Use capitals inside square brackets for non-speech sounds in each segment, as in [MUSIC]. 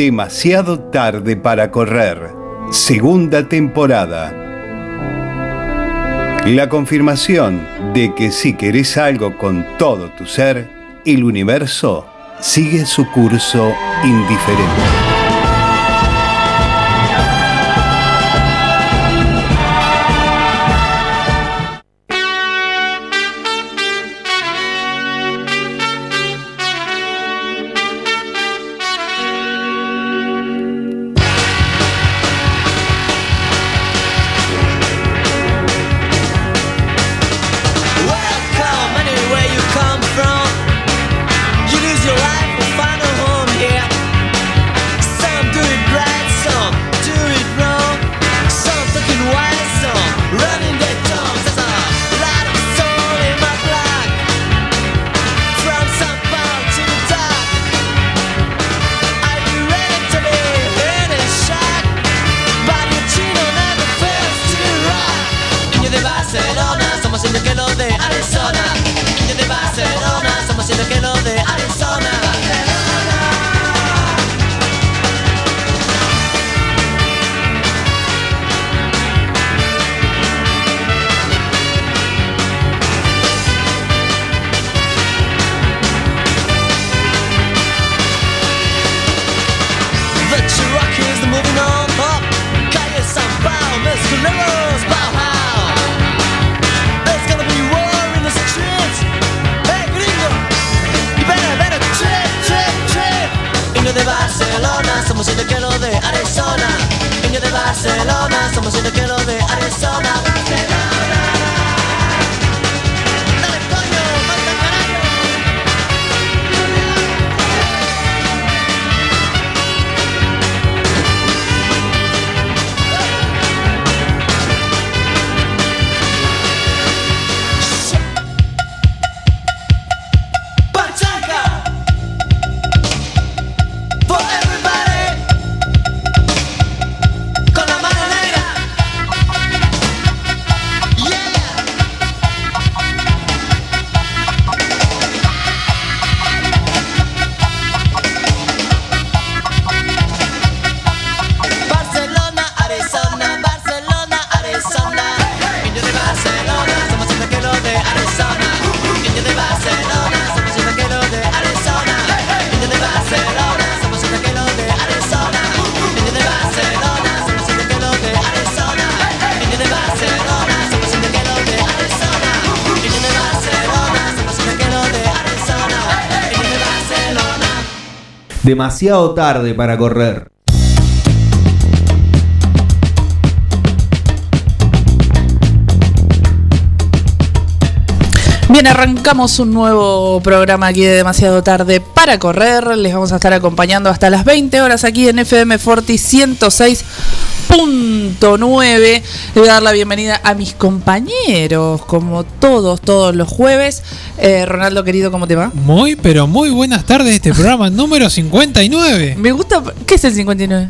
Demasiado tarde para correr. Segunda temporada. La confirmación de que si querés algo con todo tu ser, el universo sigue su curso indiferente. Demasiado tarde para correr. Bien, arrancamos un nuevo programa aquí de demasiado tarde para correr. Les vamos a estar acompañando hasta las 20 horas aquí en FM Forti 106.9. Le voy a dar la bienvenida a mis compañeros, como todos, todos los jueves. Eh, Ronaldo, querido, ¿cómo te va? Muy, pero muy buenas tardes. Este programa [LAUGHS] número 59. Me gusta. ¿Qué es el 59?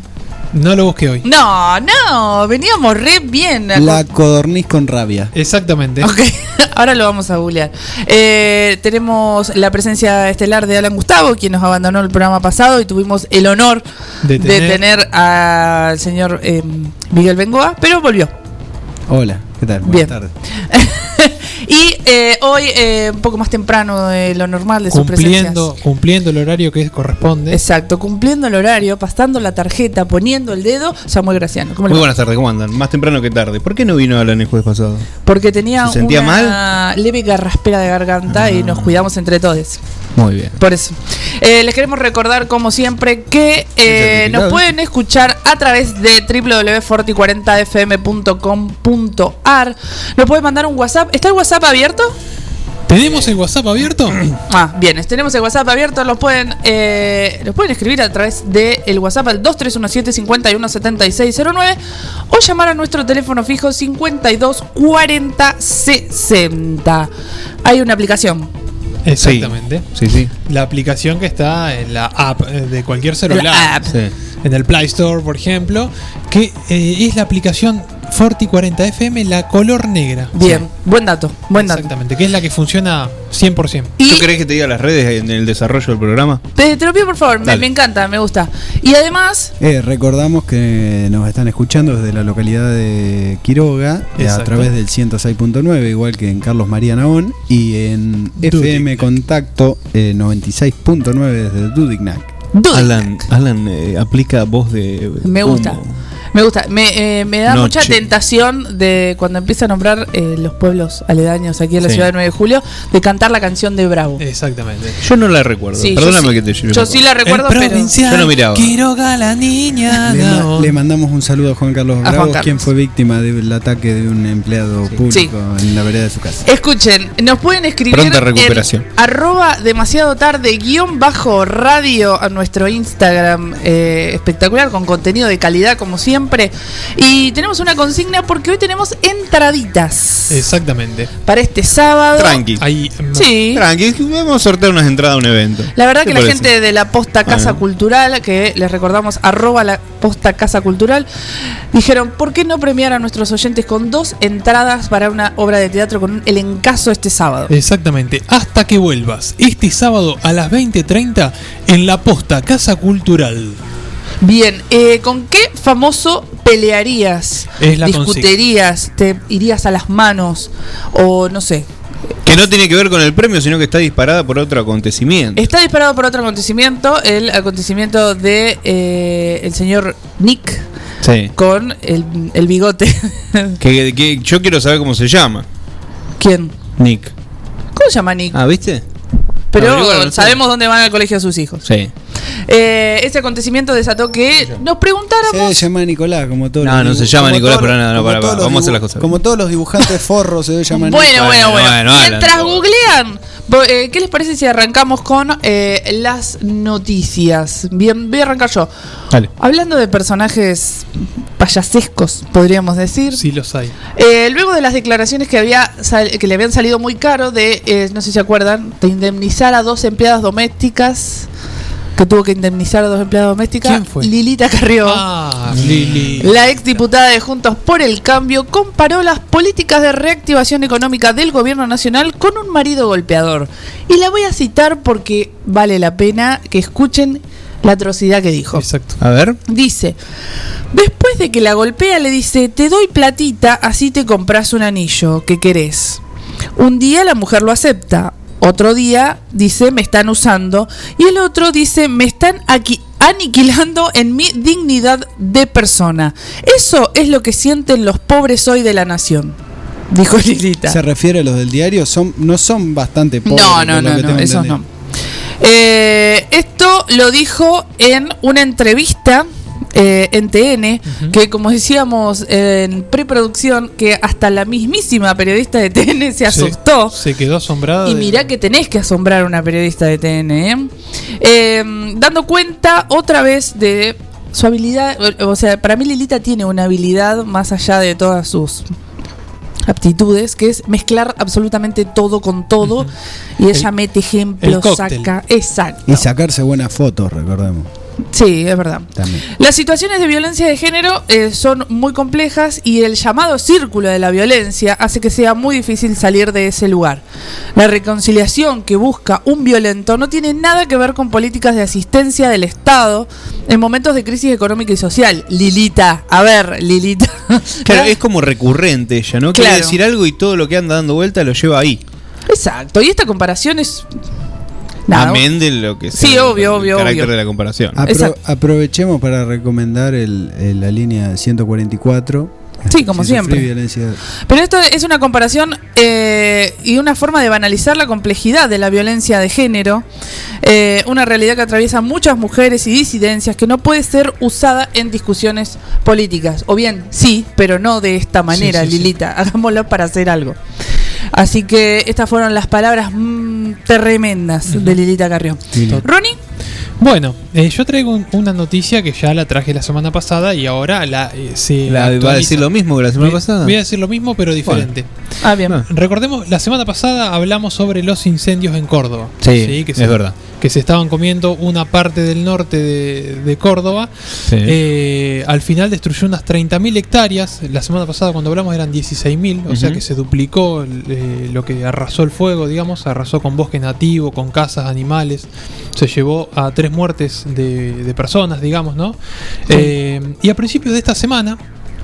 No lo busqué hoy. No, no, veníamos re bien. La codorniz con rabia. Exactamente. Ok, [LAUGHS] ahora lo vamos a googlear. Eh, tenemos la presencia estelar de Alan Gustavo, quien nos abandonó el programa pasado y tuvimos el honor de De tener, al señor eh, Miguel Bengoa, pero volvió. Hola, ¿qué tal? Bien. Buenas tardes. [LAUGHS] y eh, hoy, eh, un poco más temprano de lo normal de su Cumpliendo, presencia. cumpliendo el horario que corresponde. Exacto, cumpliendo el horario, pasando la tarjeta, poniendo el dedo, Samuel Graciano. ¿Cómo le Muy buenas tardes, ¿cómo andan? Más temprano que tarde. ¿Por qué no vino Alan el jueves pasado? Porque tenía ¿Se sentía una leve garraspera de garganta y nos cuidamos entre todos. Muy bien. Por eso. Eh, les queremos recordar, como siempre, que eh, nos pueden escuchar a través de www.forti40fm.com.ar. Nos pueden mandar un WhatsApp. ¿Está el WhatsApp abierto? ¿Tenemos el WhatsApp abierto? [CLEARS THROAT] Ah, bien, tenemos el WhatsApp abierto. Los pueden, eh, los pueden escribir a través del WhatsApp al 2317-517609 o llamar a nuestro teléfono fijo 524060. Hay una aplicación. Exactamente. Sí, sí. La aplicación que está en la app de cualquier celular. La app. sí. En el Play Store, por ejemplo. Que eh, es la aplicación Forti 40 FM, la color negra. Bien, buen dato, buen dato. Exactamente, que es la que funciona 100%. Y ¿Tú querés que te diga las redes en el desarrollo del programa? te, te lo pido por favor, me, encanta, me gusta. Y además, Eh, recordamos que nos están escuchando desde la localidad de Quiroga eh, a través del 106.9, igual que en Carlos María Naón, y en FM. Contacto eh, 96.9 desde Dudignac. Dude, Alan, Alan eh, aplica voz de. me gusta. Me gusta, me, eh, me da Noche. mucha tentación de cuando empieza a nombrar eh, los pueblos aledaños aquí en la Sí. ciudad de 9 de julio, de cantar la canción de Bravo. Exactamente. Yo no la recuerdo. Sí, yo Perdóname sí- que te lleve Yo sí la recuerdo, El pero. Yo no miraba. Quiroga la niña. Le, mandamos un saludo a Juan Carlos A Juan Bravo, Carlos. quien fue víctima del ataque de un empleado público en la vereda de su casa. Escuchen, nos pueden escribir Pronta recuperación. en arroba demasiado tarde guion bajo radio a nuestro Instagram eh, espectacular con contenido de calidad como siempre. Y tenemos una consigna porque hoy tenemos entraditas Exactamente. para este sábado. Tranqui. Ahí. Sí. Tranqui, vamos a sortear unas entradas a un evento. La verdad ¿Qué que la parece? gente de la Posta Casa Bueno. Cultural, que les recordamos arroba la Posta Casa Cultural, dijeron, ¿por qué no premiar a nuestros oyentes con dos entradas para una obra de teatro con un elencazo este sábado? Exactamente, hasta que vuelvas este sábado a las 20.30 en la posta Casa Cultural. Bien, eh, ¿con qué famoso pelearías? Es la ¿Discuterías? ¿Te irías a las manos? O no sé. Que no tiene que ver con el premio, sino que está disparada por otro acontecimiento. Está disparado por otro acontecimiento, el acontecimiento de eh, el señor Nick Sí. con el, el bigote. [LAUGHS] Que, que yo quiero saber cómo se llama. ¿Quién? Nick. ¿Cómo se llama Nick? Ah, ¿viste? Pero averiguaron, no sé. sabemos dónde van al colegio sus hijos. Sí. Eh, ese acontecimiento desató que nos Se preguntáramos. llama Nicolás, como todos No, los no se llama como Nicolás, pero nada, no, como para, todos para, los vamos a hacer las cosas. Como todos los dibujantes forros se debe llamar Bueno, Nicolás. bueno, bueno. Bueno, bueno, Mientras Alan. googlean, eh, ¿qué les parece si arrancamos con eh, las noticias? Bien, voy a arrancar yo. Dale. Hablando de personajes payasescos, podríamos decir. Sí los hay. Eh, luego de las declaraciones que había sal- que le habían salido muy caro de, eh, no sé si se acuerdan, de indemnizar a dos empleadas domésticas, que tuvo que indemnizar a dos empleadas domésticas, ¿Quién fue? Lilita Carrió. Ah, Lili. La exdiputada de Juntos por el Cambio comparó las políticas de reactivación económica del gobierno nacional con un marido golpeador. Y la voy a citar porque vale la pena que escuchen la atrocidad que dijo. Exacto. A ver. Dice, después de que la golpea le dice, te doy platita, así te compras un anillo que querés. Un día la mujer lo acepta, otro día dice, me están usando, y el otro dice, me están aquí aniquilando en mi dignidad de persona. Eso es lo que sienten los pobres hoy de la nación, dijo Lilita. Se refiere a los del diario, son no son bastante pobres. No, no, no, no, esos no. Eh, esto lo dijo en una entrevista eh, en TN, que como decíamos en preproducción, que hasta la mismísima periodista de TN se asustó. Se quedó asombrada. Y de- mirá que tenés que asombrar a una periodista de TN, ¿eh? Eh, dando cuenta otra vez de su habilidad, o sea, para mí Lilita tiene una habilidad más allá de todas sus aptitudes, que es mezclar absolutamente todo con todo, y ella El- mete ejemplos, saca, exacto. Y sacarse buenas fotos, recordemos. Sí, es verdad. También. Las situaciones de violencia de género eh, son muy complejas y el llamado círculo de la violencia hace que sea muy difícil salir de ese lugar. La reconciliación que busca un violento no tiene nada que ver con políticas de asistencia del Estado en momentos de crisis económica y social. Lilita, a ver, Lilita. [LAUGHS] Claro, es como recurrente ella, ¿no? Quiere Claro. decir algo y todo lo que anda dando vuelta lo lleva ahí. Exacto, y esta comparación es... Nada, Amén de lo que Sí, sea obvio, el obvio, carácter obvio. de la comparación. Apro- Exacto. aprovechemos para recomendar el, el- la línea 144. Sí, como Si siempre. violencia- Pero esto es una comparación eh, y una forma de banalizar la complejidad de la violencia de género, eh, una realidad que atraviesa muchas mujeres y disidencias que no puede ser usada en discusiones políticas. O bien, sí, pero no de esta manera, sí, sí. Lilita. [LAUGHS] Hagámoslo para hacer algo. Así que estas fueron las palabras mm, tremendas de Lilita Carrión. Ronnie, Bueno, eh, yo traigo un- una noticia que ya la traje la semana pasada y ahora la eh, se La- ¿Va a decir lo mismo que la semana Voy- pasada? Voy a decir lo mismo, pero diferente. ah, bien. Ah. Recordemos, la semana pasada hablamos sobre los incendios en Córdoba. Sí, que es se- verdad. Que se estaban comiendo una parte del norte de, de Córdoba. Sí. Eh, al final destruyó unas 30.000 hectáreas. La semana pasada cuando hablamos eran 16.000, o sea que se duplicó eh, lo que arrasó el fuego, digamos, arrasó con bosque nativo, con casas, animales. Se llevó a tres muertes de, de personas, digamos, ¿no? Eh, y a principios de esta semana,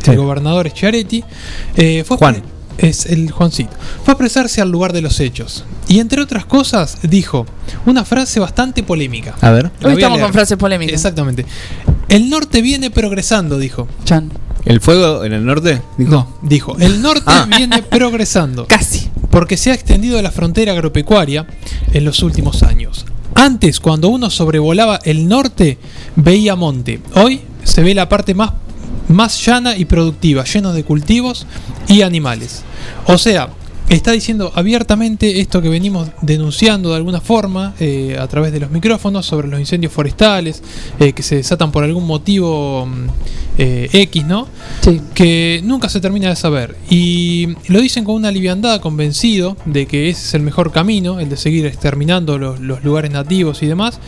el gobernador Schiaretti eh, fue Juan. Es el Juancito. Fue a expresarse al lugar de los hechos. Y entre otras cosas, dijo una frase bastante polémica. A ver. Hoy estamos con frases polémicas. Exactamente. El norte viene progresando, dijo. Chan. ¿El fuego en el norte? Dijo. No, dijo. El norte Ah. viene progresando. [LAUGHS] Casi. Porque se ha extendido la frontera agropecuaria en los últimos años. Antes, cuando uno sobrevolaba el norte, veía monte. Hoy se ve la parte más, más llana y productiva, lleno de cultivos y animales. O sea, está diciendo abiertamente esto que venimos denunciando de alguna forma eh, a través de los micrófonos sobre los incendios forestales eh, que se desatan por algún motivo mm, eh, X, ¿no? Sí. que nunca se termina de saber. Y lo dicen con una liviandad, convencido de que ese es el mejor camino, el de seguir exterminando los, los lugares nativos y demás.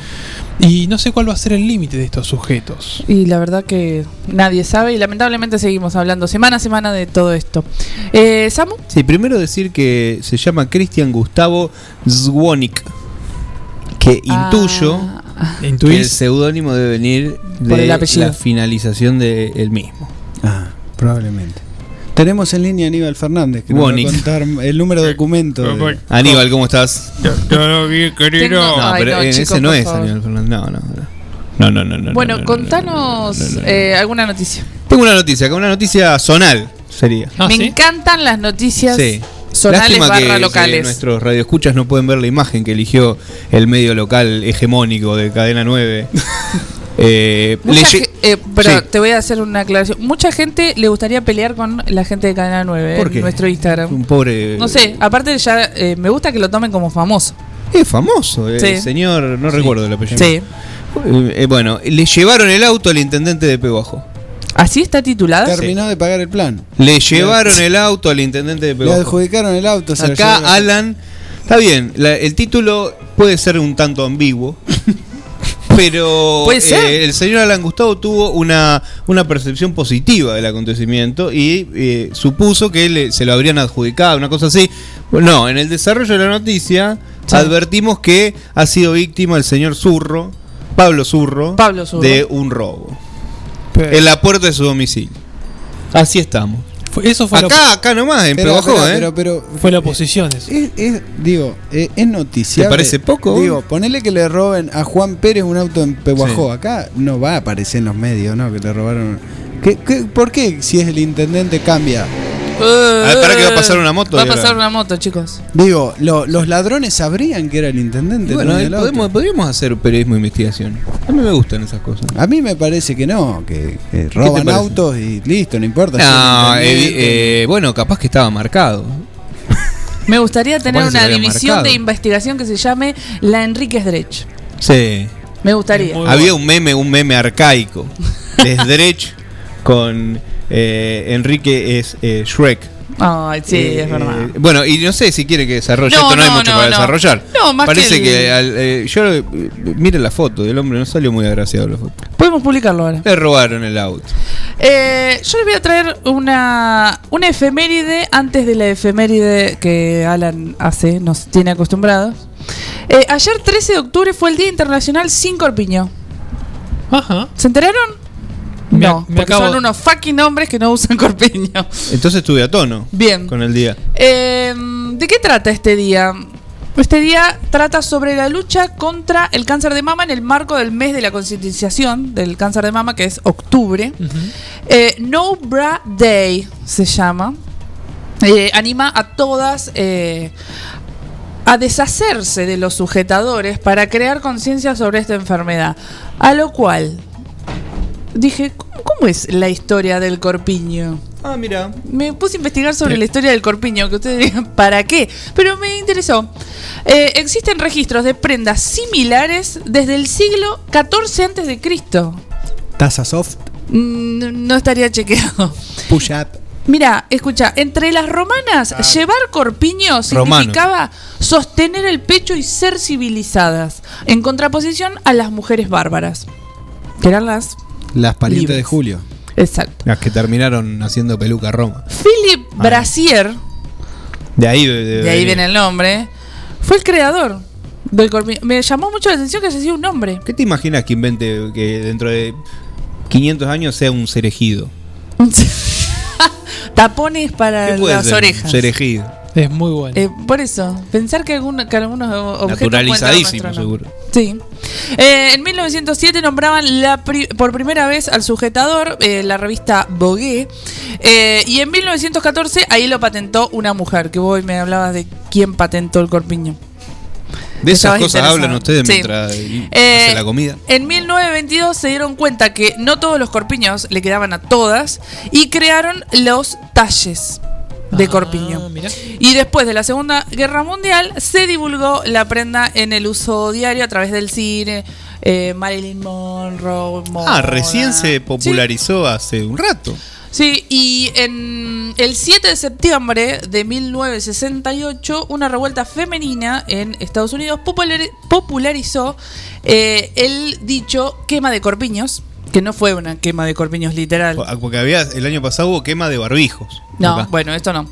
Y no sé cuál va a ser el límite de estos sujetos. Y la verdad que nadie sabe y lamentablemente seguimos hablando semana a semana de todo esto. Eh, Samu, Sí, primero decir que se llama Cristian Gustavo Zwonik. Que intuyo Ah, que el seudónimo debe venir de la finalización del mismo. Ah, probablemente. Tenemos en línea a Aníbal Fernández, que nos va a contar el número de documento. de- Aníbal, ¿cómo estás? Todo bien, querido. Tengo- No, Ay, pero no, eh, chicos, ese no por es favor. Aníbal Fernández. No, no. no. No, no, no, no, bueno, no, no, contanos no, no, no. eh, alguna noticia. Tengo una noticia, una noticia zonal sería. Ah, Me ¿sí? encantan las noticias Sí. zonales Lástima barra que, locales. nuestros radioescuchas no pueden ver la imagen que eligió el medio local hegemónico de Cadena 9. [LAUGHS] eh, le eh, pero Sí. te voy a hacer una aclaración. Mucha gente le gustaría pelear con la gente de Cadena 9 ¿Por en qué? nuestro Instagram. un pobre. No sé, aparte ya eh, me gusta que lo tomen como famoso. Es famoso, eh, Sí. el señor, no recuerdo el apellido. Sí. Bueno, le llevaron el auto al intendente de Peguajo. ¿Así está titulada? Terminó de pagar el plan. Le llevaron el auto al intendente de Le Peguajo. adjudicaron el auto. se Acá Alan, está bien, la- el título puede ser un tanto ambiguo. [LAUGHS] Pero Puede ser. eh, el señor Alan Gustavo tuvo una, una percepción positiva del acontecimiento y eh, supuso que le- se lo habrían adjudicado, una cosa así. No, en el desarrollo de la noticia Sí. advertimos que ha sido víctima el señor Zurro, Pablo Zurro, Pablo Zurro. de un robo Pero- en la puerta de su domicilio. Así estamos. Eso fue, la, Acá, acá nomás, en Pero, Peguajó, ¿eh? pero, pero, fue la oposición. eso. Es, es- digo, es, es noticiable. ¿Te parece poco? Digo, ponele que le roben a Juan Pérez un auto en Pehuajó. Sí. Acá no va a aparecer en los medios, ¿no? Que le robaron. ¿Qué, qué, por qué si es el intendente cambia? Eh, ver, pará que va a pasar una moto Va a ahora- pasar una moto, chicos. Digo, lo- los ladrones sabrían que era el intendente. Y bueno, el dueño del auto. podemos, podríamos hacer periodismo de investigación. A mí me gustan esas cosas. A mí me parece que no, que, que roban parece? autos y listo, no importa. si No, el intendente. eh, bueno, capaz que estaba marcado. Me gustaría tener Capaz que se una división marcado. de investigación que se llame la Enríquez Drech. Sí. Me gustaría. Muy Había un meme, un meme arcaico. [LAUGHS] de Dredge con eh, Enrique es eh, Shrek. Ay, sí, Eh, es verdad. eh, bueno, y no sé si quiere que desarrolle No, esto, no, hay no, mucho no, para no. desarrollar. No, más Parece que que, el- al- eh, yo eh, mire la foto, el hombre no salió muy agraciado la foto. Podemos publicarlo ahora. Le robaron el auto. Eh, yo les voy a traer una, una efeméride antes de la efeméride que Alan hace, nos tiene acostumbrados. Eh, ayer 13 de octubre fue el Día Internacional sin corpiño. Ajá. ¿Se enteraron? Me- no, me porque acabo- son unos fucking hombres que no usan corpiño. Entonces estuve a tono Bien. con el día. Eh, ¿De qué trata este día? Este día trata sobre la lucha contra el cáncer de mama en el marco del mes de la concientización del cáncer de mama, que es octubre. Eh, no Bra Day se llama. Eh, anima a todas eh, a deshacerse de los sujetadores para crear conciencia sobre esta enfermedad. A lo cual dije, ¿cómo, cómo es la historia del corpiño? Ah, mira. Me puse a investigar sobre la historia del corpiño, que ustedes digan, ¿para qué? Pero me interesó. Eh, existen registros de prendas similares desde el siglo XIV antes de Cristo. Taza soft, Mm, No estaría chequeado. push up. Mira, escucha, entre las romanas, llevar corpiño Romano. significaba sostener el pecho y ser civilizadas, en contraposición a las mujeres bárbaras, que eran las... Las parientes Libres. de Julio. Exacto. Las que terminaron haciendo peluca Roma. Philip Brasier, De ahí, de, de- de ahí viene el nombre, fue el creador del corpiño. Me llamó mucho la atención que haya sido un hombre. ¿Qué te imaginas que invente que dentro de 500 años sea un cerejido? [LAUGHS] Tapones para ¿Qué puede las ser? orejas. Cerejido. Es muy bueno. Eh, por eso, pensar que, algunos objetos Naturalizadísimo, seguro. Sí. Eh, en 1907 nombraban la pri- por primera vez al sujetador, eh, la revista Vogue. Eh, y en 1914 ahí lo patentó una mujer, que vos me hablabas de quién patentó el corpiño. De esas Estabas cosas hablan ustedes Sí. mientras Eh, hace la comida. En 1922 se dieron cuenta que no todos los corpiños le quedaban a todas y crearon los talles de Ah, corpiño. mirá. Y después de la Segunda Guerra Mundial se divulgó la prenda en el uso diario a través del cine. eh, Marilyn Monroe. Ah, Moda. recién se Sí, popularizó hace un rato. Sí, y en el 7 de septiembre de 1968, una revuelta femenina en Estados Unidos populari- popularizó eh, el dicho quema de corpiños, que no fue una quema de corpiños literal. Porque había, el año pasado hubo quema de barbijos. No, Acá. bueno, esto no.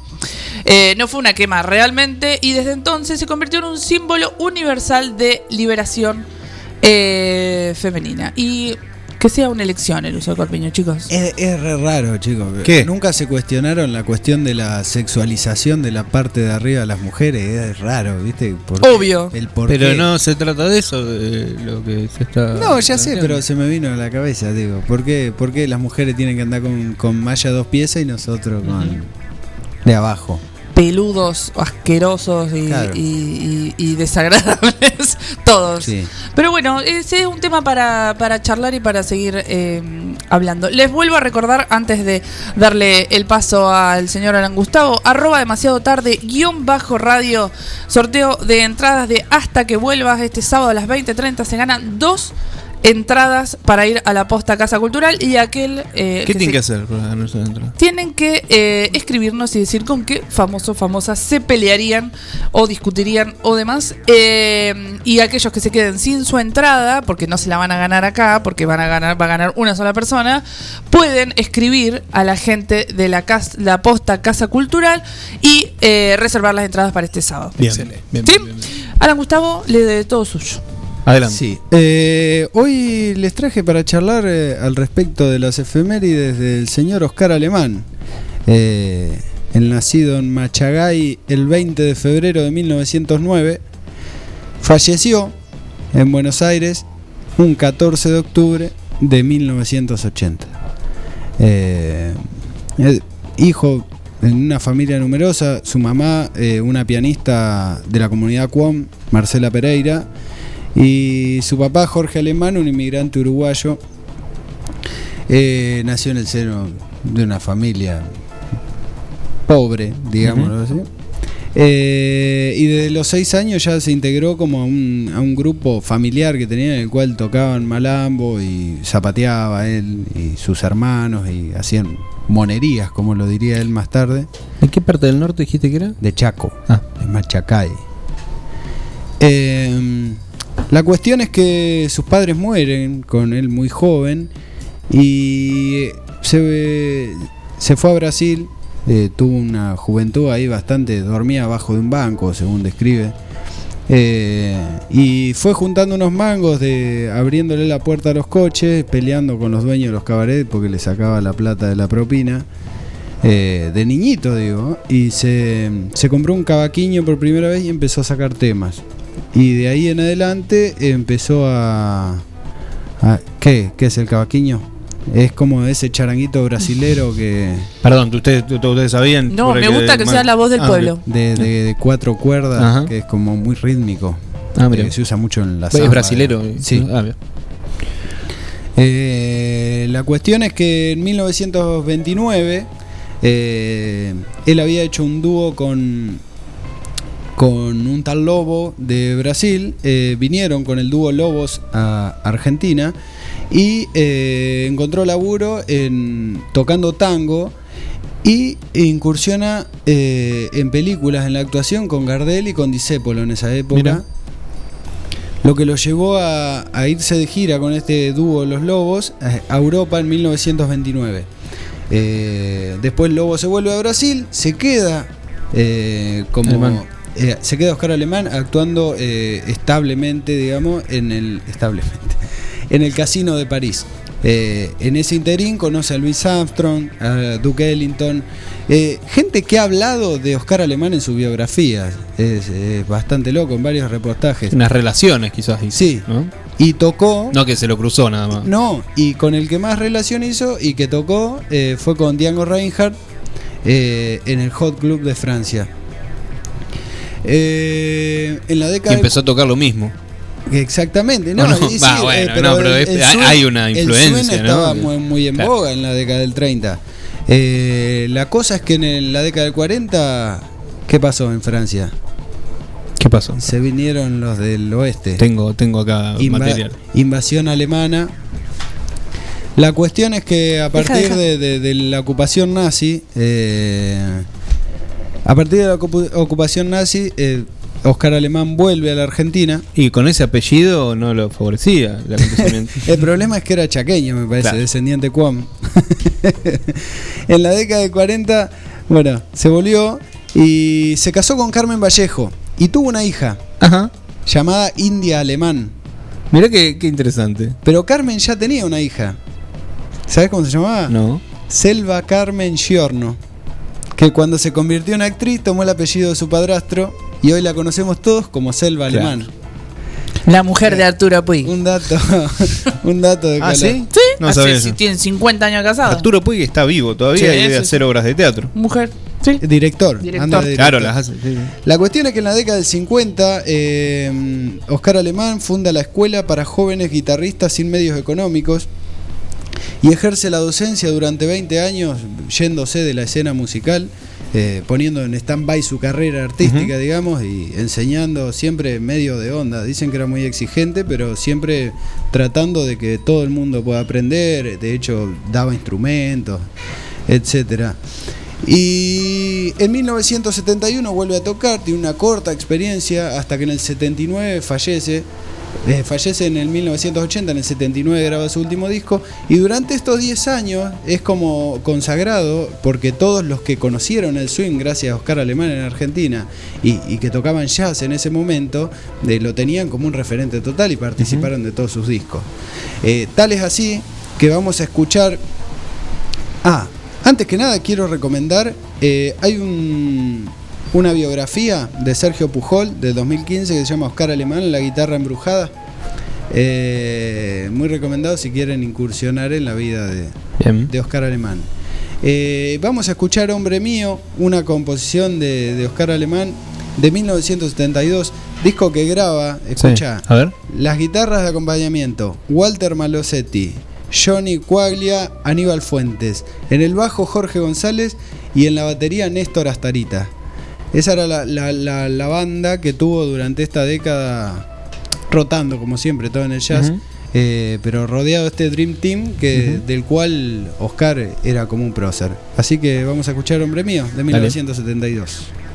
Eh, no fue una quema realmente y desde entonces se convirtió en un símbolo universal de liberación eh, femenina. Y que sea una elección el uso de corpiño, chicos. Es, es re raro, chicos. ¿Qué? Nunca se cuestionaron la cuestión de la sexualización de la parte de arriba de las mujeres. Es raro, ¿viste? ¿Por qué? Obvio. El por Pero qué. no se trata de eso, de lo que se está. No, ya sé, pero se me vino a la cabeza, digo. ¿Por qué, por qué las mujeres tienen que andar con, con malla dos piezas y nosotros con de abajo? Peludos, asquerosos y, Claro. y- y- y desagradables, [LAUGHS] todos. Sí. Pero bueno, ese es un tema para, para charlar y para seguir eh, hablando. Les vuelvo a recordar, antes de darle el paso al señor Alan Gustavo, arroba demasiado tarde, guion bajo radio, sorteo de entradas de hasta que vuelvas este sábado a las 20.30, se ganan dos entradas para ir a la posta Casa Cultural y aquel... eh, ¿Qué que tienen se- que hacer para ganarse la entrada? tienen que eh, escribirnos y decir con qué famoso o famosa se pelearían o discutirían o demás. Eh, y aquellos que se queden sin su entrada, porque no se la van a ganar acá, porque van a ganar, va a ganar una sola persona, pueden escribir a la gente de la, cas- la posta Casa Cultural y eh, reservar las entradas para este sábado. Bien, Excelente. bien, ¿Sí? bien, bien, bien. Alan Gustavo, le de todo suyo. Adelante. Sí. Eh, hoy les traje para charlar eh, al respecto de las efemérides del señor Oscar Alemán. Eh, el nacido en Machagay el 20 de febrero de 1909. Falleció en Buenos Aires un 14 de octubre de 1980. Eh, hijo en una familia numerosa, su mamá, una pianista de la comunidad Cuom, Marcela Pereira, y su papá, Jorge Alemán, un inmigrante uruguayo, eh, nació en el seno de una familia pobre, digámoslo así. Eh, y desde los seis años ya se integró como a un, a un grupo familiar que tenía en el cual tocaban malambo y zapateaba él y sus hermanos y hacían monerías, como lo diría él más tarde, ¿En qué parte del norte dijiste que era? de Chaco Ah, de Machacay. Eh, la cuestión es que sus padres mueren con él muy joven y se, se fue a Brasil, eh, tuvo una juventud ahí bastante, dormía abajo de un banco, según describe. Eh, y fue juntando unos mangos de abriéndole la puerta a los coches, peleando con los dueños de los cabarets porque le sacaba la plata de la propina. eh, de niñito, digo, y se, se compró un cavaquinho por primera vez y empezó a sacar temas. Y de ahí en adelante empezó a. a- ¿Qué? ¿Qué es el cavaquinho? Es como ese charanguito brasilero que. [LAUGHS] Perdón, ¿ustedes, ustedes sabían? No, me gusta que sea la voz del Ah, pueblo. De, de- de cuatro cuerdas, Ajá. que es como muy rítmico. Ah, mira. que se usa mucho en la Es brasilero. eh. Sí. Ah. Eh, la cuestión es que en 1929 eh, él había hecho un dúo con, con un tal Lobo de Brasil. eh, vinieron con el dúo Lobos a Argentina y eh, encontró laburo en, tocando tango Y incursiona eh, en películas, en la actuación con Gardel y con Disépolo en esa época. Mira. Lo que lo llevó a, a irse de gira con este dúo Los Lobos a Europa en 1929. Eh, después Lobo se vuelve a Brasil, se queda como. Eh, se queda Oscar Alemán actuando eh, establemente, digamos, en el establemente [LAUGHS] en el casino de París. Eh, en ese interín conoce a Louis Armstrong, a Duke Ellington, eh, gente que ha hablado de Oscar Alemán en su biografía. Es, es bastante loco en varios reportajes. Unas relaciones, quizás. Sí. ¿no? Y tocó. No que se lo cruzó nada más. No, y con el que más relación hizo y que tocó eh, fue con Django Reinhardt en el Hot Club de Francia. Eh, en la Y década. del- empezó a tocar lo mismo. Exactamente, no, ¿O no? y sí, Va, eh, bueno, no, pero hay- hay una el influencia, swing ¿no? estaba muy, muy en Claro. boga en la década del 30. Eh, la cosa es que en el- la década del 40, ¿qué pasó en Francia? ¿Qué pasó? Se vinieron los del oeste. Tengo, tengo acá Inva- material. Invasión alemana. La cuestión es que a partir deja. De, de- de la ocupación nazi, eh, a partir de la ocupación nazi, eh, Oscar Alemán vuelve a la Argentina. Y con ese apellido no lo favorecía el [LAUGHS] acontecimiento. El problema es que era chaqueño, me parece, Claro. descendiente cuam. [LAUGHS] en la década de 40, bueno, se volvió y se casó con Carmen Vallejo y tuvo una hija Ajá. llamada India Alemán. Mirá qué, qué interesante. Pero Carmen ya tenía una hija. ¿Sabes cómo se llamaba? No. Selva Carmen Giorno, que cuando se convirtió en actriz tomó el apellido de su padrastro y hoy la conocemos todos como Selva Claro. Alemán. La mujer de Arturo Puig. Un dato, [LAUGHS] un dato de Ah. ¿sí? Sí, No hace- sabía si eso. tienen 50 años casados. Arturo Puig está vivo todavía Sí, y debe sí, hacer sí. obras de teatro. Mujer. Sí. Director. Director. anda Claro, las hace. sí, sí. La cuestión es que en la década del 50, eh, Oscar Alemán funda la Escuela para Jóvenes Guitarristas sin Medios Económicos y ejerce la docencia durante 20 años, yéndose de la escena musical, eh, poniendo en stand-by su carrera artística, digamos, y enseñando siempre medio de onda. Dicen que era muy exigente, pero siempre tratando de que todo el mundo pueda aprender. De hecho, daba instrumentos, etcétera. Y en 1971 vuelve a tocar, tiene una corta experiencia hasta que en el 79 fallece. Eh, fallece en el 1980, en el 79 graba su último disco y durante estos 10 años es como consagrado porque todos los que conocieron el swing gracias a Oscar Alemán en Argentina y, y que tocaban jazz en ese momento eh, lo tenían como un referente total y participaron de todos sus discos. Eh, tal es así que vamos a escuchar Ah, antes que nada quiero recomendar, eh, hay un- una biografía de Sergio Pujol del 2015 que se llama Oscar Alemán, la guitarra embrujada. Eh, muy recomendado si quieren incursionar en la vida de, Oscar Alemán. Eh, vamos a escuchar Hombre Mío, una composición de, de Oscar Alemán de 1972, disco que graba, escucha, Sí. A ver. las guitarras de acompañamiento, Walter Malosetti, Johnny Cuaglia, Aníbal Fuentes, en el bajo Jorge González y en la batería Néstor Astarita. Esa era la, la- la- la banda que tuvo durante esta década rotando, como siempre, todo en el jazz, eh, pero rodeado de este Dream Team que, del cual Oscar era como un prócer. Así que vamos a escuchar Hombre Mío de 1972. Hombre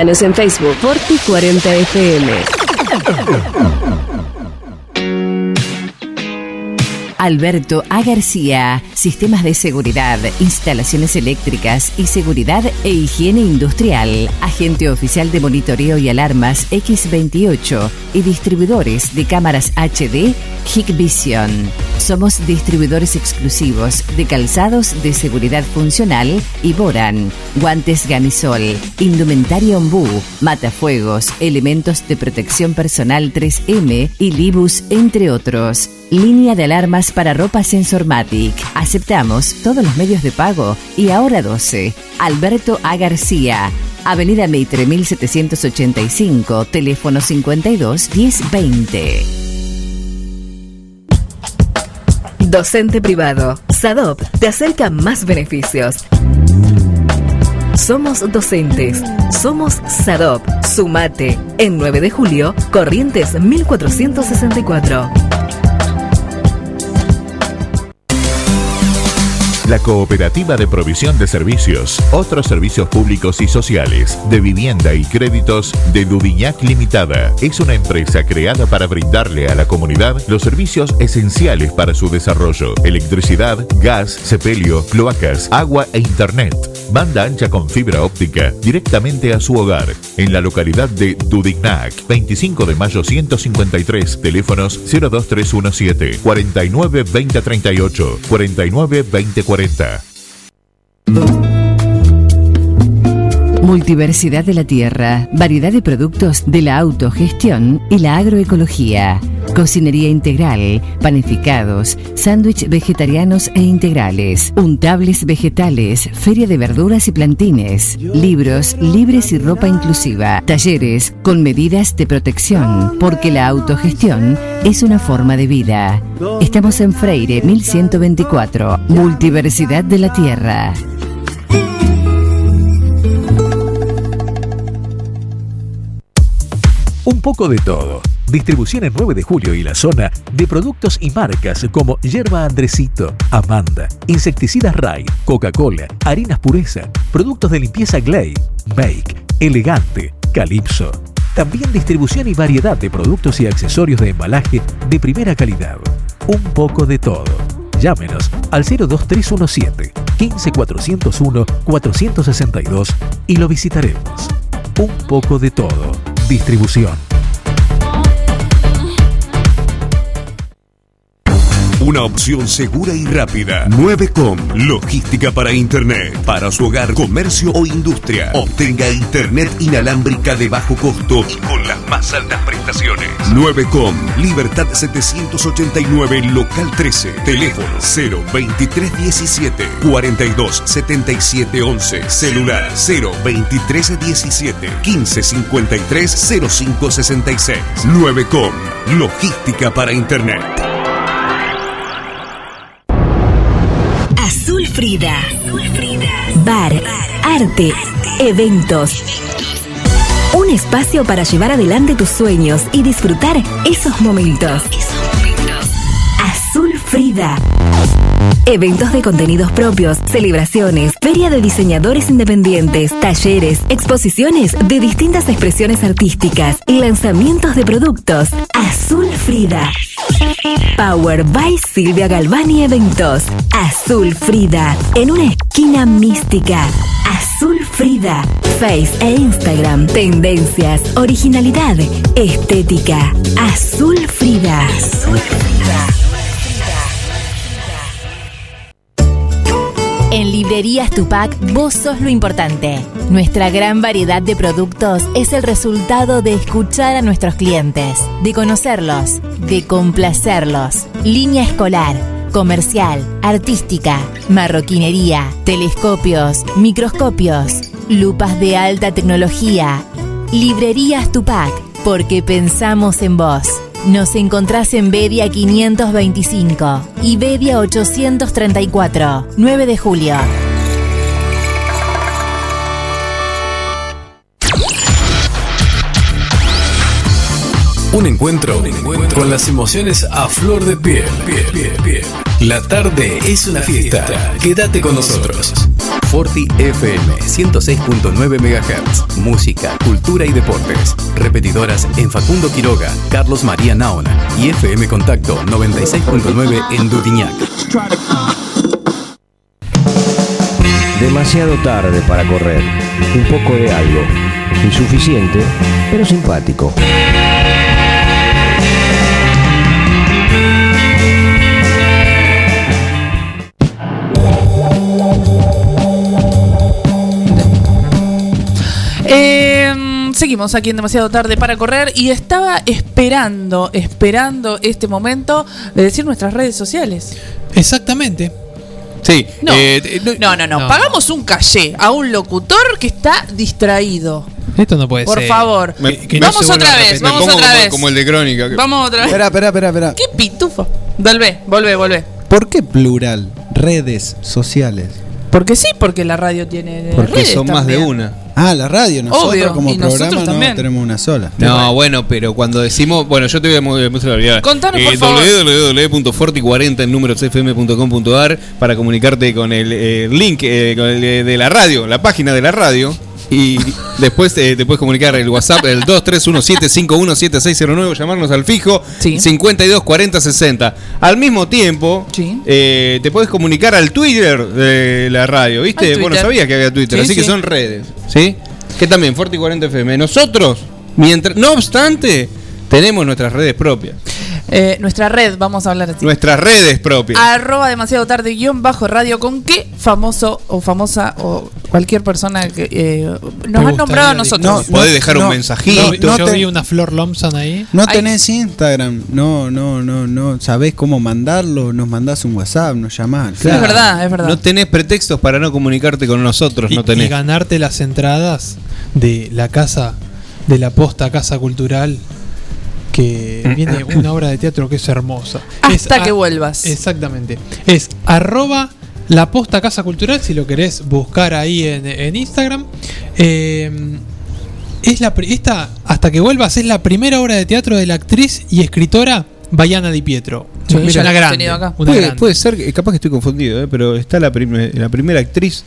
En Facebook Forti 40 FM. Alberto A. García, Sistemas de Seguridad, Instalaciones Eléctricas y Seguridad e Higiene Industrial, Agente Oficial de Monitoreo y Alarmas X28 y Distribuidores de Cámaras HD Hikvision. Somos distribuidores exclusivos de calzados de seguridad funcional y Boran, guantes Gamisol, indumentaria Ombú, matafuegos, elementos de protección personal 3M y Libus, entre otros. Línea de alarmas para ropa Sensormatic. Aceptamos todos los medios de pago y ahora 12. Alberto A. García. Avenida Meitre 1785, teléfono 52 1020. Docente privado. SADOP te acerca más beneficios. Somos docentes. Somos SADOP. Sumate. En 9 de julio, Corrientes 1464. La Cooperativa de Provisión de Servicios, otros servicios públicos y sociales, de vivienda y créditos de Dudignac Limitada. Es una empresa creada para brindarle a la comunidad los servicios esenciales para su desarrollo: electricidad, gas, sepelio, cloacas, agua e internet. Banda ancha con fibra óptica directamente a su hogar. En la localidad de Dudignac, 25 de mayo 153, teléfonos 02317 49 2038, 49 2040. Multiversidad de la tierra, variedad de productos de la autogestión y la agroecología. Cocinería integral, panificados, sándwich vegetarianos e integrales, untables vegetales, feria de verduras y plantines, libros libres y ropa inclusiva, talleres con medidas de protección, porque la autogestión es una forma de vida. Estamos en Freire 1124, Multiversidad de la Tierra. Un poco de todo. Distribución en 9 de julio y la zona de productos y marcas como Yerba Andresito, Amanda, Insecticidas Ray, Coca-Cola, Harinas Pureza, productos de limpieza Glay, Make, Elegante, Calypso. También distribución y variedad de productos y accesorios de embalaje de primera calidad. Un poco de todo. Llámenos al 02317 15401 462 y lo visitaremos. Un poco de todo. Distribución. Una opción segura y rápida. 9com, logística para Internet. Para su hogar, comercio o industria. Obtenga Internet inalámbrica de bajo costo y con las más altas prestaciones. 9com, Libertad 789, local 13. Teléfono 02317 427711. Celular 02317 1553 0566. 9com, logística para Internet. Frida. Bar, arte, eventos. Un espacio para llevar adelante tus sueños y disfrutar esos momentos. Azul Frida. Eventos de contenidos propios, celebraciones, feria de diseñadores independientes, talleres, exposiciones de distintas expresiones artísticas y lanzamientos de productos. Azul Frida. Power by Silvia Galvani Eventos. Azul Frida. En una esquina mística. Azul Frida. Face e Instagram. Tendencias, originalidad, estética. Azul Frida. Azul Frida. En Librerías Tupac, vos sos lo importante. Nuestra gran variedad de productos es el resultado de escuchar a nuestros clientes, de conocerlos, de complacerlos. Línea escolar, comercial, artística, marroquinería, telescopios, microscopios, lupas de alta tecnología. Librerías Tupac, porque pensamos en vos. Nos encontrás en Bedia 525 y Bedia 834, 9 de julio. Un encuentro, con las emociones a flor de piel, piel. La tarde es una fiesta. Quédate con nosotros. Forti FM 106.9 MHz. Música, cultura y deportes. Repetidoras en Facundo Quiroga, Carlos María Naona y FM Contacto 96.9 en Dudiñac. Demasiado tarde para correr. Un poco de algo. Insuficiente, pero simpático. Eh, seguimos aquí en demasiado tarde para correr y estaba esperando, esperando este momento de decir nuestras redes sociales. Exactamente. Sí. No, eh, no, no, no, Pagamos un caché a un locutor que está distraído. Esto no puede Por ser. favor. me- que no vamos otra vez, vamos otra como, vez. como el de Crónica. que- Vamos otra vez. Espera, espera, espera, espera. ¿Qué pitufo? Volvé, volvé, volvé. ¿Por qué plural? Redes sociales. Porque sí, porque la radio tiene Porque redes son más de una. Ah, la radio. Nosotros Obvio, como y nosotros programa también. no tenemos una sola. No, bueno, pero cuando decimos. Bueno, yo te voy a mu- mostrar la realidad. Contanos, por Eh, favor. www.forti40 en números fm.com.ar para comunicarte con el eh, link eh, con el, eh, de la radio, la página de la radio. Y después eh, te puedes comunicar el WhatsApp, el 2317517609, llamarnos al fijo 524060. Al mismo tiempo, eh, te puedes comunicar al Twitter de la radio, ¿viste? Bueno, sabía que había Twitter, Sí, así que sí. son redes, ¿sí? Que también, Forti 40 FM. Nosotros, mientras, no obstante, tenemos nuestras redes propias. Eh, nuestra red, vamos a hablar así. Nuestras redes propias. Arroba demasiado tarde guion bajo radio con qué famoso o famosa o cualquier persona que eh, nos han nombrado a nosotros. Podés dejar un mensajito. Yo, yo te- vi una Flor Lomson ahí. No tenés Instagram, no, no, no, no sabés cómo mandarlo, nos mandás un WhatsApp, nos llamás. Es verdad, es verdad. No tenés pretextos para no comunicarte con nosotros, Y, no y tenés. ganarte las entradas de la casa, de la posta Casa Cultural, que viene [CLEARS THROAT] una obra de teatro que es hermosa. Hasta Es que vuelvas. Exactamente. Es arroba la posta Casa Cultural, si lo querés buscar ahí en, en Instagram. Eh, es la, esta, hasta que vuelvas, es la primera obra de teatro de la actriz y escritora Bayana Di Pietro. Sí, Mira, una grande. tenido acá. una Puede, grande. puede ser, que- capaz que estoy confundido, ¿eh? pero está la, prim- la primera actriz,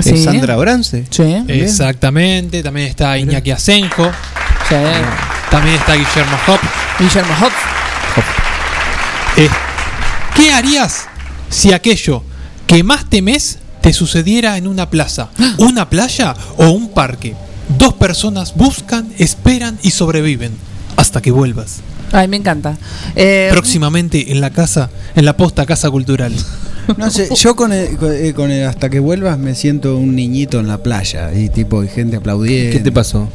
Sí. Sandra Brance. Sí. Exactamente, también está Iñaki Asenjo, Sí. También está Guillermo Hop. Guillermo Hop. Eh, ¿Qué harías si aquello que más temes te sucediera en una plaza, [GASPS] una playa o un parque? Dos personas buscan, esperan y sobreviven hasta que vuelvas. Ay, me encanta. Eh, Próximamente en la casa, en la posta Casa Cultural. No sé, [LAUGHS] yo con el, con el- con el hasta que vuelvas me siento un niñito en la playa y tipo hay gente aplaudiendo. ¿Qué te pasó?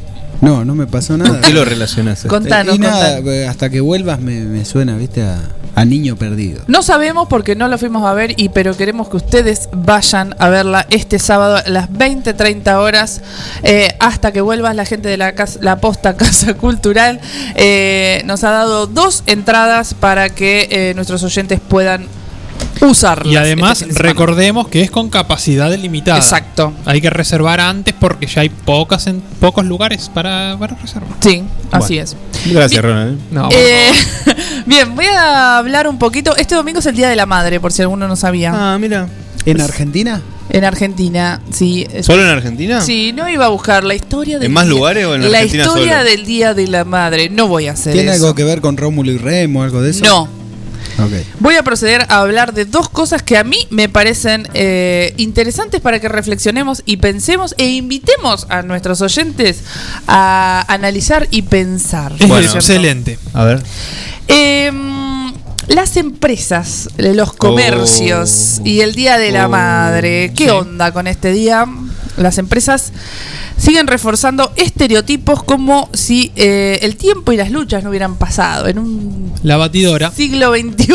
No, no me pasó nada. ¿Con qué lo relacionaste? Contanos, y nada, contanos. eh, hasta que vuelvas me, me suena, viste, a, a niño perdido. No sabemos porque no la fuimos a ver, y pero queremos que ustedes vayan a verla este sábado a las 20, 30 horas, eh, hasta que vuelvas la gente de la, casa, la posta [LAUGHS] Casa Cultural. eh, nos ha dado dos entradas para que eh, nuestros oyentes puedan usarlas. Y además este recordemos que es con capacidad limitada. Exacto. Hay que reservar antes porque ya hay pocas en pocos lugares para, para reservar. Sí, así es. Gracias, Ronald. ¿eh? No, [LAUGHS] Eh, bien, voy a hablar un poquito. Este domingo es el Día de la Madre, por si alguno no sabía. Ah, mira. ¿En Argentina? En Argentina, sí. ¿Solo en Argentina? Sí, no iba a buscar la historia del ¿En más día- lugares o en La Argentina historia solo? del Día de la Madre. No voy a hacer ¿Tiene eso. algo que ver con Rómulo y Remo, algo de eso? No. Voy a proceder a hablar de dos cosas que a mí me parecen eh, interesantes para que reflexionemos y pensemos e invitemos a nuestros oyentes a analizar y pensar. es Bueno, excelente. A ver. Em, las empresas, los comercios Oh. y el Día de la Oh, Madre. ¿Qué sí. onda con este día? Las empresas siguen reforzando estereotipos como si eh, el tiempo y las luchas no hubieran pasado. En un La batidora. siglo XXI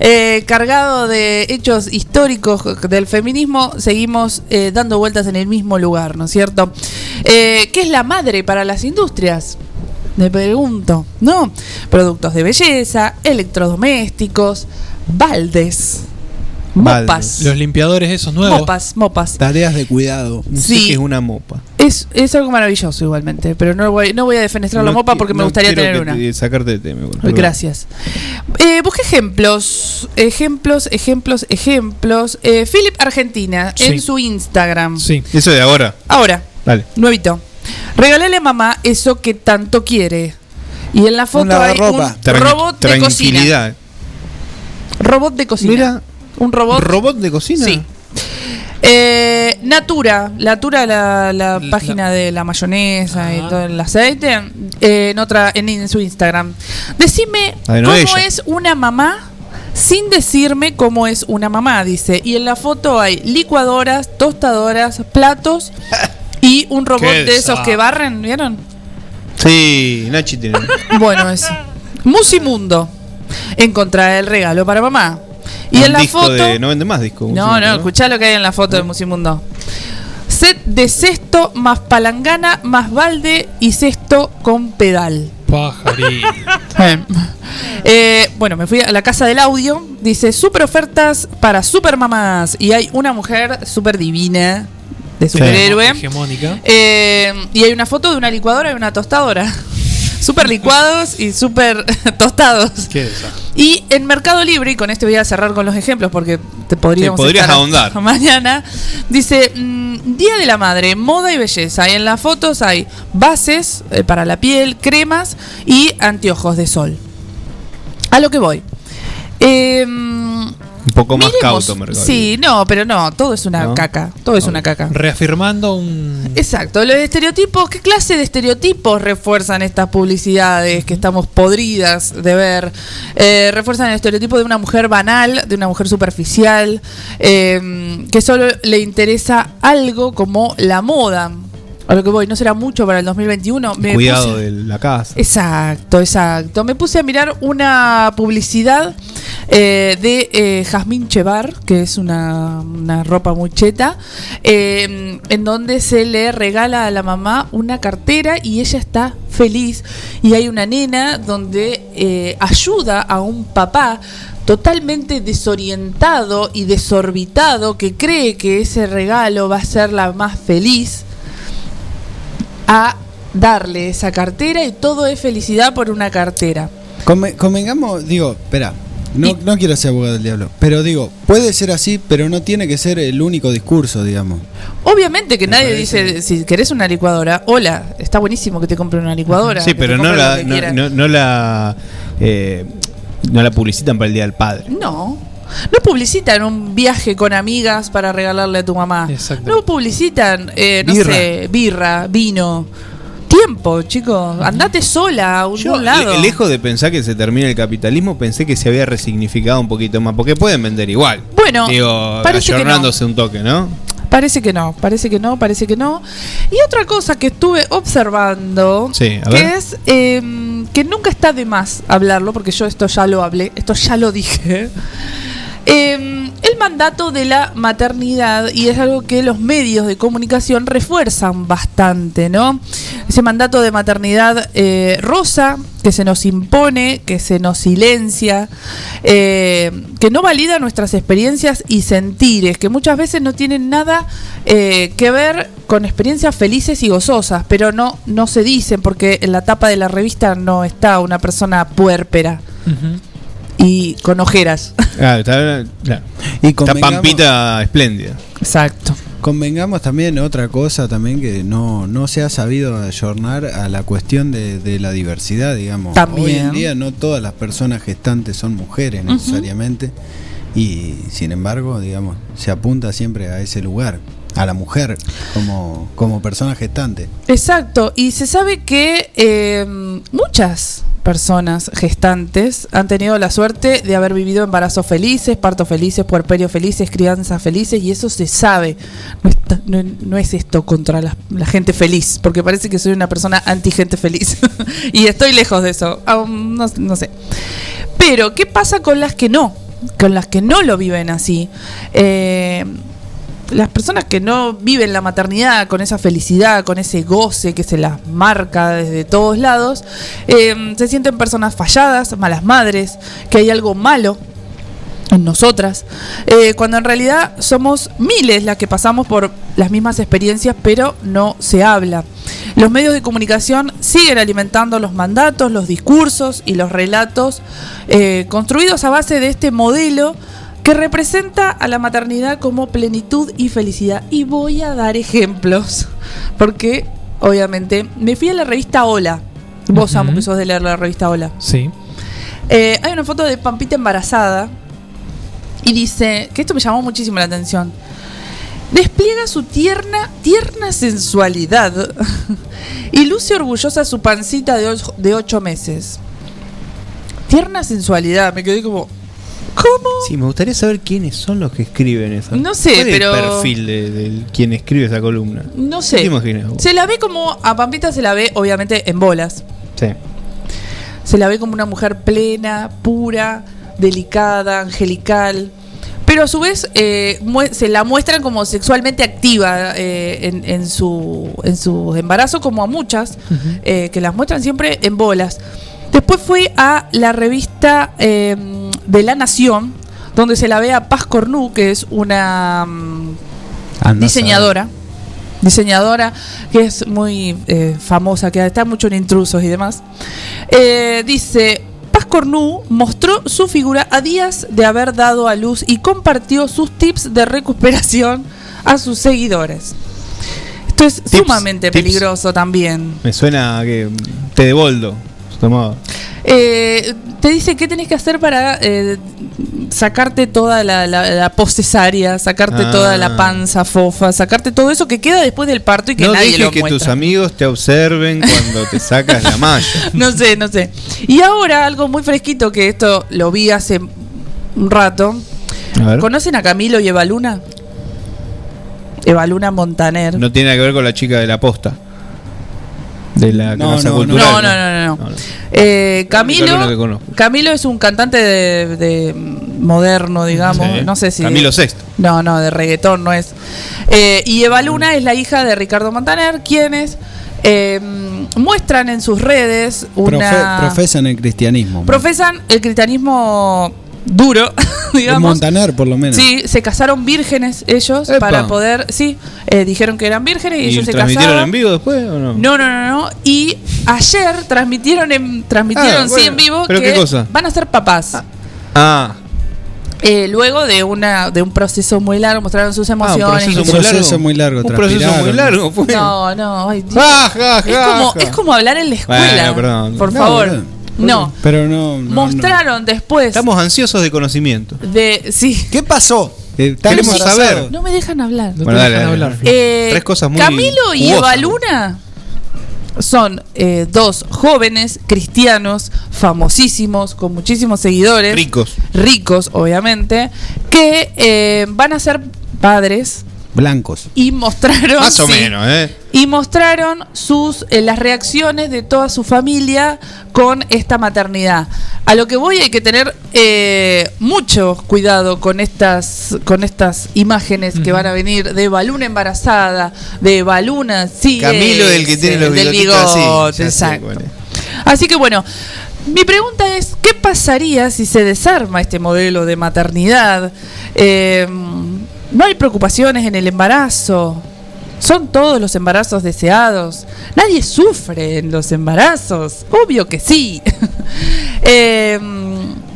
eh, cargado de hechos históricos del feminismo, seguimos eh, dando vueltas en el mismo lugar, ¿no es cierto? Eh, ¿Qué es la madre para las industrias? Me pregunto, ¿no? Productos de belleza, electrodomésticos, baldes, mopas, Los limpiadores esos nuevos. mopas, mopas. Tareas de cuidado. No sé Sí. qué es una mopa. Es, es algo maravilloso igualmente, pero no voy, no voy a defenestrar la mopa porque me gustaría tener que una. te- sacarte de tema. Gracias. Eh, busqué ejemplos, ejemplos, ejemplos, ejemplos. Eh, Philip Argentina Sí. en su Instagram. Sí. Eso de ahora. Ahora, Dale. nuevito. Regalale a mamá eso que tanto quiere. Y en la foto Un hay un robot de cocina. Robot de cocina. Mira. Un robot. ¿Robot de cocina? Sí. Eh, Natura, Natura, la, la página de la mayonesa y todo el aceite, eh, en otra, en, en su Instagram. Decime no cómo ella. es una mamá sin decirme cómo es una mamá, dice. Y en la foto hay licuadoras, tostadoras, platos [LAUGHS] y un robot de esos que barren, ¿vieron? Sí, Nachi tiene. Bueno, eso. [LAUGHS] Musimundo. Encontrar el regalo para mamá. Y Un en la disco foto. de- no vende más discos. No, no, escuchá lo que hay en la foto de Musimundo. Set de cesto más palangana más balde y cesto con pedal. Pajarito. [LAUGHS] Eh, bueno, me fui a la casa del audio. Dice super ofertas para super mamás. Y hay una mujer super divina de superhéroe. Hegemónica. Eh, y hay una foto de una licuadora y una tostadora. Super licuados y super [LAUGHS] tostados. Qué. Y en Mercado Libre, y con esto voy a cerrar con los ejemplos porque te podríamos Sí, podrías estar ahondar. [LAUGHS] mañana. Dice, mm, Día de la Madre, moda y belleza. Y en las fotos hay bases eh, para la piel, cremas y anteojos de sol. A lo que voy. Eh, Un poco más miremos- cauto, Mercado. Sí, no, pero no, todo es una ¿No? caca. Todo es una caca. Reafirmando un. Exacto, los estereotipos, ¿qué clase de estereotipos refuerzan estas publicidades que estamos podridas de ver? Eh, refuerzan el estereotipo de una mujer banal, de una mujer superficial, eh, que solo le interesa algo como la moda. A lo que voy, no será mucho para el 2021. Me Cuidado puse- de la casa. Exacto, exacto. Me puse a mirar una publicidad eh, de eh, Jazmín Chevar, que es una, una ropa muy cheta, eh, en donde se le regala a la mamá una cartera y ella está feliz. Y hay una nena donde eh, ayuda a un papá totalmente desorientado y desorbitado que cree que ese regalo va a ser la más feliz a darle esa cartera y todo es felicidad por una cartera. Conve- convengamos, digo, espera, no, no quiero ser abogado del diablo, pero digo, puede ser así, pero no tiene que ser el único discurso, digamos. Obviamente que nadie parece- dice, si querés una licuadora, hola, está buenísimo que te compre una licuadora. Sí, pero no la, no la, eh, no la publicitan para el Día del Padre. No. No publicitan un viaje con amigas para regalarle a tu mamá. No publicitan, eh, no Birra. sé, birra, vino. Tiempo, chicos. Andate sola a algún Yo, lado. le- lejos de pensar que se termina el capitalismo, pensé que se había resignificado un poquito más, porque pueden vender igual. Bueno, Digo, parece que no. un toque, ¿no? Parece que no, parece que no, parece que no. Y otra cosa que estuve observando, Sí, que es eh, que nunca está de más hablarlo, porque yo esto ya lo hablé, esto ya lo dije. Eh, el mandato de la maternidad, y es algo que los medios de comunicación refuerzan bastante, ¿no? Ese mandato de maternidad eh, rosa, que se nos impone, que se nos silencia, eh, que no valida nuestras experiencias y sentires, que muchas veces no tienen nada eh, que ver con experiencias felices y gozosas, pero no, no se dicen porque en la tapa de la revista no está una persona puérpera y con ojeras. Ah, está, claro. Y Está convengamos- Pampita espléndida. Exacto. Convengamos también otra cosa también que no, no se ha sabido ayornar a la cuestión de, de la diversidad, digamos. También. Hoy en día no todas las personas gestantes son mujeres necesariamente y sin embargo, digamos, se apunta siempre a ese lugar, a la mujer como, como persona gestante. Exacto, y se sabe que eh, muchas personas gestantes han tenido la suerte de haber vivido embarazos felices, partos felices, puerperios felices, crianzas felices, y eso se sabe. No, es esto contra la, gente feliz, porque parece que soy una persona anti gente feliz, [LAUGHS] y estoy lejos de eso, no, no sé. Pero, ¿qué pasa con las que no? Con las que no lo viven así. Eh, las personas que no viven la maternidad con esa felicidad, con ese goce que se las marca desde todos lados, eh, se sienten personas falladas, malas madres, que hay algo malo en nosotras, eh, cuando en realidad somos miles las que pasamos por las mismas experiencias, pero no se habla. Los medios de comunicación siguen alimentando los mandatos, los discursos y los relatos eh, construidos a base de este modelo que representa a la maternidad como plenitud y felicidad. Y voy a dar ejemplos, porque obviamente me fui a la revista Hola. Vos. Samu, que sos de leer la revista Hola. Sí. Eh, hay una foto de Pampita embarazada y dice, que esto me llamó muchísimo la atención, despliega su tierna, tierna sensualidad [LAUGHS] y luce orgullosa su pancita de, de ocho meses. Tierna sensualidad, me quedé como, ¿cómo? Sí, me gustaría saber quiénes son los que escriben eso. No sé, ¿Cuál es pero- el perfil de, de quien escribe esa columna? No ¿Qué sé. te imaginas vos? Se la ve como, a Pampita se la ve obviamente en bolas. Sí. Se la ve como una mujer plena, pura, delicada, angelical. Pero a su vez eh, se la muestran como sexualmente activa eh, en, en su, en su embarazo, como a muchas, eh, que las muestran siempre en bolas. Después fue a la revista de La Nación, donde se la ve a Paz Cornu, que es una mm, Anda a diseñadora. Diseñadora que es muy eh, famosa, que está mucho en intrusos y demás. Eh, dice: Paz Cornu mostró su figura a días de haber dado a luz y compartió sus tips de recuperación a sus seguidores. Esto es sumamente tips. peligroso también. Me suena a que té de boldo. se tomaba. Eh, te dice qué tenés que hacer para eh, sacarte toda la, la, la poscesárea, sacarte Ah. toda la panza fofa, sacarte todo eso que queda después del parto y que no nadie lo que muestra. tus amigos te observen cuando te [LAUGHS] sacas la malla. No sé, no sé. Y ahora algo muy fresquito que esto lo vi hace un rato. A. ¿Conocen a Camilo y Evaluna? Evaluna Montaner. No tiene nada que ver con la chica de la posta. De la No, casa no, cultural. No, no, no, no. no. Eh, Camilo, Camilo es un cantante de, de moderno, digamos. Sí. No sé si. Camilo Sexto. No, no, de reggaetón no es. Eh, y Eva Luna es la hija de Ricardo Montaner, quienes eh, muestran en sus redes Profe- una. profesan el cristianismo. profesan el cristianismo duro, [LAUGHS] En digamos. Montaner, por lo menos. Sí, se casaron vírgenes ellos Epa. para poder. Sí, eh, dijeron que eran vírgenes y, ¿Y ellos se transmitieron casaron. en vivo después o no? No, no, no, no. Y ayer transmitieron en, transmitieron Ah, sí en vivo ¿Pero que qué cosa? van a ser papás. Ah, Eh, luego de una de un proceso muy largo, mostraron sus emociones. Ah, proceso Un muy proceso largo. muy largo. un proceso muy largo fue. No, no, ay, Dios. Ja, ja, es, como, ja. es como hablar en la escuela. Bueno, perdón. Por No, favor. No. Pero no. no, Mostraron después Estamos ansiosos de conocimiento. de. Sí. ¿Qué pasó? Eh, Queremos saber. No me dejan hablar. No Bueno, te dale, dejan dale. hablar. Eh, Tres cosas muy Camilo y jugosas. Eva Luna son eh, dos jóvenes cristianos famosísimos, con muchísimos seguidores. Ricos. Ricos, obviamente, que eh, van a ser padres Blancos. y mostraron. Más o sí, menos, ¿eh? Y mostraron sus eh, las reacciones de toda su familia con esta maternidad. A lo que voy hay que tener eh, mucho cuidado con estas con estas imágenes que van a venir de Baluna embarazada, de Baluna sí Camilo es, el que tiene los del bigotitos así. bigote, Ya sé exacto. Así que bueno, mi pregunta es, ¿qué pasaría si se desarma este modelo de maternidad? Eh, no hay preocupaciones en el embarazo. Son todos los embarazos deseados. Nadie sufre en los embarazos. Obvio que sí. [LAUGHS] Eh,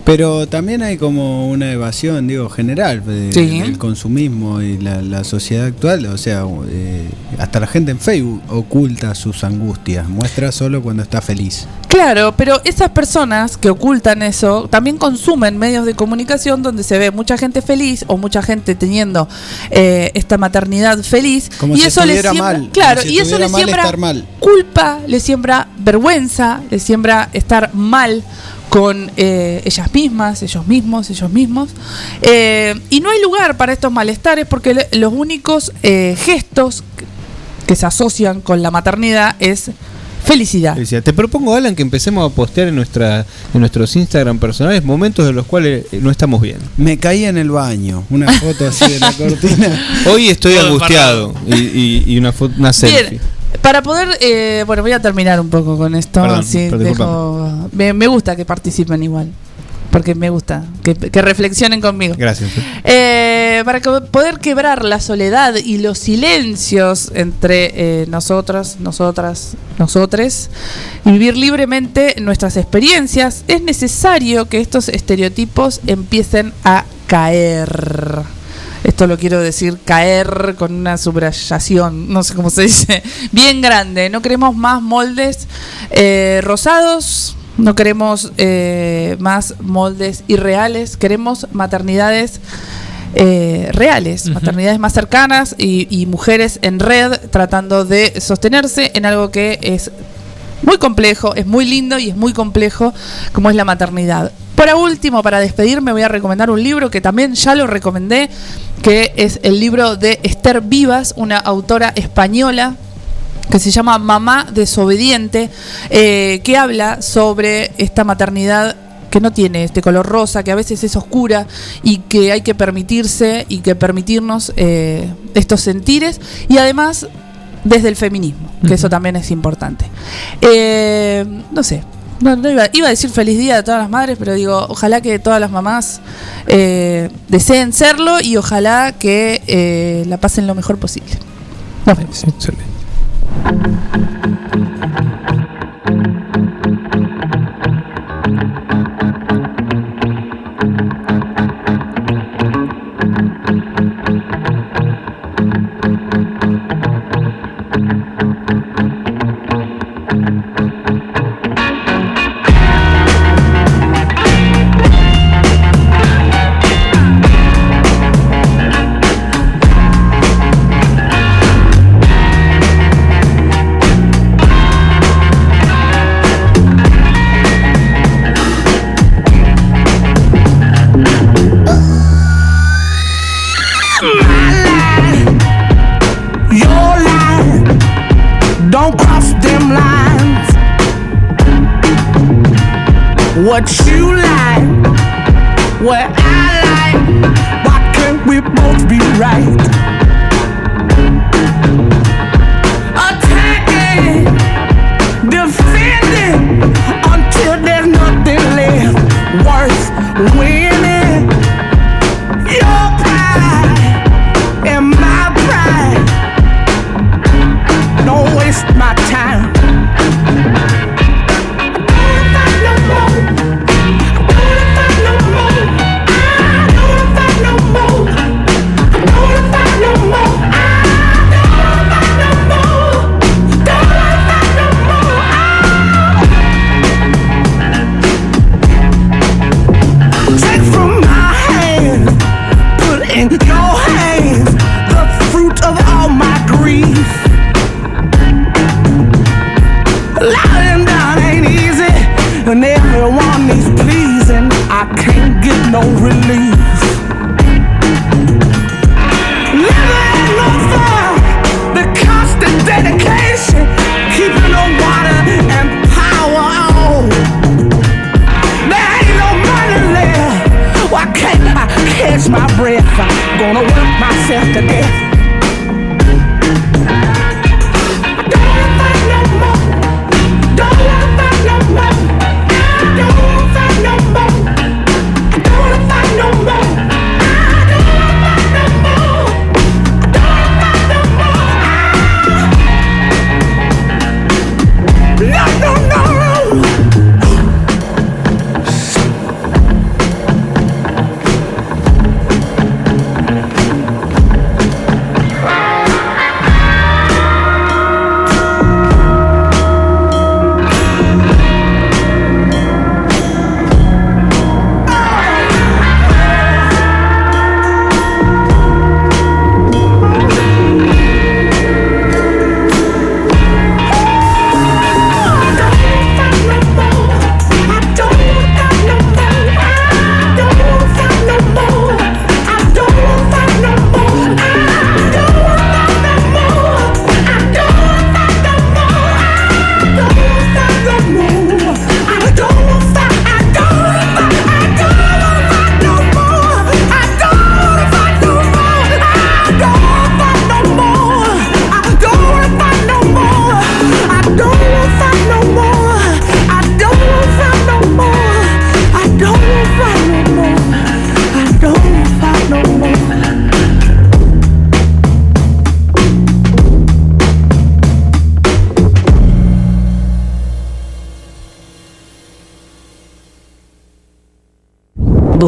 Pero también hay como una evasión, digo, general de- Sí. del consumismo y la, la sociedad actual. O sea, eh, hasta la gente en Facebook oculta sus angustias, muestra solo cuando está feliz. Claro, pero esas personas que ocultan eso también consumen medios de comunicación donde se ve mucha gente feliz o mucha gente teniendo eh, esta maternidad feliz Como y si eso les siembra, mal, claro, si y eso mal siembra mal. culpa, les siembra vergüenza, les siembra estar mal con eh, ellas mismas, ellos mismos, ellos mismos. Eh, y no hay lugar para estos malestares porque le- los únicos eh, gestos que- se asocian con la maternidad es felicidad. Felicidad. Te propongo, Alan, que empecemos a postear en, nuestra, en nuestros Instagram personales momentos de los cuales eh, no estamos bien. Me caí en el baño, una foto así de la [LAUGHS] cortina. Hoy estoy angustiado y, y- y una, foto, una selfie. Bien, para poder, eh, bueno, voy a terminar un poco con esto. Perdón, así pero dejo- me, me gusta que participen igual. porque me gusta que, que reflexionen conmigo. Gracias. Eh, para que- poder quebrar la soledad y los silencios entre eh, nosotros, nosotras, nosotres y vivir libremente nuestras experiencias, es necesario que estos estereotipos empiecen a caer. Esto lo quiero decir caer con una subrayación, no sé cómo se dice, [LAUGHS] bien grande. No queremos más moldes eh, rosados, no queremos eh, más moldes irreales, queremos maternidades eh, reales, maternidades más cercanas y, y mujeres en red tratando de sostenerse en algo que es muy complejo, es muy lindo y es muy complejo como es la maternidad. Por último, para despedirme voy a recomendar un libro que también ya lo recomendé, que es el libro de Esther Vivas, una autora española que se llama Mamá desobediente, eh, que habla sobre esta maternidad que no tiene este color rosa, que a veces es oscura y que hay que permitirse y que permitirnos eh, estos sentires y además desde el feminismo, que eso también es importante. Eh, no sé. No, no iba, a decir feliz día a todas las madres, pero digo, ojalá que todas las mamás eh, deseen serlo y ojalá que eh, la pasen lo mejor posible. We both be right?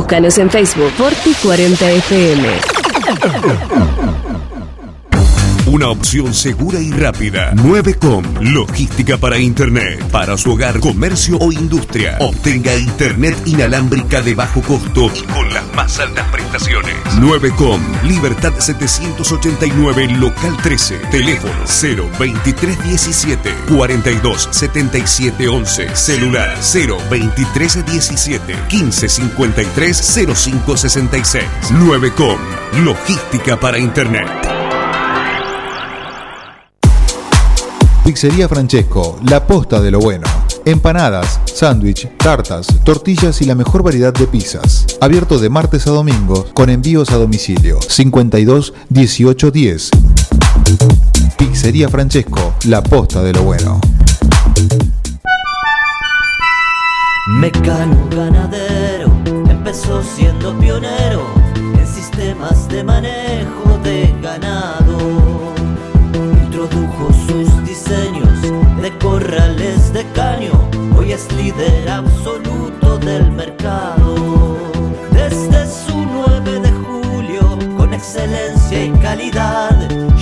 Búscanos en Facebook Forti 40 FM. Una opción segura y rápida. 9com, logística para Internet. Para su hogar, comercio o industria. Obtenga Internet inalámbrica de bajo costo y con las más altas prestaciones. 9com, Libertad 789, local 13. Teléfono 02317 427711. Celular 02317 1553 0566. 9com, logística para Internet. Pizzería Francesco, la posta de lo bueno. Empanadas, sándwich, tartas, tortillas y la mejor variedad de pizzas. Abierto de martes a domingo con envíos a domicilio. 52 18 10. Pizzería Francesco, la posta de lo bueno. Mecano ganadero empezó siendo pionero en sistemas de manejo de ganado. Introdujo es líder absoluto del mercado. Desde su 9 de julio, con excelencia y calidad,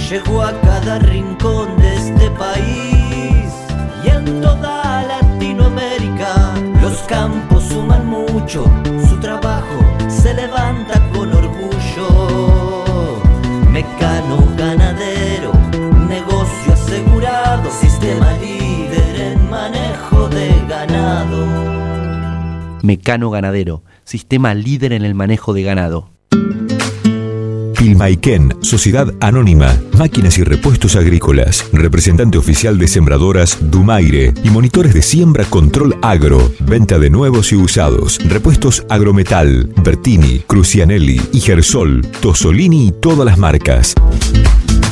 llegó a cada rincón de este país y en toda Latinoamérica. Los campos suman mucho, Mecano Ganadero, sistema líder en el manejo de ganado. Pilmaiken, Sociedad Anónima, Máquinas y Repuestos Agrícolas, representante oficial de sembradoras Dumaire y monitores de siembra Control Agro, venta de nuevos y usados, repuestos Agrometal, Bertini, Crucianelli, Igersol, Tosolini y todas las marcas.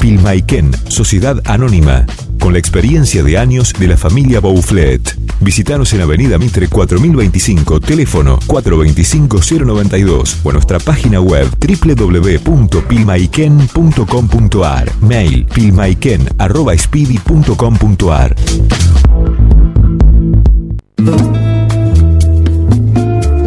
Pilmaiken, Sociedad Anónima, con la experiencia de años de la familia Bouflet. Visítanos en Avenida Mitre 4025, teléfono 425-092 o nuestra página web www.pilmaiken.com.ar, mail pilmaiken.speedy.com.ar.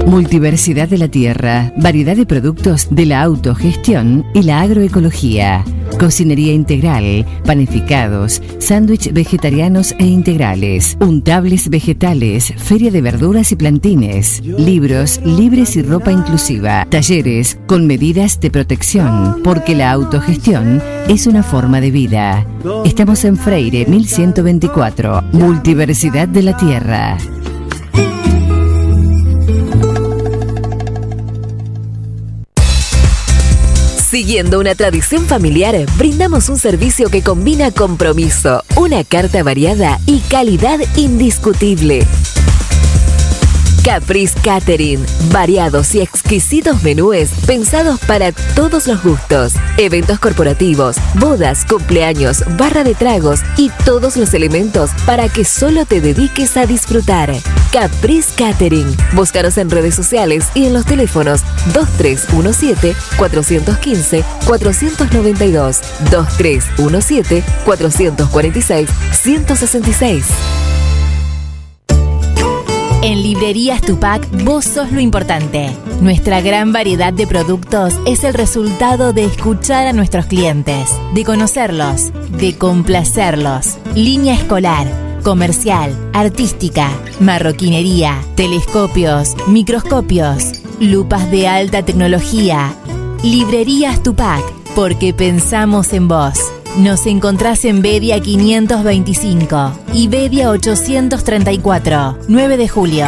Multiversidad de la tierra, variedad de productos de la autogestión y la agroecología. Cocinería integral, panificados, sándwich vegetarianos e integrales, untables vegetales, feria de verduras y plantines, libros libres y ropa inclusiva, talleres con medidas de protección, porque la autogestión es una forma de vida. Estamos en Freire 1124, Multiversidad de la Tierra. Siguiendo una tradición familiar, brindamos un servicio que combina compromiso, una carta variada y calidad indiscutible. Caprice Catering, variados y exquisitos menúes pensados para todos los gustos. Eventos corporativos, bodas, cumpleaños, barra de tragos y todos los elementos para que solo te dediques a disfrutar. Caprice Catering. Búscanos en redes sociales y en los teléfonos 2317-415-492, 2317-446-166. En Librerías Tupac, vos sos lo importante. Nuestra gran variedad de productos es el resultado de escuchar a nuestros clientes, de conocerlos, de complacerlos. Línea escolar, comercial, artística, marroquinería, telescopios, microscopios, lupas de alta tecnología. Librerías Tupac, porque pensamos en vos. Nos encontrás en Bedia 525 y Bedia 834, 9 de julio.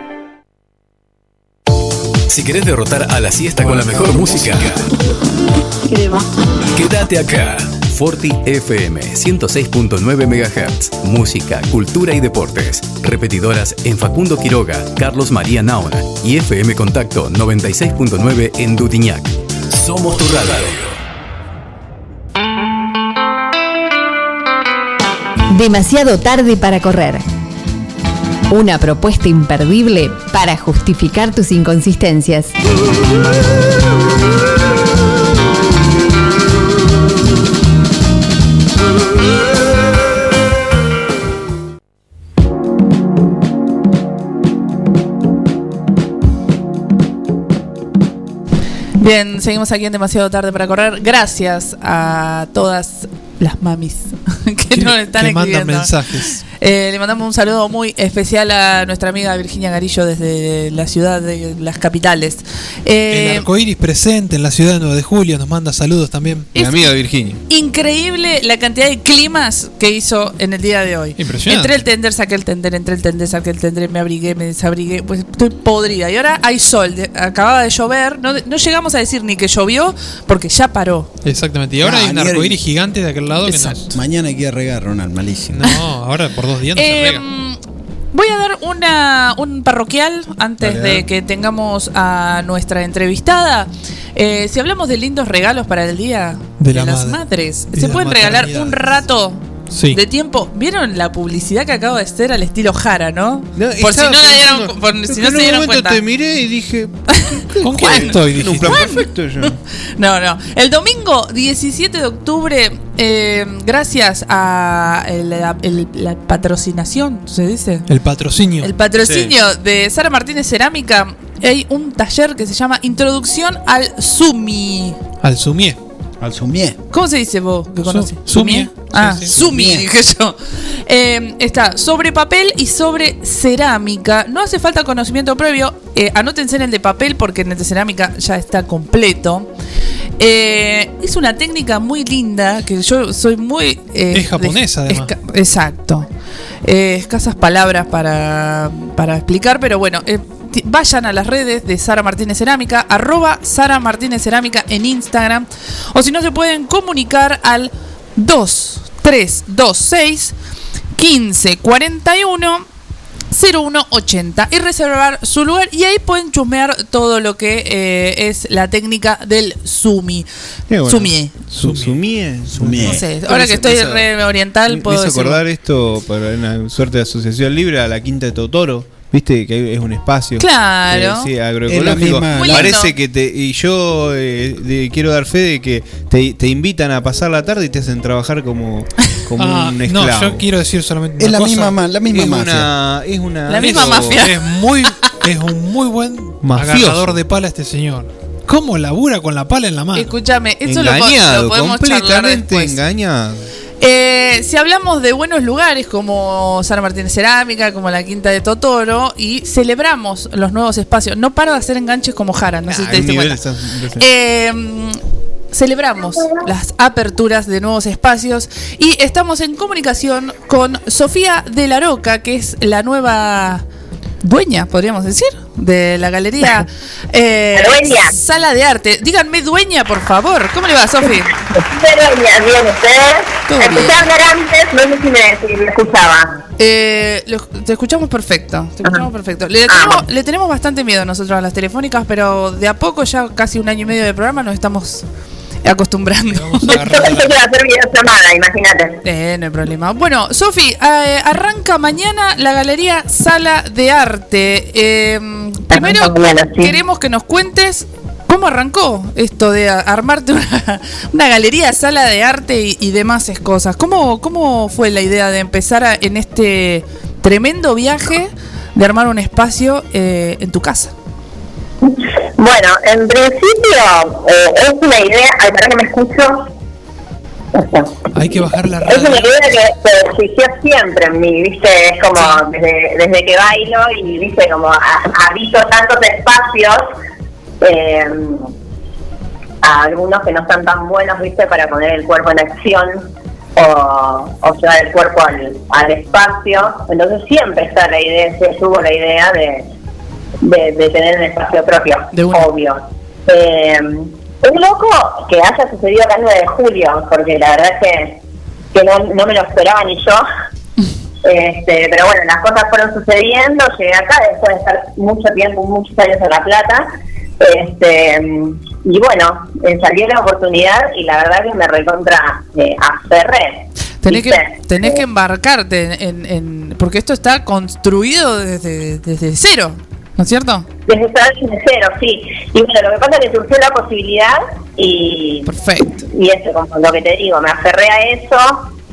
Si querés derrotar a la siesta con la mejor música, quédate acá. Forti FM 106.9 MHz. Música, cultura y deportes. Repetidoras en Facundo Quiroga, Carlos María Naona y FM Contacto 96.9 en Dutiñac. Somos tu radio. Demasiado tarde para correr. Una propuesta imperdible para justificar tus inconsistencias. Bien, seguimos aquí en demasiado tarde para correr. Gracias a todas las mamis [LAUGHS] que nos están que mandan escribiendo. mensajes. Eh, le mandamos un saludo muy especial a nuestra amiga Virginia Garillo desde la ciudad de las capitales. Eh, El arcoíris presente en la ciudad de 9 de julio nos manda saludos también. Mi amiga Virginia. increíble la cantidad de climas que hizo en el día de hoy. Impresionante. Entré el tender, saqué el tender, entré el tender, saqué el tender, me abrigué, me desabrigué. Pues estoy podrida. Y ahora hay sol. de- acababa de llover. No, no llegamos a decir ni que llovió porque ya paró. Exactamente. Y ahora Ah, hay un arcoíris gigante de aquel lado que no es. Mañana hay que ir a regar, Ronald, malísimo. No, ahora por dos días no se rega. Voy a dar una, un parroquial antes Dale, de que tengamos a nuestra entrevistada. Eh, si hablamos de lindos regalos para el Día De de, la las madre. Madres, ¿se de pueden regalar un rato Sí. de tiempo? ¿Vieron la publicidad que acabo de hacer al estilo Jara, no? No, por si no, la dieron, por si no en se dieron cuenta. te miré y dije, [LAUGHS] ¿Con ¿qué quién estoy? En un plan perfecto yo. No, no. El domingo 17 de octubre, eh, gracias a el- la, el- la patrocinación, ¿se dice? El patrocinio. El patrocinio de Sara Martínez Cerámica, hay un taller que se llama Introducción al Sumi. Al sumié. Al sumié. ¿Cómo se dice vos que conoces? sumie. Ah, Sí, sí. Sumi, Sumie. dije yo. [LAUGHS] Eh, está sobre papel y sobre cerámica. No hace falta conocimiento previo. Eh, anótense en el de papel porque en el de cerámica ya está completo. Eh, es una técnica muy linda que yo soy muy... Es japonesa, de- además. exacto. Escasas palabras para, para explicar, pero bueno, vayan a las redes de Sara Martínez Cerámica, arroba Sara Martínez Cerámica en Instagram, o si no se pueden comunicar al 2326 1541 0180 y reservar su lugar y ahí pueden chusmear todo lo que eh, es la técnica del sumi. Bueno. Sumie. Su- Sumie. Sumie. No sé, ahora que estoy re oriental Me puedo hizo decirlo. acordar esto para una suerte de asociación libre a la Quinta de Totoro. Viste que es un espacio. Claro. eh, sí, Es agroecológico. misma- Parece que te. Y yo eh, de- quiero dar fe de que te, te invitan a pasar la tarde y te hacen trabajar como, como [LAUGHS] Ah, un no, esclavo. yo quiero decir solamente Es una la cosa. misma, ma- la misma es mafia. Una, es una. La misma eso- mafia. Es muy, es un muy buen Mafioso. agarrador de pala este señor. ¿Cómo labura con la pala en la mano? Escúchame, eso Engañado, lo podemos charlar completamente después. engañado. Eh, si hablamos de buenos lugares como Sara Martínez Cerámica, como la Quinta de Totoro, y celebramos los nuevos espacios, no paro de hacer enganches como Jara, no sé si Ah, te el diste cuenta. está. Eh, celebramos las aperturas de nuevos espacios y estamos en comunicación con Sofía de la Roca, que es la nueva dueña, podríamos decir, de la galería [LAUGHS] eh, dueña. Sala de Arte. Díganme dueña, por favor. ¿Cómo le va, Sofía? Pero bien, ustedes. Todo Escuché hablar antes, no sé si me, si me escuchaba. Eh, lo- te escuchamos perfecto. Te escuchamos perfecto. Le tenemos, le tenemos bastante miedo nosotros a las telefónicas, pero de a poco, ya casi un año y medio de programa, nos estamos acostumbrando. [LAUGHS] Imagínate. Eh, no hay problema. Bueno, Sofi, eh, arranca mañana la galería Sala de Arte. Eh, primero, Arranca mañana, sí. queremos que nos cuentes cómo arrancó esto de a- armarte una, [LAUGHS] una galería, sala de arte y, y demás cosas. ¿Cómo, ¿Cómo fue la idea de empezar a- en este tremendo viaje de armar un espacio eh, en tu casa? [LAUGHS] Bueno, en principio eh, es una idea. Ay, para que me escucho. Hay que bajar la Es radio. una idea que se existió siempre en mí, ¿viste? Es como desde, desde que bailo y, ¿viste? Como ha- habito tantos espacios, eh, a algunos que no están tan buenos, ¿viste? Para poner el cuerpo en acción o, o llevar el cuerpo al, al espacio. Entonces siempre está la idea, se tuvo la idea de, de, de tener un espacio propio, obvio. Eh, Un loco que haya sucedido acá el 9 de julio, porque la verdad es que, que no, no me lo esperaba ni yo. [LAUGHS] Este, pero bueno, las cosas fueron sucediendo, llegué acá después de estar mucho tiempo, muchos años en La Plata. Este, y bueno, eh, salió la oportunidad y la verdad que me recontra eh, aferré. Tenés que, tenés que embarcarte en, en- porque esto está construido desde, desde cero, ¿no es cierto? Desde estar desde cero, sí. Y bueno, lo que pasa es que surgió la posibilidad y. Perfecto. Y eso, como lo que te digo, me aferré a eso.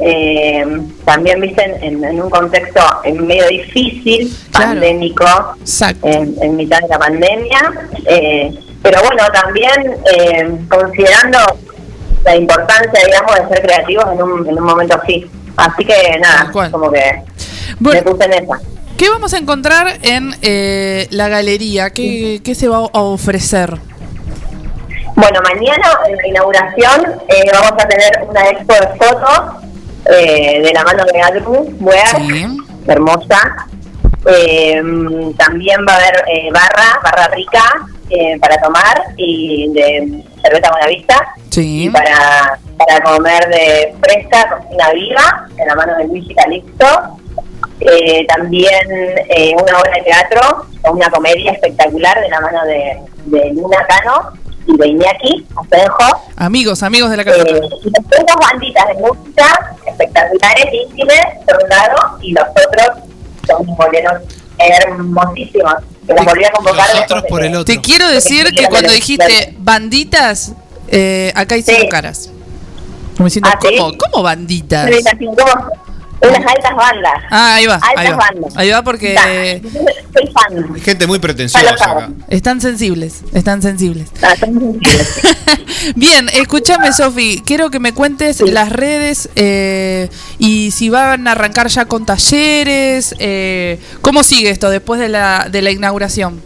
eh, también, viste, en, en un contexto en medio difícil, pandémico, en, en mitad de la pandemia. eh, pero bueno, también eh, considerando la importancia, digamos, de ser creativos en un, en un momento así. Así que nada, como que me puse en esa. ¿Qué vamos a encontrar en eh, la galería? ¿Qué, qué se va a ofrecer? Bueno, mañana en la inauguración eh, vamos a tener una expo de fotos eh, de la mano de Adru Wear, hermosa. Eh, también va a haber eh, barra, barra rica eh, para tomar y de cerveza Buenavista. Y para, para comer de fresca, cocina viva, de la mano de Luigi Calixto. Eh, también eh, una obra de teatro o una comedia espectacular de la mano de, de Luna Cano y de Iñaki Asenjo. Amigos, amigos de la casa. Eh, y después dos banditas de música espectaculares, íntimes, por un lado, y los otros son boleros hermosísimos. Que los volví a convocar. después de que- Te quiero decir que cuando dijiste banditas, eh, acá hicieron caras. Como diciendo, ¿Ah, sí? ¿cómo, ¿cómo banditas? Unas altas bandas. Ah, ahí va, Altas ahí va. bandas. Ahí va porque Soy fan. Gente muy pretenciosa acá. están sensibles, están sensibles. [LAUGHS] Bien, escúchame, Sofi, quiero que me cuentes las redes eh, y si van a arrancar ya con talleres, eh, ¿cómo sigue esto después de la, de la inauguración?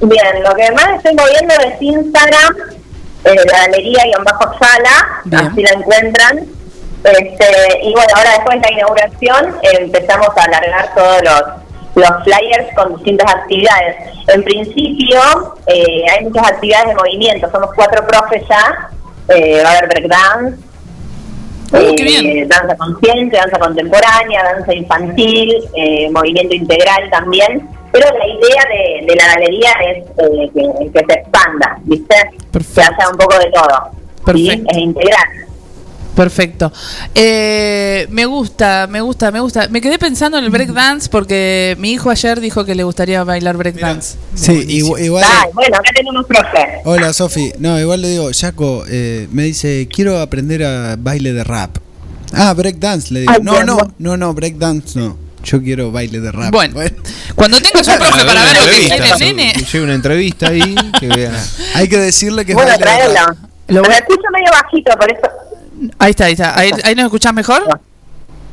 Bien, lo que más estoy moviendo es Instagram, eh, la galería y bajo sala, así la encuentran. Este, y bueno, ahora después de la inauguración empezamos a alargar todos los, los flyers con distintas actividades. En principio eh, hay muchas actividades de movimiento, somos cuatro profes ya, eh, va a haber breakdance, eh, danza consciente, danza contemporánea, danza infantil, eh, movimiento integral también. Pero la idea de, de la galería es eh, que, que se expanda, ¿viste? Que haya un poco de todo. ¿sí? Es integral. Perfecto. Eh, me gusta, me gusta, me gusta. Me quedé pensando en el breakdance porque mi hijo ayer dijo que le gustaría bailar breakdance. Sí, igu- igual. Ay, bueno, acá tenemos profe. Hola Sofi, no, igual le digo, Jaco, eh, me dice, quiero aprender a baile de rap. Ah, breakdance, le digo. Ay, no, no, no. no, breakdance no. Yo quiero baile de rap. Bueno, cuando tengas un profe para ver lo que quiere el nene, lleve una entrevista ahí, que vea. Hay que decirle que es Bueno, baile de rap. Lo Me escucho medio bajito, por eso. Ahí está, ahí está. Ahí, ahí nos escuchás mejor.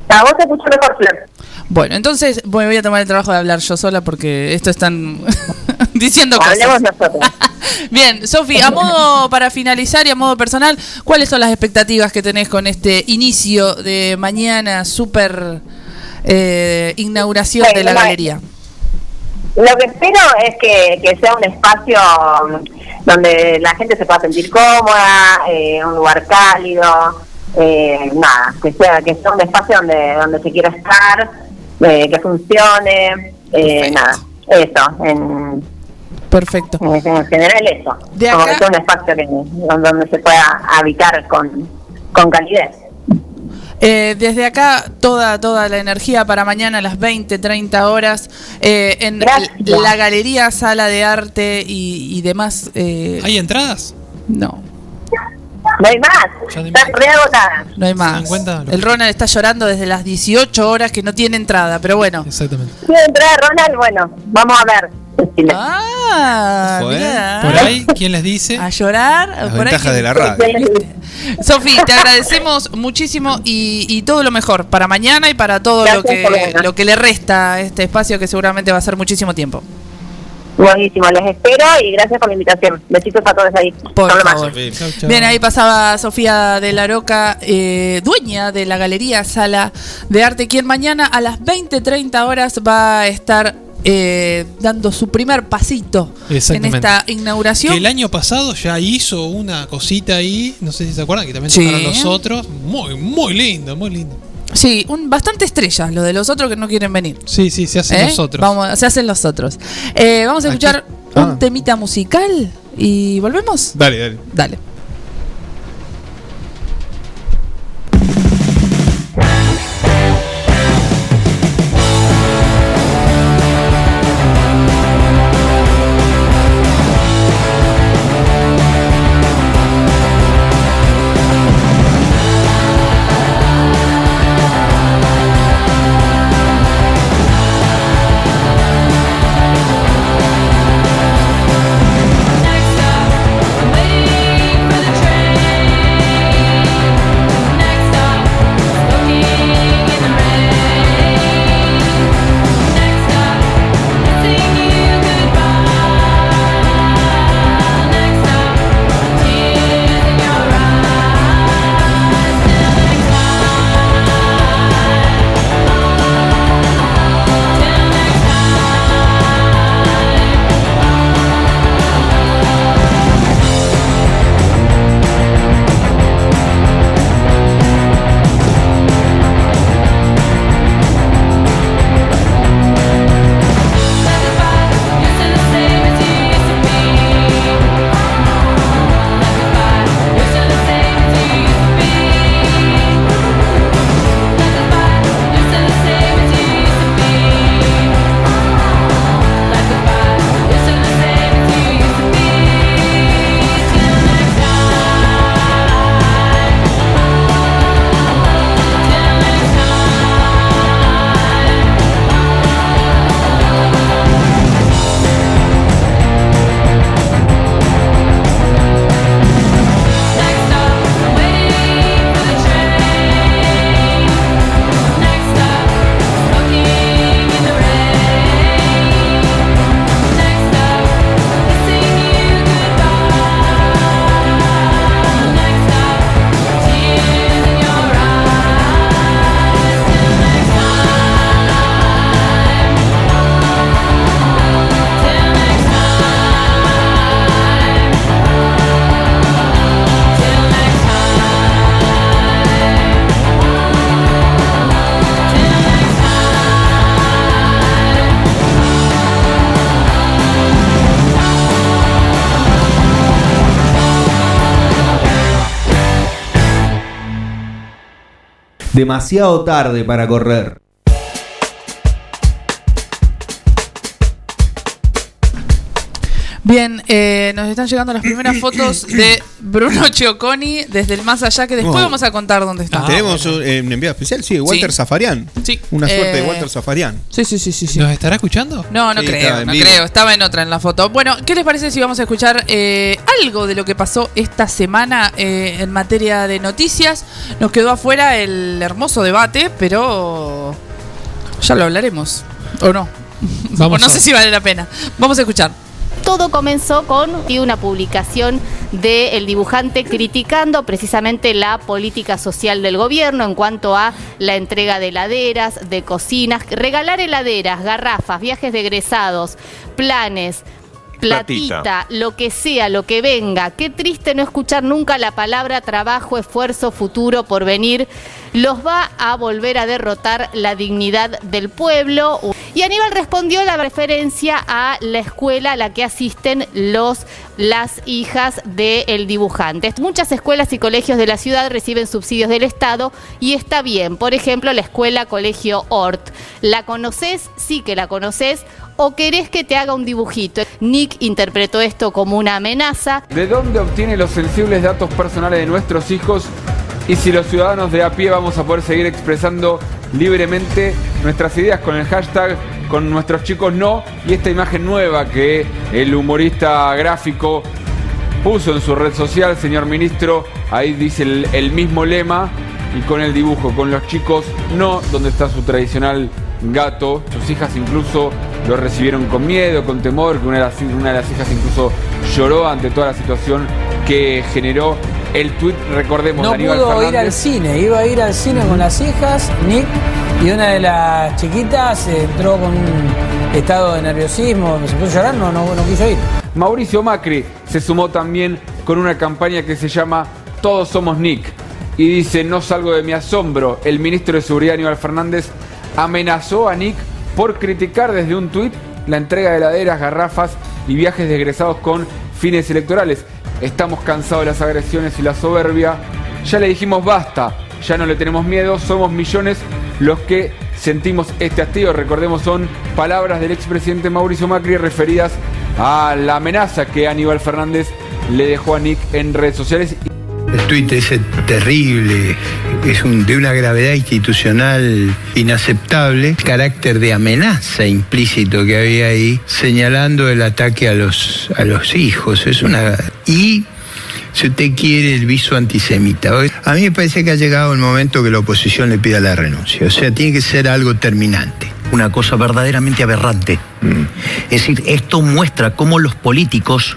A vos te escucho mejor, Flor. Bueno, entonces voy voy a tomar el trabajo de hablar yo sola porque esto están [LAUGHS] diciendo cosas. Hablemos nosotros. [LAUGHS] Bien, Sofi, a modo para finalizar y a modo personal, ¿cuáles son las expectativas que tenés con este inicio de mañana, super eh, inauguración de la Bueno, galería? Lo que espero es que, que sea un espacio donde la gente se pueda sentir cómoda, eh, un lugar cálido, eh, nada, que sea que sea un espacio donde donde se quiera estar, eh, que funcione, eh, nada, eso, en, Perfecto. en, en general eso, De como acá- que sea un espacio que, donde se pueda habitar con, con calidez. Eh, desde acá, toda, toda la energía para mañana a las 20, 30 horas eh, en la galería, sala de arte y, y demás. eh, ¿Hay entradas? No, No hay más, está reagotada. no hay más. El Ronald está llorando desde las 18 horas que no tiene entrada, pero bueno. Exactamente. ¿Quiere entrar Ronald? Bueno, vamos a ver. Ah, ¿eh? Por ahí, ¿quién les dice? A llorar. Las por ahí ventajas de la radio. [LAUGHS] Sofi, te agradecemos muchísimo y, y todo lo mejor para mañana y para todo lo Gracias que, venir. lo que le resta a este espacio que seguramente va a ser muchísimo tiempo. Buenísimo, les espero y gracias por la invitación. Besitos a todos ahí. Por favor. Bien, ahí pasaba Sofía de la Roca, eh, dueña de la Galería Sala de Arte, quien mañana a las 20.30 horas va a estar eh, dando su primer pasito en esta inauguración. Que el año pasado ya hizo una cosita ahí, no sé si se acuerdan, que también Sí. tocaron los otros. Muy, muy lindo, muy lindo. Sí, un, bastante estrella, lo de los otros que no quieren venir. Sí, sí, se hacen ¿Eh? los otros. Vamos, se hacen los otros. Eh, vamos a escuchar Ah. un temita musical y volvemos. Dale, dale. Dale. Demasiado tarde para correr. Bien, eh, nos están llegando las primeras fotos de Bruno Chioconi desde el más allá, que después No. vamos a contar dónde está. Tenemos un, eh, un enviado especial, sí, Walter Sí. Zafarian. Sí. Una suerte Eh, de Walter Zafarian. Sí, sí, sí, sí. sí. ¿Nos estará escuchando? No, no Sí, creo, estaba en no vivo. creo. Estaba en otra en la foto. Bueno, ¿qué les parece si vamos a escuchar eh, algo de lo que pasó esta semana eh, en materia de noticias? Nos quedó afuera el hermoso debate, pero ya lo hablaremos. ¿O no? Vamos [LAUGHS] o no a- sé si vale la pena. Vamos a escuchar. Todo comenzó con una publicación del dibujante criticando precisamente la política social del gobierno en cuanto a la entrega de heladeras, de cocinas, regalar heladeras, garrafas, viajes de egresados, planes. Platita, lo que sea, lo que venga. Qué triste no escuchar nunca la palabra trabajo, esfuerzo, futuro, por venir. Los va a volver a derrotar la dignidad del pueblo. Y Aníbal respondió la referencia a la escuela a la que asisten los las hijas del dibujante. Muchas escuelas y colegios de la ciudad reciben subsidios del Estado y está bien. Por ejemplo, la escuela Colegio Ort. ¿La conoces? Sí que la conoces. ¿O querés que te haga un dibujito? Nick interpretó esto como una amenaza. ¿De dónde obtiene los sensibles datos personales de nuestros hijos? Y si los ciudadanos de a pie vamos a poder seguir expresando libremente nuestras ideas con el hashtag con nuestros chicos no y esta imagen nueva que el humorista gráfico puso en su red social, señor ministro, ahí dice el, el mismo lema y con el dibujo, con los chicos no, donde está su tradicional gato, sus hijas incluso lo recibieron con miedo, con temor, que una de las, una de las hijas incluso lloró ante toda la situación que generó el tuit, recordemos, No Aníbal pudo ir al Fernández. cine, iba a ir al cine con las hijas. Nick Y una de las chiquitas entró con un estado de nerviosismo, se puso a llorar, no, no, no quiso ir. Mauricio Macri se sumó también con una campaña que se llama Todos somos Nick y dice no salgo de mi asombro. El ministro de Seguridad Aníbal Fernández amenazó a Nick por criticar desde un tuit la entrega de heladeras, garrafas y viajes de egresados con fines electorales. Estamos cansados de las agresiones y la soberbia. Ya le dijimos basta, ya no le tenemos miedo, somos millones los que sentimos este hastío. Recordemos, son palabras del expresidente Mauricio Macri referidas a la amenaza que Aníbal Fernández le dejó a Nick en redes sociales. El tuit ese terrible, es un, de una gravedad institucional inaceptable, carácter de amenaza implícito que había ahí, señalando el ataque a los, a los hijos. Es una. Y si usted quiere, el viso antisemita. A mí me parece que ha llegado el momento que la oposición le pida la renuncia. O sea, tiene que ser algo terminante. Una cosa verdaderamente aberrante. Es decir, esto muestra cómo los políticos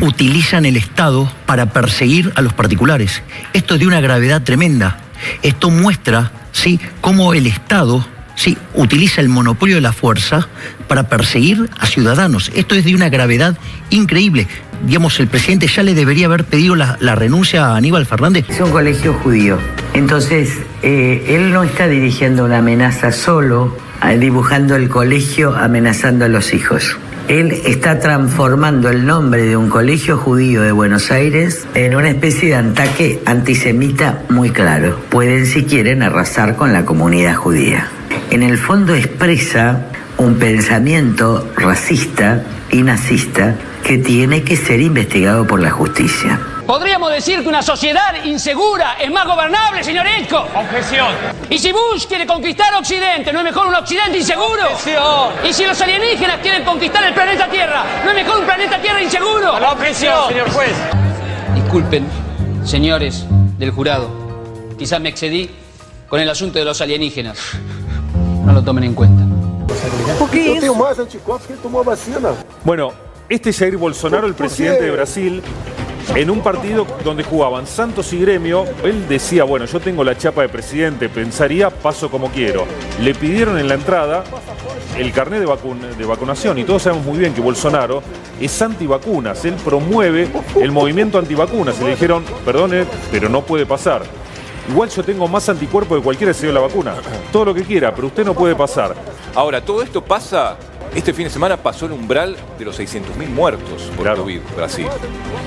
utilizan el Estado para perseguir a los particulares. Esto es de una gravedad tremenda. Esto muestra, sí, cómo el Estado sí, utiliza el monopolio de la fuerza para perseguir a ciudadanos. Esto es de una gravedad increíble. Digamos, el presidente ya le debería haber pedido la, la renuncia a Aníbal Fernández. Es un colegio judío. Entonces, eh, él no está dirigiendo una amenaza solo, eh, dibujando el colegio, amenazando a los hijos. Él está transformando el nombre de un colegio judío de Buenos Aires en una especie de ataque antisemita muy claro. Pueden, si quieren, arrasar con la comunidad judía. En el fondo expresa un pensamiento racista y nazista que tiene que ser investigado por la justicia. Podríamos decir que una sociedad insegura es más gobernable, señor Esco. Objeción. Y si Bush quiere conquistar Occidente, ¿no es mejor un Occidente inseguro? Objeción. Y si los alienígenas quieren conquistar el planeta Tierra, ¿no es mejor un planeta Tierra inseguro? La objeción, señor juez. Disculpen, señores del jurado. Quizás me excedí con el asunto de los alienígenas. No lo tomen en cuenta. Eu tenho mais anticorpos que ele tomou a vacina. Bueno, este Jair Bolsonaro, el presidente de Brasil, en un partido donde jugaban Santos y Gremio, él decía, bueno, yo tengo la chapa de presidente, pensaría, paso como quiero. Le pidieron en la entrada el carnet de, vacun- de vacunación y todos sabemos muy bien que Bolsonaro es antivacunas, él promueve el movimiento antivacunas y le dijeron, perdone, pero no puede pasar. Igual yo tengo más anticuerpos de cualquiera que se dio la vacuna. Todo lo que quiera, pero usted no puede pasar. Ahora, todo esto pasa, este fin de semana pasó el umbral de los 600.000 muertos por COVID, Brasil.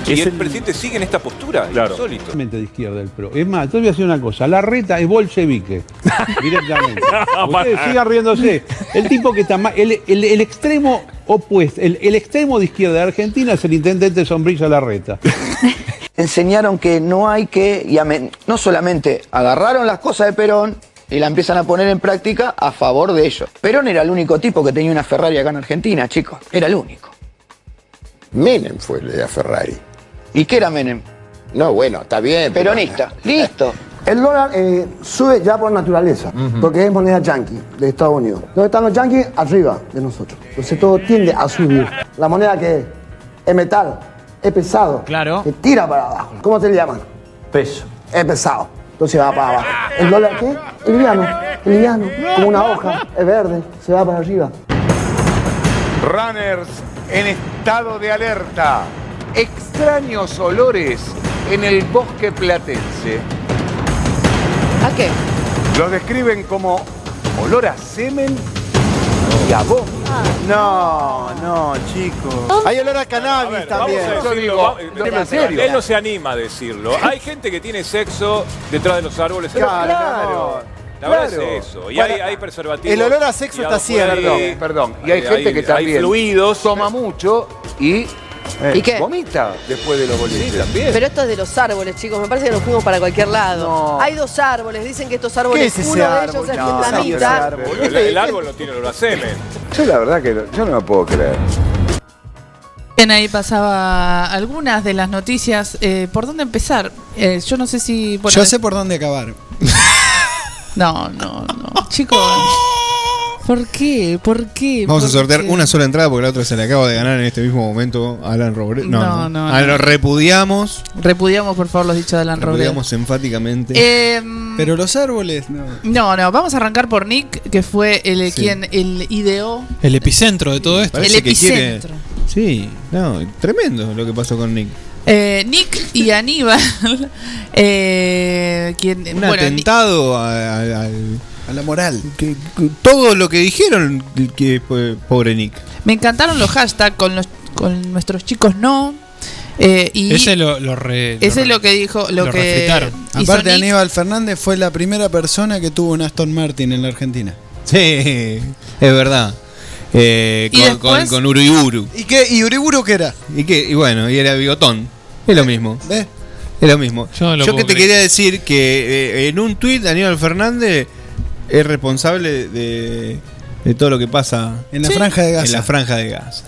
Y Es el, el- presidente sigue en esta postura, Claro. insólito. De izquierda el PRO. Es más, yo voy a decir una cosa. La reta es bolchevique. [LAUGHS] Directamente. Ustedes sigan riéndose. El tipo que está más. El, el- el extremo opuesto, el, el extremo de izquierda de Argentina es el intendente Sombrilla Larreta. [LAUGHS] enseñaron que no hay que, y amen- no solamente agarraron las cosas de Perón y la empiezan a poner en práctica a favor de ellos. Perón era el único tipo que tenía una Ferrari acá en Argentina, chicos. Era el único. Menem fue el de la Ferrari. ¿Y qué era Menem? No, bueno, está bien. pero- Peronista. [LAUGHS] Listo. El dólar eh, sube ya por naturaleza, porque es moneda yankee de Estados Unidos. ¿Dónde están los yankees? Arriba de nosotros. Entonces todo tiende a subir. La moneda que es metal, es pesado, claro. que tira para abajo. ¿Cómo se le llaman? Peso. Es pesado. Entonces va para abajo. ¿El dólar qué? Es liviano, es liviano, como una hoja, es verde, se va para arriba. Runners en estado de alerta. Extraños olores en el bosque platense. ¿A qué? Los describen como olor a semen a vómito. No, no, chicos. Hay olor a cannabis también. Vamos a Yo decirlo, digo, va- digo en serio. Él no se anima a decirlo. Hay gente que tiene sexo detrás de los árboles. Claro, La verdad claro. es eso. Y Bueno, hay, hay preservativos. el olor a sexo está tirados por cierto. ahí. Perdón, y hay Hay- gente hay- que hay también fluidos. toma mucho y, ¿Y qué? vomita después de los boliches. también. Pero esto es de los árboles, chicos. Me parece que nos fuimos para cualquier lado. Hay dos árboles. Dicen que estos árboles, ¿Qué es ese uno de ellos es No, vietnamita. Boludo, El, el árbol no tiene olor a semen. Yo la verdad que no- yo no me puedo creer. Bien, ahí pasaba algunas de las noticias. Eh, ¿Por dónde empezar? Eh, yo no sé si. bueno, Yo sé por dónde acabar. [LAUGHS] No, no, no. Chicos. ¿Por qué? ¿Por qué? Vamos a ¿Por sortear qué? una sola entrada porque la otra se la acaba de ganar en este mismo momento Alan Robredo. No, No, no. no, Ah, no. lo repudiamos. Repudiamos, por favor, los dichos de Alan Robredo. Repudiamos enfáticamente. Eh, Pero los árboles, no. no, no, vamos a arrancar por Nick, que fue el Sí. quien el ideó. El epicentro de todo esto. Parece el que quiere- epicentro. Sí, no, tremendo lo que pasó con Nick. Eh, Nick y Aníbal, [LAUGHS] eh, quien, Un bueno, atentado al- A la moral. que- que- todo lo que dijeron que fue pobre Nick. me encantaron los hashtags con los con nuestros chicos no. eh, y Ese lo, lo re- lo ese es re- lo que dijo, lo, lo que Aparte, Nick. Aníbal Fernández fue la primera persona que tuvo un Aston Martin en la Argentina. Sí, es verdad. Eh, Y con, después- con, con Uriburu. ¿Y qué? ¿Y Uriburu qué era? Y, que, y bueno, y era bigotón. Es lo mismo. ¿Ves? Es lo mismo. Yo no lo Yo puedo que te creer. quería decir que eh, en un tuit Aníbal Fernández es responsable de, de todo lo que pasa En la franja de Gaza. en la franja de gas.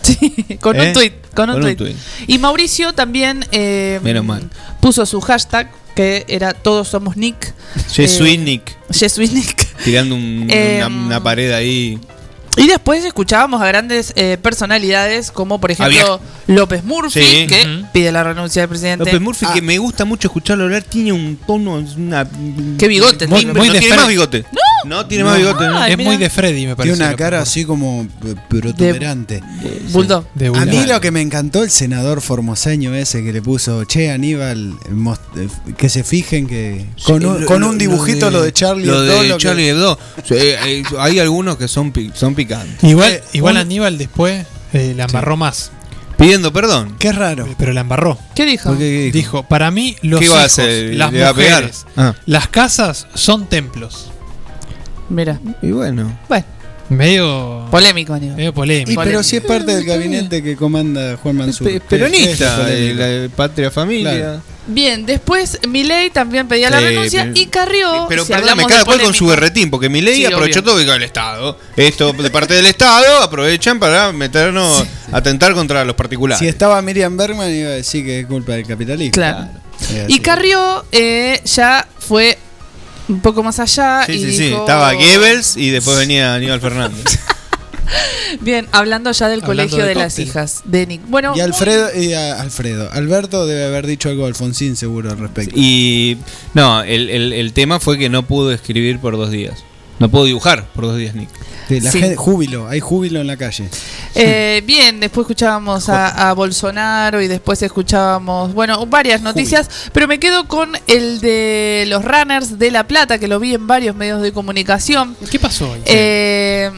con ¿Eh? un tweet, con un Con un tweet. tuit. Y Mauricio también eh, Menos mal. puso su hashtag que era todos somos Nick. Je Eh, Nick. Je suis Nick. [LAUGHS] Tirando un- Eh, una, una pared ahí. Y después escuchábamos a grandes eh, personalidades como por ejemplo López Murphy, Sí. que pide la renuncia del presidente. López Murphy, Ah. que me gusta mucho escucharlo hablar, tiene un tono. Una, Qué bigote, Muy, ¿no? muy no tiene más bigote. No, tiene más No. bigote. ¿no? Ay, es mira. muy de Freddy, me parece. Tiene una cara así como eh, protuberante. Bulldog. de A mí lo que me encantó el senador formoseño ese que le puso, che Aníbal, eh, que se fijen que con, un, con dibujito lo de, Charlie Lo de lo Charlie Hebdo. Sí, hay, hay algunos que son, son picantes. Igual, Eh, igual un- Aníbal después eh, la embarró más. Pidiendo perdón. Qué raro. Pero la embarró. ¿Qué dijo? Porque, ¿qué dijo? Dijo, para mí los ¿Qué iba a hijos, hacer? las ¿Le iba a pegar? mujeres, Ah. las casas son templos. Mira. Y bueno. Bueno, Medio, polémico, Aníbal. medio Y polémico. pero si es parte del gabinete que comanda Juan Mansur. Pe- ¿qué- peronista, es la de Patria Familia. Claro. Bien, después Milei también pedía la Sí, renuncia pero- y Carrió. Pero si perdóname, cada cual con su berretín, porque mi ley Sí, aprovechó obvio. todo que el Estado. Esto de parte del Estado aprovechan para meternos a atentar contra los particulares. Si estaba Miriam Bergman iba a decir que es culpa del capitalismo. Claro. Eh, Y. Carrió eh, ya fue un poco más allá. Sí, y sí, sí. dijo- Estaba Goebbels y después venía Aníbal Fernández. [LAUGHS] Bien, hablando ya del Hablando colegio de de, las hijas de Nick. Bueno, Y Alfredo, y a- Alfredo, Alberto debe haber dicho algo a Alfonsín seguro al respecto. Y no, el, el- el tema fue que no pudo escribir por dos días. No pudo dibujar por dos días, Nick. La Sí. gente- júbilo, hay júbilo en la calle. Eh, bien, después escuchábamos a, a Bolsonaro y después escuchábamos, bueno, varias noticias, pero me quedo con el de los runners de La Plata, que lo vi en varios medios de comunicación. ¿Qué pasó ahí? Eh,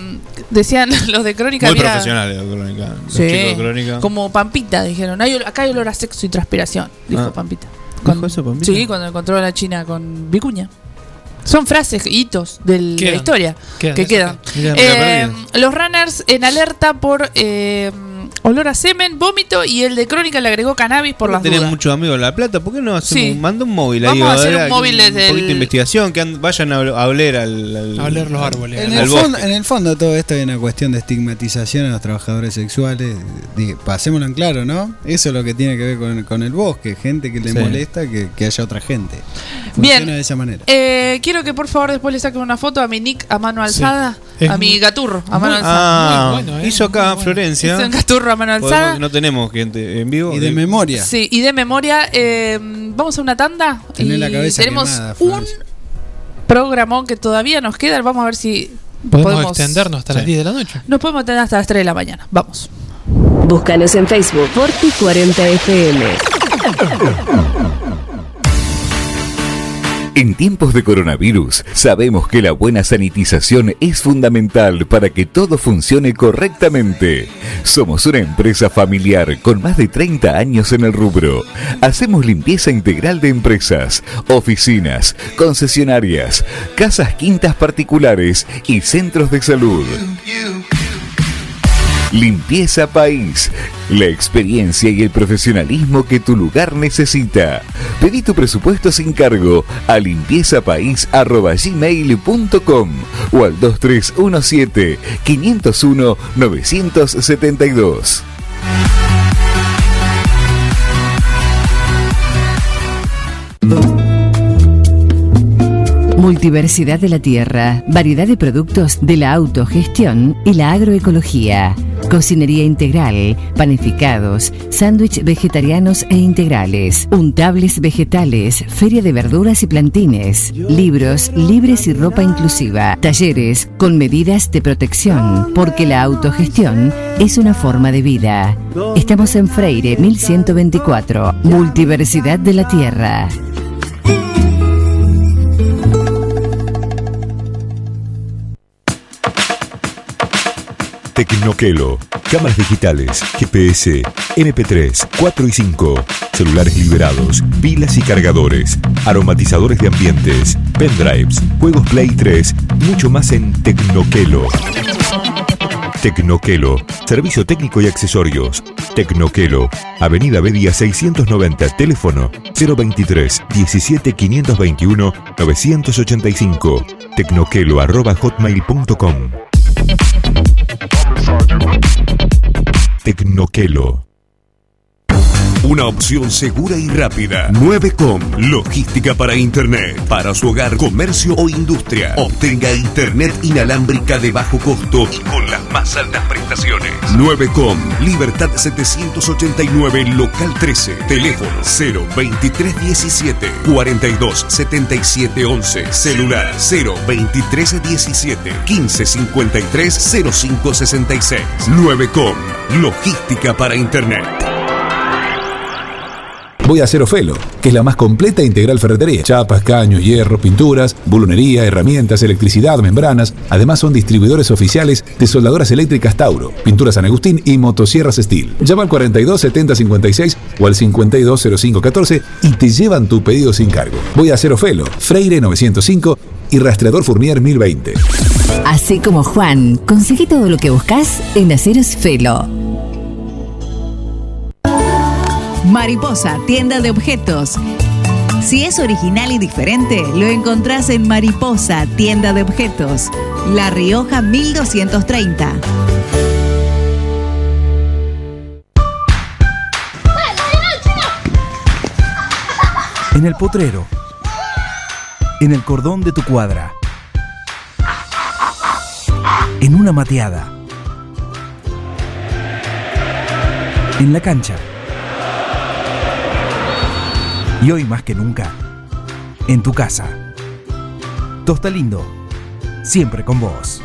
decían [LAUGHS] los de Crónica. Muy profesionales los Crónica. Los Sí, chicos de Crónica. como Pampita, dijeron. "Hay ol- acá hay olor a sexo y transpiración, dijo Ah. Pampita. ¿Dijo eso, Pampita? Sí, cuando encontró a la China con Vicuña. Son frases, hitos del- de la historia Quedan, que quedan. Eh, los runners en alerta por eh, olor a semen, vómito y el de Crónica le agregó cannabis por las Tenés dudas. muchos amigos en La Plata, ¿por qué no hacemos Sí. un, manda un móvil Vamos ahí? a hacer un móvil Un desde poquito de investigación, que and- vayan a, a oler al, al- A oler los árboles. En al el, fondo, en el fondo todo esto es una cuestión de estigmatización a los trabajadores sexuales. Pasémoslo en claro, ¿no? Eso es lo que tiene que ver con, con el bosque, gente que le Sí. molesta que, que haya otra gente. Funciona Bien. de esa manera. Eh, quiero que por favor después le saquen una foto a mi Nick a mano alzada, a mi gaturro a mano alzada. Ah, bueno, eh, hizo acá bueno. Florencia. Hice un gaturro Podemos- alzada. no tenemos gente en vivo. Y de memoria. Sí, y de memoria, eh, vamos a una tanda. Tenés y la cabeza tenemos quemada, un programón que todavía nos queda. Vamos a ver si Podemos, extendernos hasta las Sí. 10 de la noche. Nos podemos tener hasta las 3 de la mañana. Vamos. Búscanos en Facebook, Forti 40 FM. En tiempos de coronavirus, sabemos que la buena sanitización es fundamental para que todo funcione correctamente. Somos una empresa familiar con más de 30 años en el rubro. Hacemos limpieza integral de empresas, oficinas, concesionarias, casas quintas particulares y centros de salud. Limpieza País. La experiencia y el profesionalismo que tu lugar necesita. Pedí tu presupuesto sin cargo a limpiezapais.gmail.com o al 2317-501-972. Multiversidad de la tierra, variedad de productos de la autogestión y la agroecología. Cocinería integral, panificados, sándwich vegetarianos e integrales, untables vegetales, feria de verduras y plantines, libros libres y ropa inclusiva, talleres con medidas de protección, porque la autogestión es una forma de vida. Estamos en Freire 1124, Multiversidad de la Tierra. Tecnoquelo. Cámaras digitales, GPS, MP3, 4 y 5, celulares liberados, pilas y cargadores, aromatizadores de ambientes, pendrives, juegos Play 3, mucho más en Tecnoquelo. Tecnoquelo, servicio técnico y accesorios. Tecnoquelo, Avenida Bedia 690, teléfono 023 17 521 985. Tecnoquelo arroba hotmail.com. Tecnoquelo. Una opción segura y rápida. 9com. Logística para Internet. Para su hogar, comercio o industria. Obtenga Internet inalámbrica de bajo costo y con las más altas prestaciones. 9com. Libertad 789, local 13. Teléfono 02317 427711. Celular 02317 1553 0566. 9com. Logística para Internet. Voy a hacer Ofelo, que es la más completa e integral ferretería. Chapas, caños, hierro, pinturas, bulunería, herramientas, electricidad, membranas. Además son distribuidores oficiales de soldadoras eléctricas Tauro, pinturas San Agustín y motosierras Steel. Llama al 42 70 56 o al 52 05 14 y te llevan tu pedido sin cargo. Voy a hacer Ofelo, Freire 905 y Rastreador Fournier 1020. Así como Juan, conseguí todo lo que buscas en Aceros Felo. Mariposa, tienda de objetos. Si es original y diferente, lo encontrás en Mariposa, tienda de objetos. La Rioja 1230. En el potrero. En el cordón de tu cuadra. En una mateada. En la cancha. Y hoy más que nunca, en tu casa. Tosta Lindo, siempre con vos.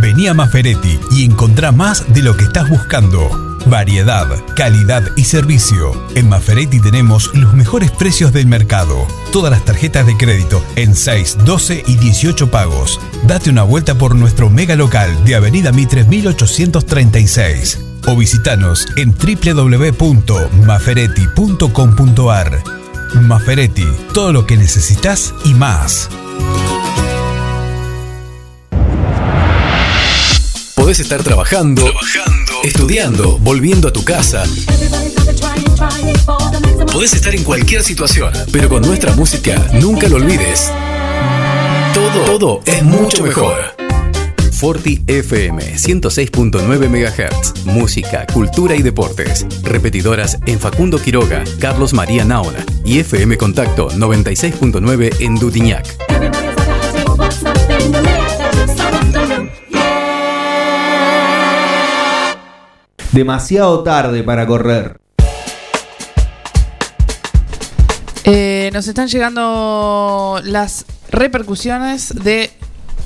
Vení a Maferetti y encontrá más de lo que estás buscando. Variedad, calidad y servicio. En Maferetti tenemos los mejores precios del mercado. Todas las tarjetas de crédito en 6, 12 y 18 pagos. Date una vuelta por nuestro mega local de Avenida Mitre 1836 o visitanos en www.maferetti.com.ar. Maferetti, todo lo que necesitas y más. Podés estar trabajando, estudiando, volviendo a tu casa. Podés estar en cualquier situación, pero con nuestra música nunca lo olvides. Todo, todo es mucho mejor. Forti FM 106.9 MHz. Música, cultura y deportes. Repetidoras en Facundo Quiroga, Carlos María Naona y FM Contacto 96.9 en Dutiñac. Demasiado tarde para correr. Eh, nos están llegando las repercusiones de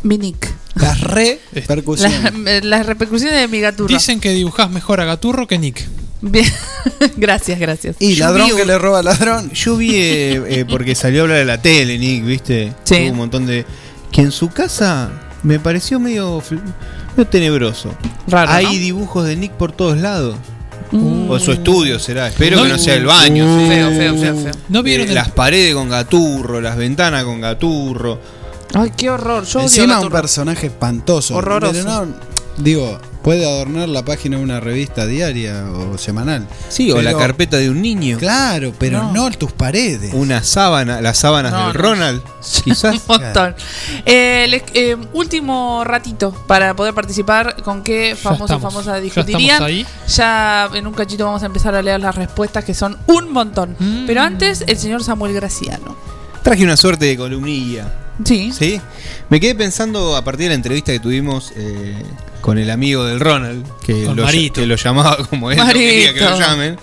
Minik. Las repercusiones. La- las repercusiones de mi gaturro. Dicen que dibujás mejor a Gaturro que Nick. Bien. [LAUGHS] gracias, gracias. Y ladrón vi que le roba ladrón. Yo vi, eh, eh, porque salió a hablar de la tele, Nick, ¿viste? Sí. Hubo un montón de. Que en su casa me pareció medio, medio tenebroso. Raro, Hay ¿no? dibujos de Nick por todos lados. Mm. O su estudio será. Espero No, que no sea el baño. uh, sí. Feo, feo, feo, feo. ¿No vieron Eh, el- las paredes con gaturro, las ventanas con gaturro. Ay, qué horror. Yo odio Encima un personaje espantoso. Horroroso. Pero no, digo, puede adornar la página de una revista diaria o semanal. Sí, o la carpeta de un niño. Claro, pero no, tus paredes. Una sábana, las sábanas No, del no. Ronald, [LAUGHS] quizás. Un montón. Eh, les- eh, último ratito para poder participar. ¿Con qué famoso estamos, famosa ya discutirían? estamos ahí. Ya en un cachito vamos a empezar a leer las respuestas que son un montón. Mm. Pero antes, el señor Samuel Graciano. Traje una suerte de columnilla. Sí. ¿Sí? Me quedé pensando a partir de la entrevista que tuvimos eh, con el amigo del Ronald, que Con lo, que lo llamaba como él no quería que lo Marito. llamen,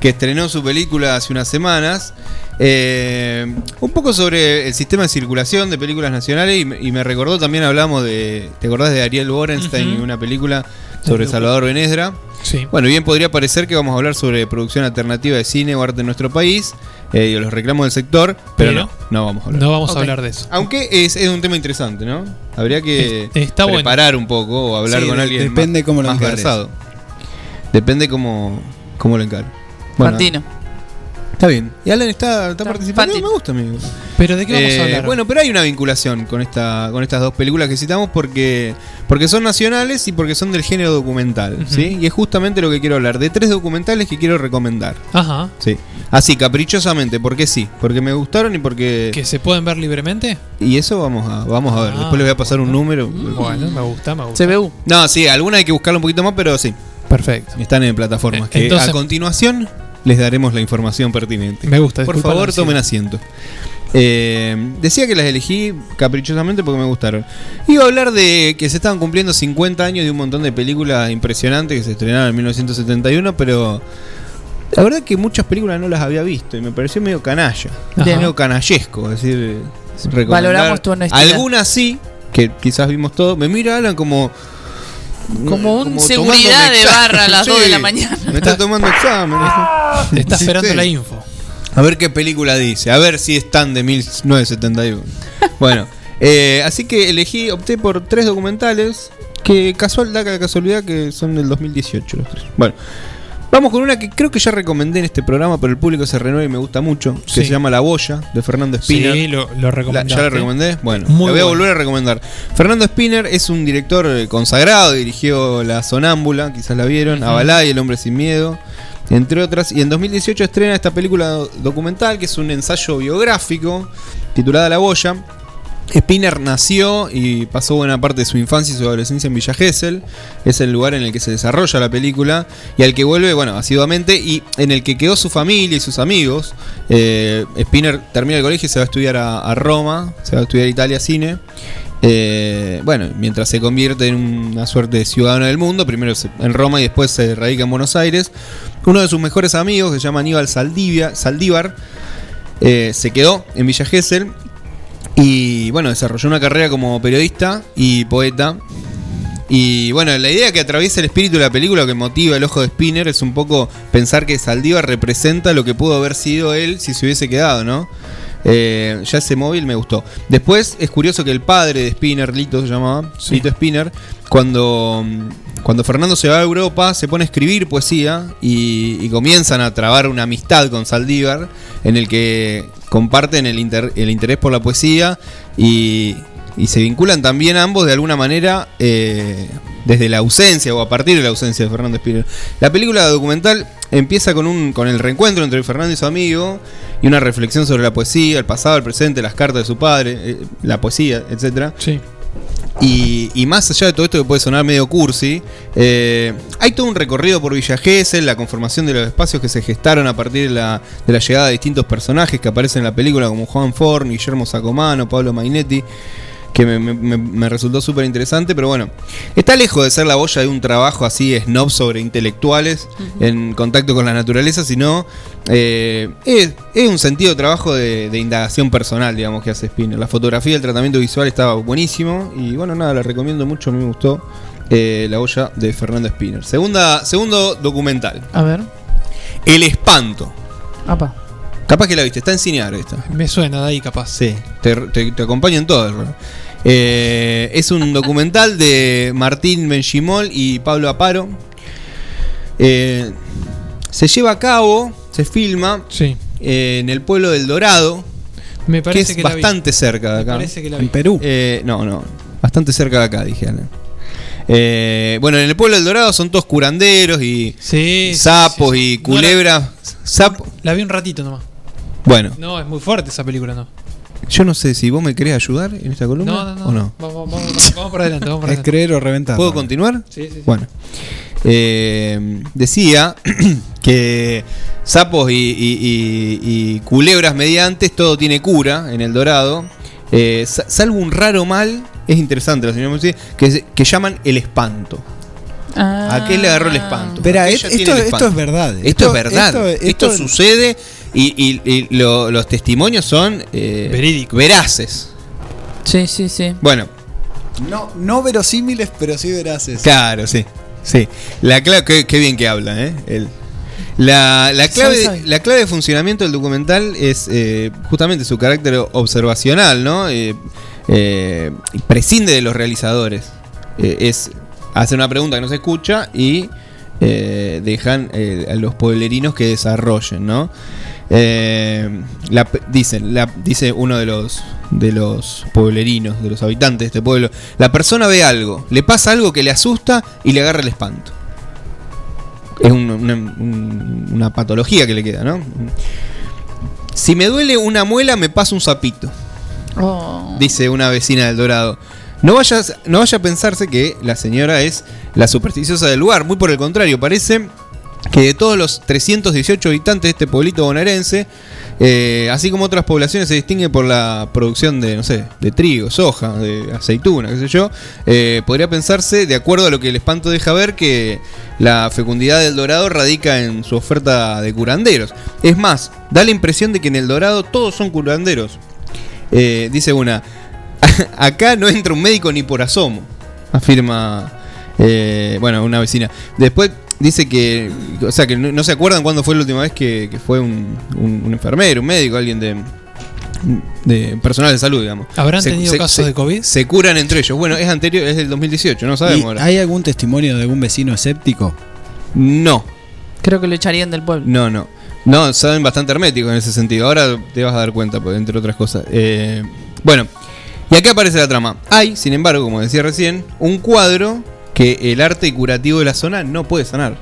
que estrenó su película hace unas semanas. eh, un poco sobre el sistema de circulación de películas nacionales y me, y me recordó también hablamos de, ¿te acordás de Ariel Borenstein y una película sobre Salvador Benesdra? Sí. Bueno, bien podría parecer que vamos a hablar sobre producción alternativa de cine o arte en nuestro país eh, y de los reclamos del sector, pero, Pero no, no vamos a hablar. No vamos a hablar de eso. Aunque es, es un tema interesante, ¿no? Habría que Es- está bueno. preparar un poco o hablar Sí, con alguien depende más, cómo lo más versado. Depende cómo, cómo lo encare. Bueno. Está bien. Y Alan está, está participando. Me gusta, amigo. ¿Pero de qué vamos Eh, a hablar? Bueno, pero hay una vinculación con esta con estas dos películas que citamos porque porque son nacionales y porque son del género documental. ¿sí? Y es justamente lo que quiero hablar de tres documentales que quiero recomendar. Ajá. Sí. Así caprichosamente, porque sí, porque me gustaron y porque ¿Que se pueden ver libremente? y eso vamos a vamos a ver. Ah. Después les voy a pasar un número. Bueno, me gusta, me gusta. CBU. No, sí, alguna hay que buscarlo un poquito más, pero sí. Perfecto. Están en plataformas. Eh, que entonces- a continuación les daremos la información pertinente. Me gusta, Por favor, tomen asiento. Eh, decía que las elegí caprichosamente porque me gustaron. Iba a hablar de que se estaban cumpliendo 50 años de un montón de películas impresionantes que se estrenaron en 1971, pero la verdad que muchas películas no las había visto y me pareció medio canalla, Ajá. medio canallesco, es decir, Valoramos tu honestidad. Algunas sí, que quizás vimos todo. Me mira Alan como Como un seguridad de barra a las 2 de Sí, la mañana. Me está tomando examen. Te está Sí, esperando sí. la info. A ver qué película dice, a ver si es tan de 1971. [LAUGHS] bueno, eh, así que elegí, opté por tres documentales que casual da la casualidad que son del 2018 los tres. Bueno, vamos con una que creo que ya recomendé en este programa, pero el público se renueva y me gusta mucho, que Sí. se llama La Boya, de Fernando Spinner. Sí, lo, lo La-. ¿Ya la recomendé? Bueno, Muy la voy a volver a recomendar. Fernando Spinner es un director eh, consagrado, dirigió La Sonámbula, quizás la vieron. Abalá y El Hombre Sin Miedo, entre otras. Y en 2018 estrena esta película do- documental, que es un ensayo biográfico, titulada La Boya. Spinner nació y pasó buena parte de su infancia y su adolescencia en Villa Gesell. Es el lugar en el que se desarrolla la película y al que vuelve, bueno, asiduamente y en el que quedó su familia y sus amigos. Eh, Spinner termina el colegio y se va a estudiar a, Roma, se va a estudiar Italia Cine. Eh, bueno, mientras se convierte en una suerte de ciudadano del mundo, primero en Roma y después se radica en Buenos Aires. Uno de sus mejores amigos, que se llama Aníbal Saldivia, Saldívar, eh, se quedó en Villa Gesell y bueno, desarrolló una carrera como periodista y poeta. Y bueno, la idea que atraviesa el espíritu de la película, que motiva el ojo de Spinner, es un poco pensar que Saldívar representa lo que pudo haber sido él si se hubiese quedado, ¿no? Eh, ya ese móvil me gustó. Después es curioso que el padre de Spinner, Lito se llamaba, Lito Spinner, cuando, cuando Fernando se va a Europa, se pone a escribir poesía y, y comienzan a trabar una amistad con Saldívar, en el que comparten el, inter- el interés por la poesía y, y se vinculan también ambos de alguna manera eh, desde la ausencia o a partir de la ausencia de Fernando Spinner. La película documental empieza con, un, con el reencuentro entre Fernando y su amigo y una reflexión sobre la poesía, el pasado, el presente, las cartas de su padre, eh, la poesía, etcétera. Sí. Y, y más allá de todo esto que puede sonar medio cursi, eh, hay todo un recorrido por Villa Gesell, la conformación de los espacios que se gestaron a partir de la, de la llegada de distintos personajes que aparecen en la película, como Juan Forn, Guillermo Sacomano, Pablo Mainetti, que me, me- me- resultó súper interesante, pero bueno, está lejos de ser la boya de un trabajo así snob sobre intelectuales en contacto con la naturaleza, sino eh, es, es un sentido de trabajo de, de indagación personal, digamos, que hace Spinner. La fotografía, el tratamiento visual estaba buenísimo y bueno, nada, la recomiendo mucho, a mí me gustó eh, la olla de Fernando Spinner. Segunda, segundo documental. A ver. El espanto. Apa. Capaz que la viste, está en Cinear esta. Me suena de ahí capaz. Sí, te, te, te acompaño en todo. Ro. Eh, es un documental de Martín Benchimol y Pablo Aparo. Eh, se lleva a cabo, se filma eh, en el pueblo del Dorado, Me parece que es que la vi. bastante cerca de Me acá. parece que la vi. En Perú. Eh, no, no, bastante cerca de acá, dije Alan. Eh, bueno, en el pueblo del Dorado son todos curanderos y Sí, sapos sí, sí. y culebras. Sapo- La vi un ratito nomás. Bueno, No, es muy fuerte esa película, ¿no? yo no sé si vos me querés ayudar en esta columna No, no, no. o no. Vamos, vamos, vamos por adelante, vamos por [LAUGHS] Es adelante. creer o reventar. ¿Puedo continuar? Sí, sí, sí. Bueno. Eh, decía [CLEARS THROAT] que sapos y, y- y- y culebras mediantes, todo tiene cura en el Dorado. Eh, sa- salvo un raro mal, es interesante la señora que, que llaman el espanto. ¿A qué le agarró el espanto? Espera, ¿A qué es- tiene esto- el esto es verdad. Esto, Esto- es verdad. esto- Esto, esto- sucede y, y- y lo- los testimonios son eh, Verídicos. veraces. Sí, sí, sí. Bueno, No, no verosímiles, pero sí veraces. Claro, sí. Sí. La clave, qué, qué bien que habla, ¿eh? El- la, la clave, la clave de funcionamiento del documental es eh, justamente su carácter observacional, ¿no? Eh, eh, prescinde de los realizadores. Eh, es hacer una pregunta que no se escucha y eh, dejan eh, a los pueblerinos que desarrollen, ¿no? Eh, la la- dice uno de los de los pueblerinos, de los habitantes de este pueblo, la persona ve algo, le pasa algo que le asusta y le agarra el espanto. Es un- una, un- una patología que le queda, ¿no? Si me duele una muela, me pasa un sapito, Oh. dice una vecina del Dorado. No vayas, no vaya a pensarse que la señora es la supersticiosa del lugar, muy por el contrario, parece que de todos los 318 habitantes de este pueblito bonaerense, eh, así como otras poblaciones se distingue por la producción de, no sé, de trigo, soja, de aceituna, qué sé yo, eh, podría pensarse, de acuerdo a lo que el espanto deja ver, que la fecundidad del dorado radica en su oferta de curanderos. Es más, da la impresión de que en el dorado todos son curanderos. Eh, dice una, [LAUGHS] acá no entra un médico ni por asomo, afirma, bueno, una vecina. Después dice que, o sea, que no, no se acuerdan cuándo fue la última vez que, que fue un, un- un enfermero, un médico, alguien de, de personal de salud, digamos. ¿Habrán tenido casos de COVID? Se curan entre ellos. Bueno, es anterior, es del 2018, no ¿Y sabemos ahora. ¿Hay algún testimonio de algún vecino escéptico? No, Creo que lo echarían del pueblo. no, no. No, saben bastante herméticos en ese sentido. Ahora te vas a dar cuenta, pues, entre otras cosas. Eh, bueno, y acá aparece la trama. Hay, sin embargo, como decía recién, un cuadro que el arte curativo de la zona no puede sanar.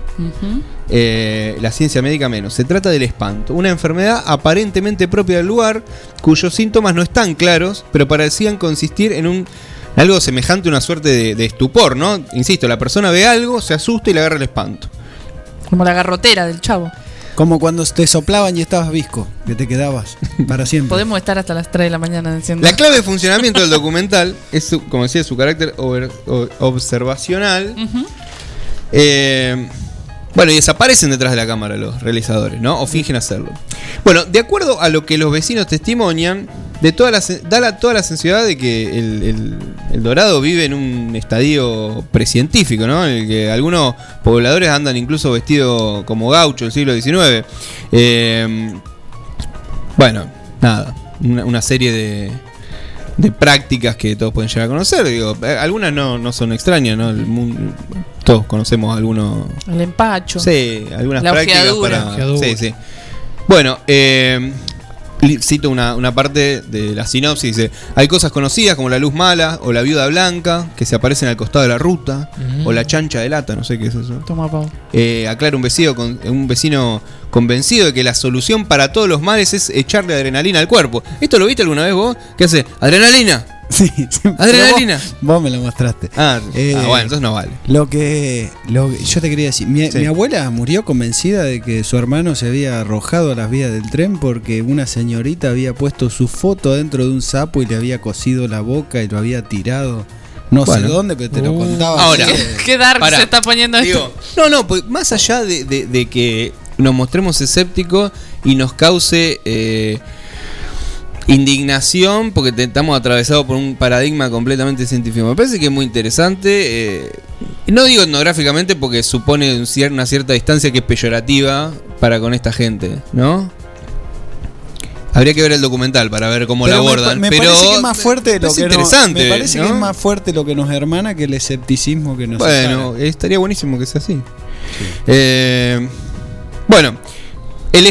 Eh, la ciencia médica menos. Se trata del espanto, una enfermedad aparentemente propia del lugar, cuyos síntomas no están claros, pero parecían consistir en un algo semejante a una suerte de, de estupor, ¿no? Insisto, la persona ve algo, se asusta y le agarra el espanto. Como la garrotera del chavo. Como cuando te soplaban y estabas visco, que te quedabas para [LAUGHS] siempre. Podemos estar hasta las 3 de la mañana diciendo. La clave de funcionamiento del documental es, su- como decía, su carácter over- o- observacional. Eh, bueno, y desaparecen detrás de la cámara los realizadores, ¿no? O fingen hacerlo. Bueno, de acuerdo a lo que los vecinos testimonian, de toda la, da la- toda la sensibilidad de que el, el- el Dorado vive en un estadio precientífico, ¿no? En el que algunos pobladores andan incluso vestidos como gaucho del siglo XIX. Eh, bueno, nada, una, una serie de, de prácticas que todos pueden llegar a conocer. Digo, eh, algunas no, no son extrañas, ¿no? El mun- todos conocemos algunos. El empacho. Sí, algunas La prácticas ojeadura. para. Ojeadura. Sí, sí. Bueno, eh, cito una, una parte de la sinopsis. Dice: Hay cosas conocidas como la luz mala o la viuda blanca que se aparecen al costado de la ruta Mm. o la chancha de lata, no sé qué es eso. Toma, Pau. Eh, aclara un vecino, con, un vecino convencido de que la solución para todos los males es echarle adrenalina al cuerpo. ¿Esto lo viste alguna vez vos? ¿Qué hace? ¿Adrenalina? [LAUGHS] Sí, sí, Adrenalina. Vos, vos me lo mostraste. Ah, Eh, ah, bueno, entonces no vale. Lo que, lo que- yo te quería decir, mi, Sí. mi abuela murió convencida de que su hermano se había arrojado a las vías del tren porque una señorita había puesto su foto dentro de un sapo y le había cosido la boca y lo había tirado. No Bueno. sé dónde, pero te lo Uh. contaba. Ahora. [LAUGHS] Qué dark Pará, se está poniendo Digo, esto. no, no, pues más allá de, de- de que nos mostremos escépticos y nos cause eh, indignación porque te- estamos atravesados por un paradigma completamente científico. Me parece que es muy interesante. eh, no digo etnográficamente porque supone un cier- una cierta distancia que es peyorativa para con esta gente, ¿no? Habría que ver el documental para ver cómo Pero lo me abordan. pa- me, pero parece que es más fuerte lo es que nos- interesante. me parece ¿no? que es más fuerte lo que nos hermana que el escepticismo que nos Bueno, estaría buenísimo que sea así. Eh, bueno, el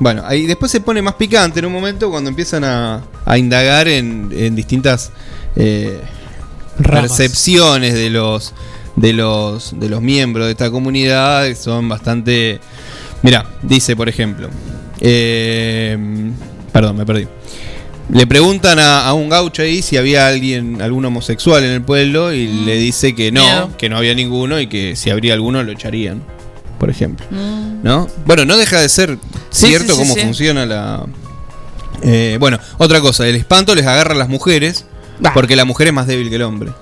bueno, ahí después se pone más picante en un momento cuando empiezan a, a indagar en, en distintas eh, percepciones de los de los, de los miembros de esta comunidad son bastante... Mira, dice por ejemplo, eh, perdón, me perdí. Le preguntan a, a un gaucho ahí si había alguien, algún homosexual en el pueblo y le dice que no, que no había ninguno y que si habría alguno lo echarían, por ejemplo. Mm. ¿No? Bueno, no deja de ser Sí, cierto sí, cómo funciona la... Eh, bueno, otra cosa, el espanto les agarra a las mujeres porque la mujer es más débil que el hombre.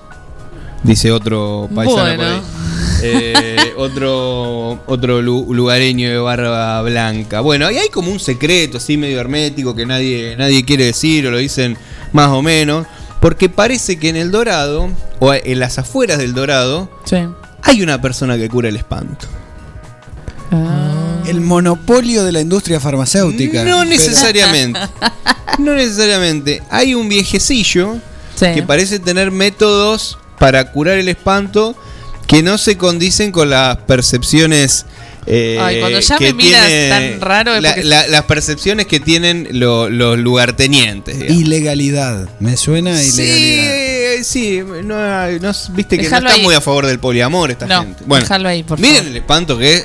Dice otro paisano por ahí. Eh, otro otro lu- lugareño de barba blanca. Bueno, y hay como un secreto así medio hermético que nadie, nadie quiere decir o lo dicen más o menos. Porque parece que en el Dorado, o en las afueras del Dorado, Sí. hay una persona que cura el espanto. El monopolio de la industria farmacéutica. No Pero- necesariamente. No necesariamente. Hay un viejecillo que parece tener métodos para curar el espanto que no se condicen con las percepciones. eh, Ay, cuando ya que me miras tan raro es la- porque- la- las percepciones que tienen lo- los lugartenientes. digamos. Ilegalidad. Me suena a Sí, ilegalidad. eh, sí, no, no- viste que Déjalo no está ahí. muy a favor del poliamor esta No, gente. Bueno, déjalo ahí, por miren favor. el espanto que es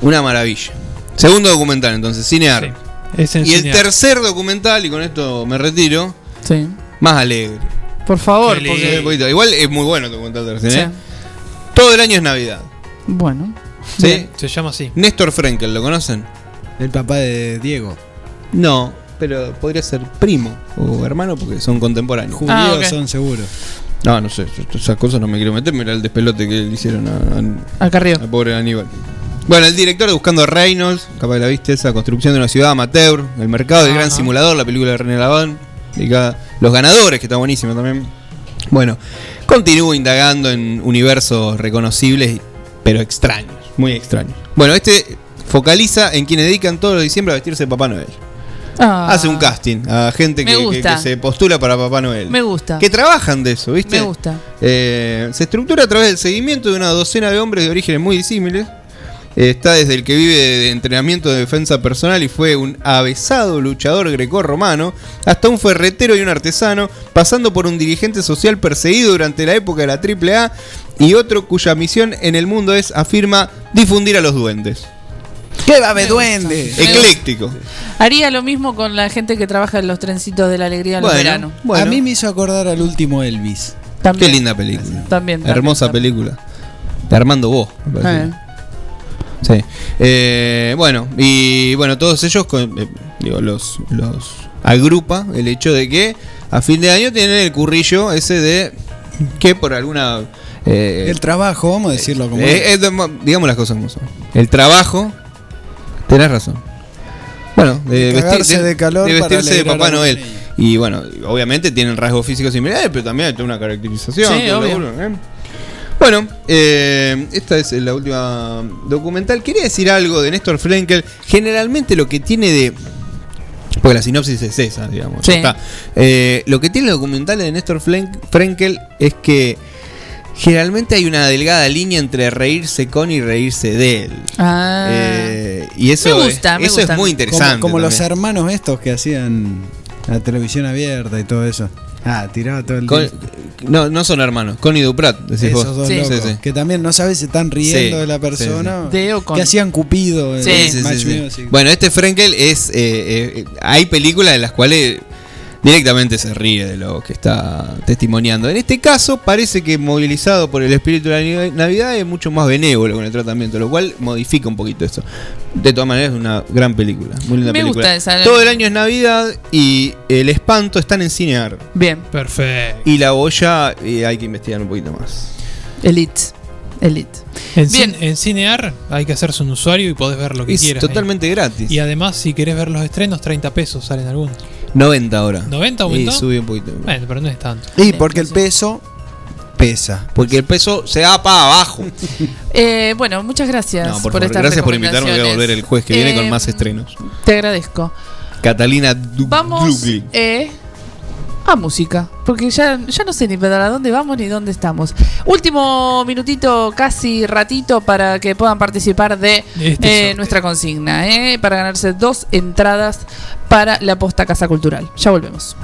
una maravilla. Segundo documental, entonces, Cinear. es en y el Cinear. tercer documental, y con esto me retiro, Sí. más alegre. Por favor, Sí, porque. un poquito. Igual es muy bueno el documental de Sí. Cine. Todo el año es Navidad. Bueno. ¿Sí? Se llama así. Néstor Frenkel, ¿lo conocen? El papá de Diego. No, pero podría ser primo o hermano porque son contemporáneos. Judíos Ah, son seguros. No, no sé, esas cosas no me quiero meter, mira el despelote que le hicieron a, Acá arriba. al pobre Aníbal. Bueno, el director de Buscando a Reynolds, capaz que la viste, esa construcción de una ciudad amateur, el mercado del gran Ajá. simulador, la película de René Laván, los ganadores, que está buenísimo también. Bueno, continúa indagando en universos reconocibles, pero extraños, muy extraños. Bueno, este focaliza en quienes dedican todos los diciembre a vestirse de Papá Noel. Ah, Hace un casting a gente que se postula para Papá Noel. Me gusta. Que trabajan de eso, ¿viste? Me gusta. Eh, se estructura a través del seguimiento de una docena de hombres de orígenes muy disímiles. Está desde el que vive de entrenamiento de defensa personal y fue un avesado luchador grecorromano, hasta un ferretero y un artesano, pasando por un dirigente social perseguido durante la época de la AAA y otro cuya misión en el mundo es, afirma, difundir a los duendes. ¡Qué babe duende! Ecléctico. Haría lo mismo con la gente que trabaja en los trencitos de la alegría en los veranos. A mí me hizo acordar al último Elvis. Qué linda película. También. también, Hermosa también. película. De Armando Vos. Sí. Eh, bueno, y bueno, todos ellos con- eh, digo, los, los agrupa el hecho de que a fin de año tienen el currillo ese de que por alguna eh, El trabajo, vamos a decirlo como eh, es. eh, digamos las cosas como son. El trabajo, tenés razón. Bueno, de, De cagarse de calor de para vestirse de Papá Noel. Y bueno, obviamente tienen rasgos físicos similares, pero también hay una caracterización. Sí, Bueno, eh, esta es la última documental. Quería decir algo de Néstor Frenkel. Generalmente lo que tiene de. Porque la sinopsis es esa, digamos. Sí. está. Eh, lo que tiene el documental de Néstor Frenkel es que generalmente hay una delgada línea entre reírse con y reírse de él. Ah. Eh, y eso, Me gusta, es, me eso gusta. es muy interesante. Como, como los hermanos estos que hacían la televisión abierta y todo eso. Ah, tiraba todo el Con- día. no, no son hermanos. Connie Duprat, decís Esos vos. dos Sí, locos, sí, sí. Que también no sabes si están riendo Sí, de la sí, persona. sí. De o con- Que hacían Cupido. en Sí, sí, Match sí, sí. Music. Bueno, este Frenkel es. eh, eh, hay películas en las cuales directamente se ríe de lo que está testimoniando. En este caso, parece que movilizado por el espíritu de la Navidad es mucho más benévolo con el tratamiento, lo cual modifica un poquito eso. De todas maneras, es una gran película. Muy linda Me película. gusta esa. Todo el año es Navidad y El Espanto están en cinear. Bien. Perfecto. Y La Boya eh, hay que investigar un poquito más. Elite. Elite. En, Bien. cin- en Cinear hay que hacerse un usuario y podés ver lo que Es quieras. ahí. totalmente gratis. Y además, si querés ver los estrenos, 30 pesos salen algunos. 90 ahora. ¿90 aumentó? Y sube un poquito. Bueno, pero no es tanto. Y porque el peso pesa. Porque el peso se da para abajo. [LAUGHS] Eh, bueno, muchas gracias No, por, por, estas gracias por invitarme. Voy a volver el jueves que viene con Eh, más estrenos. Te agradezco. Catalina Du- Vamos Dugli. eh, a música. Porque ya, ya no sé ni para dónde vamos ni dónde estamos. Último minutito, casi ratito, para que puedan participar de Este eh, nuestra consigna. eh, para ganarse dos entradas para la posta Casa Cultural. Ya volvemos.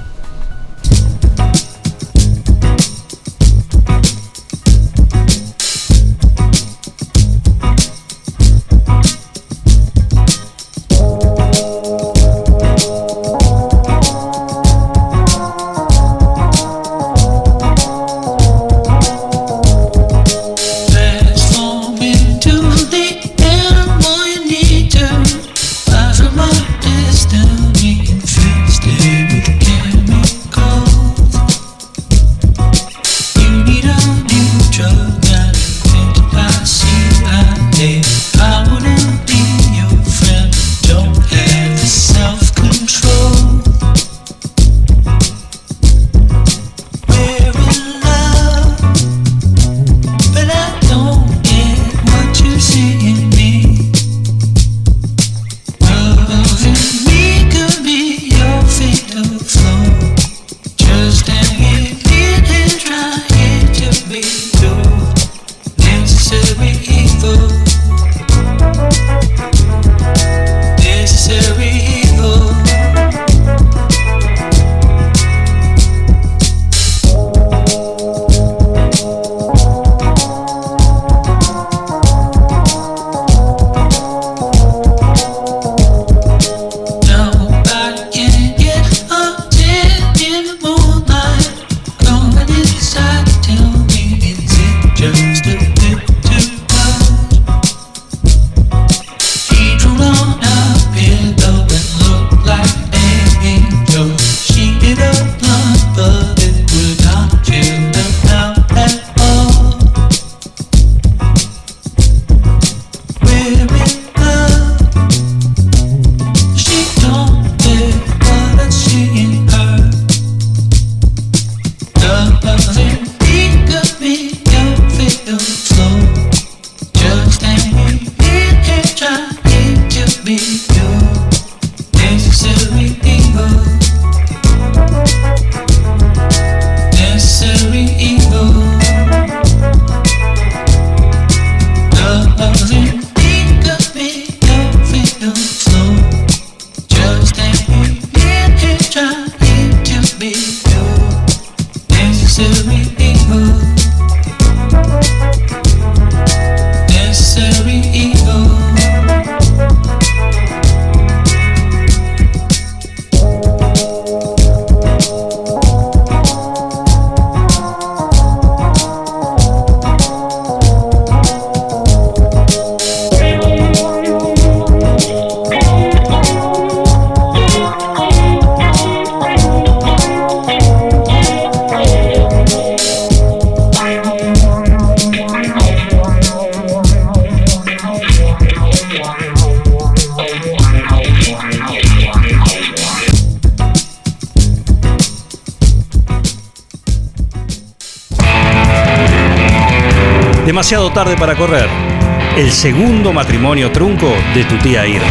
Matrimonio trunco de tu tía Irma.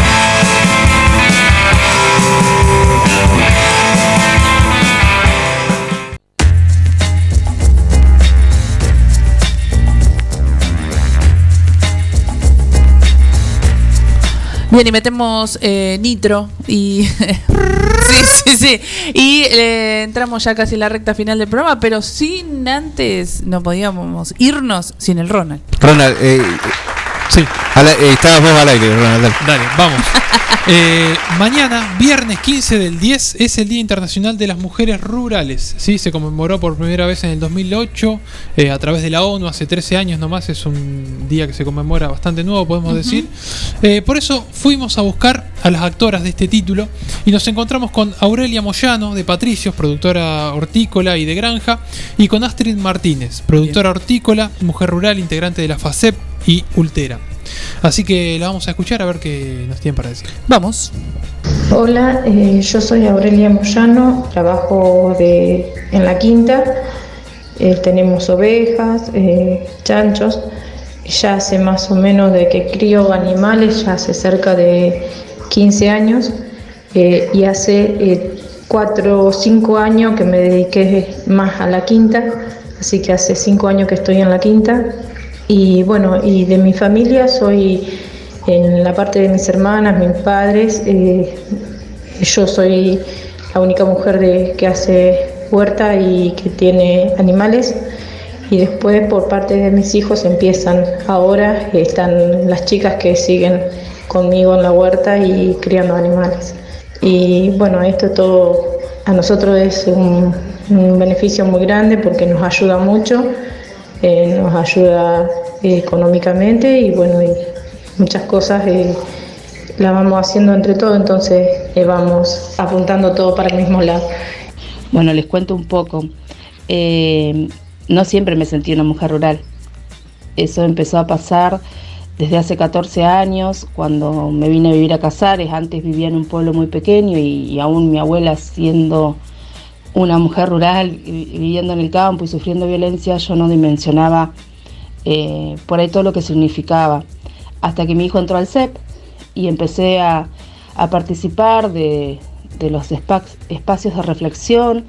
Bien, y metemos eh, nitro y. [LAUGHS] sí, sí, sí. Y eh, entramos ya casi en la recta final del programa, pero sin antes no podíamos irnos sin el Ronald. Ronald, eh, sí. estabas vos al aire, Ronald. dale. Dale, vamos. [LAUGHS] Eh, mañana, viernes 15 del 10, es el Día Internacional de las Mujeres Rurales. ¿sí? Se conmemoró por primera vez en el 2008 eh, a través de la ONU, hace 13 años nomás. Es un día que se conmemora bastante nuevo, podemos decir. Eh, por eso fuimos a buscar a las actoras de este título y nos encontramos con Aurelia Moyano, de Patricios, productora hortícola y de granja, y con Astrid Martínez, productora hortícola, mujer rural, integrante de la FACEP y Ultera. Así que la vamos a escuchar a ver qué nos tienen para decir. Vamos. Hola, eh, yo soy Aurelia Moyano, trabajo de, en la quinta, eh, tenemos ovejas, eh, chanchos, ya hace más o menos de que crío animales, ya hace cerca de 15 años eh, y hace 4 o 5 años que me dediqué más a la quinta, así que hace 5 años que estoy en la quinta y bueno, y de mi familia soy en la parte de mis hermanas, mis padres, eh, yo soy la única mujer que hace huerta y que tiene animales. Y después por parte de mis hijos empiezan ahora, están las chicas que siguen conmigo en la huerta y criando animales. Y bueno, esto todo a nosotros es un, un beneficio muy grande porque nos ayuda mucho, eh, nos ayuda eh, económicamente y bueno, y muchas cosas eh, las vamos haciendo entre todos, entonces eh, vamos apuntando todo para el mismo lado. Bueno, les cuento un poco. Eh, no siempre me sentí una mujer rural. Eso empezó a pasar desde hace 14 años, cuando me vine a vivir a Casares. Antes vivía en un pueblo muy pequeño y, y aún mi abuela siendo una mujer rural, viviendo en el campo y sufriendo violencia, yo no dimensionaba eh, por ahí todo lo que significaba. Hasta que mi hijo entró al CEP y empecé a, participar de, los espa- espacios de reflexión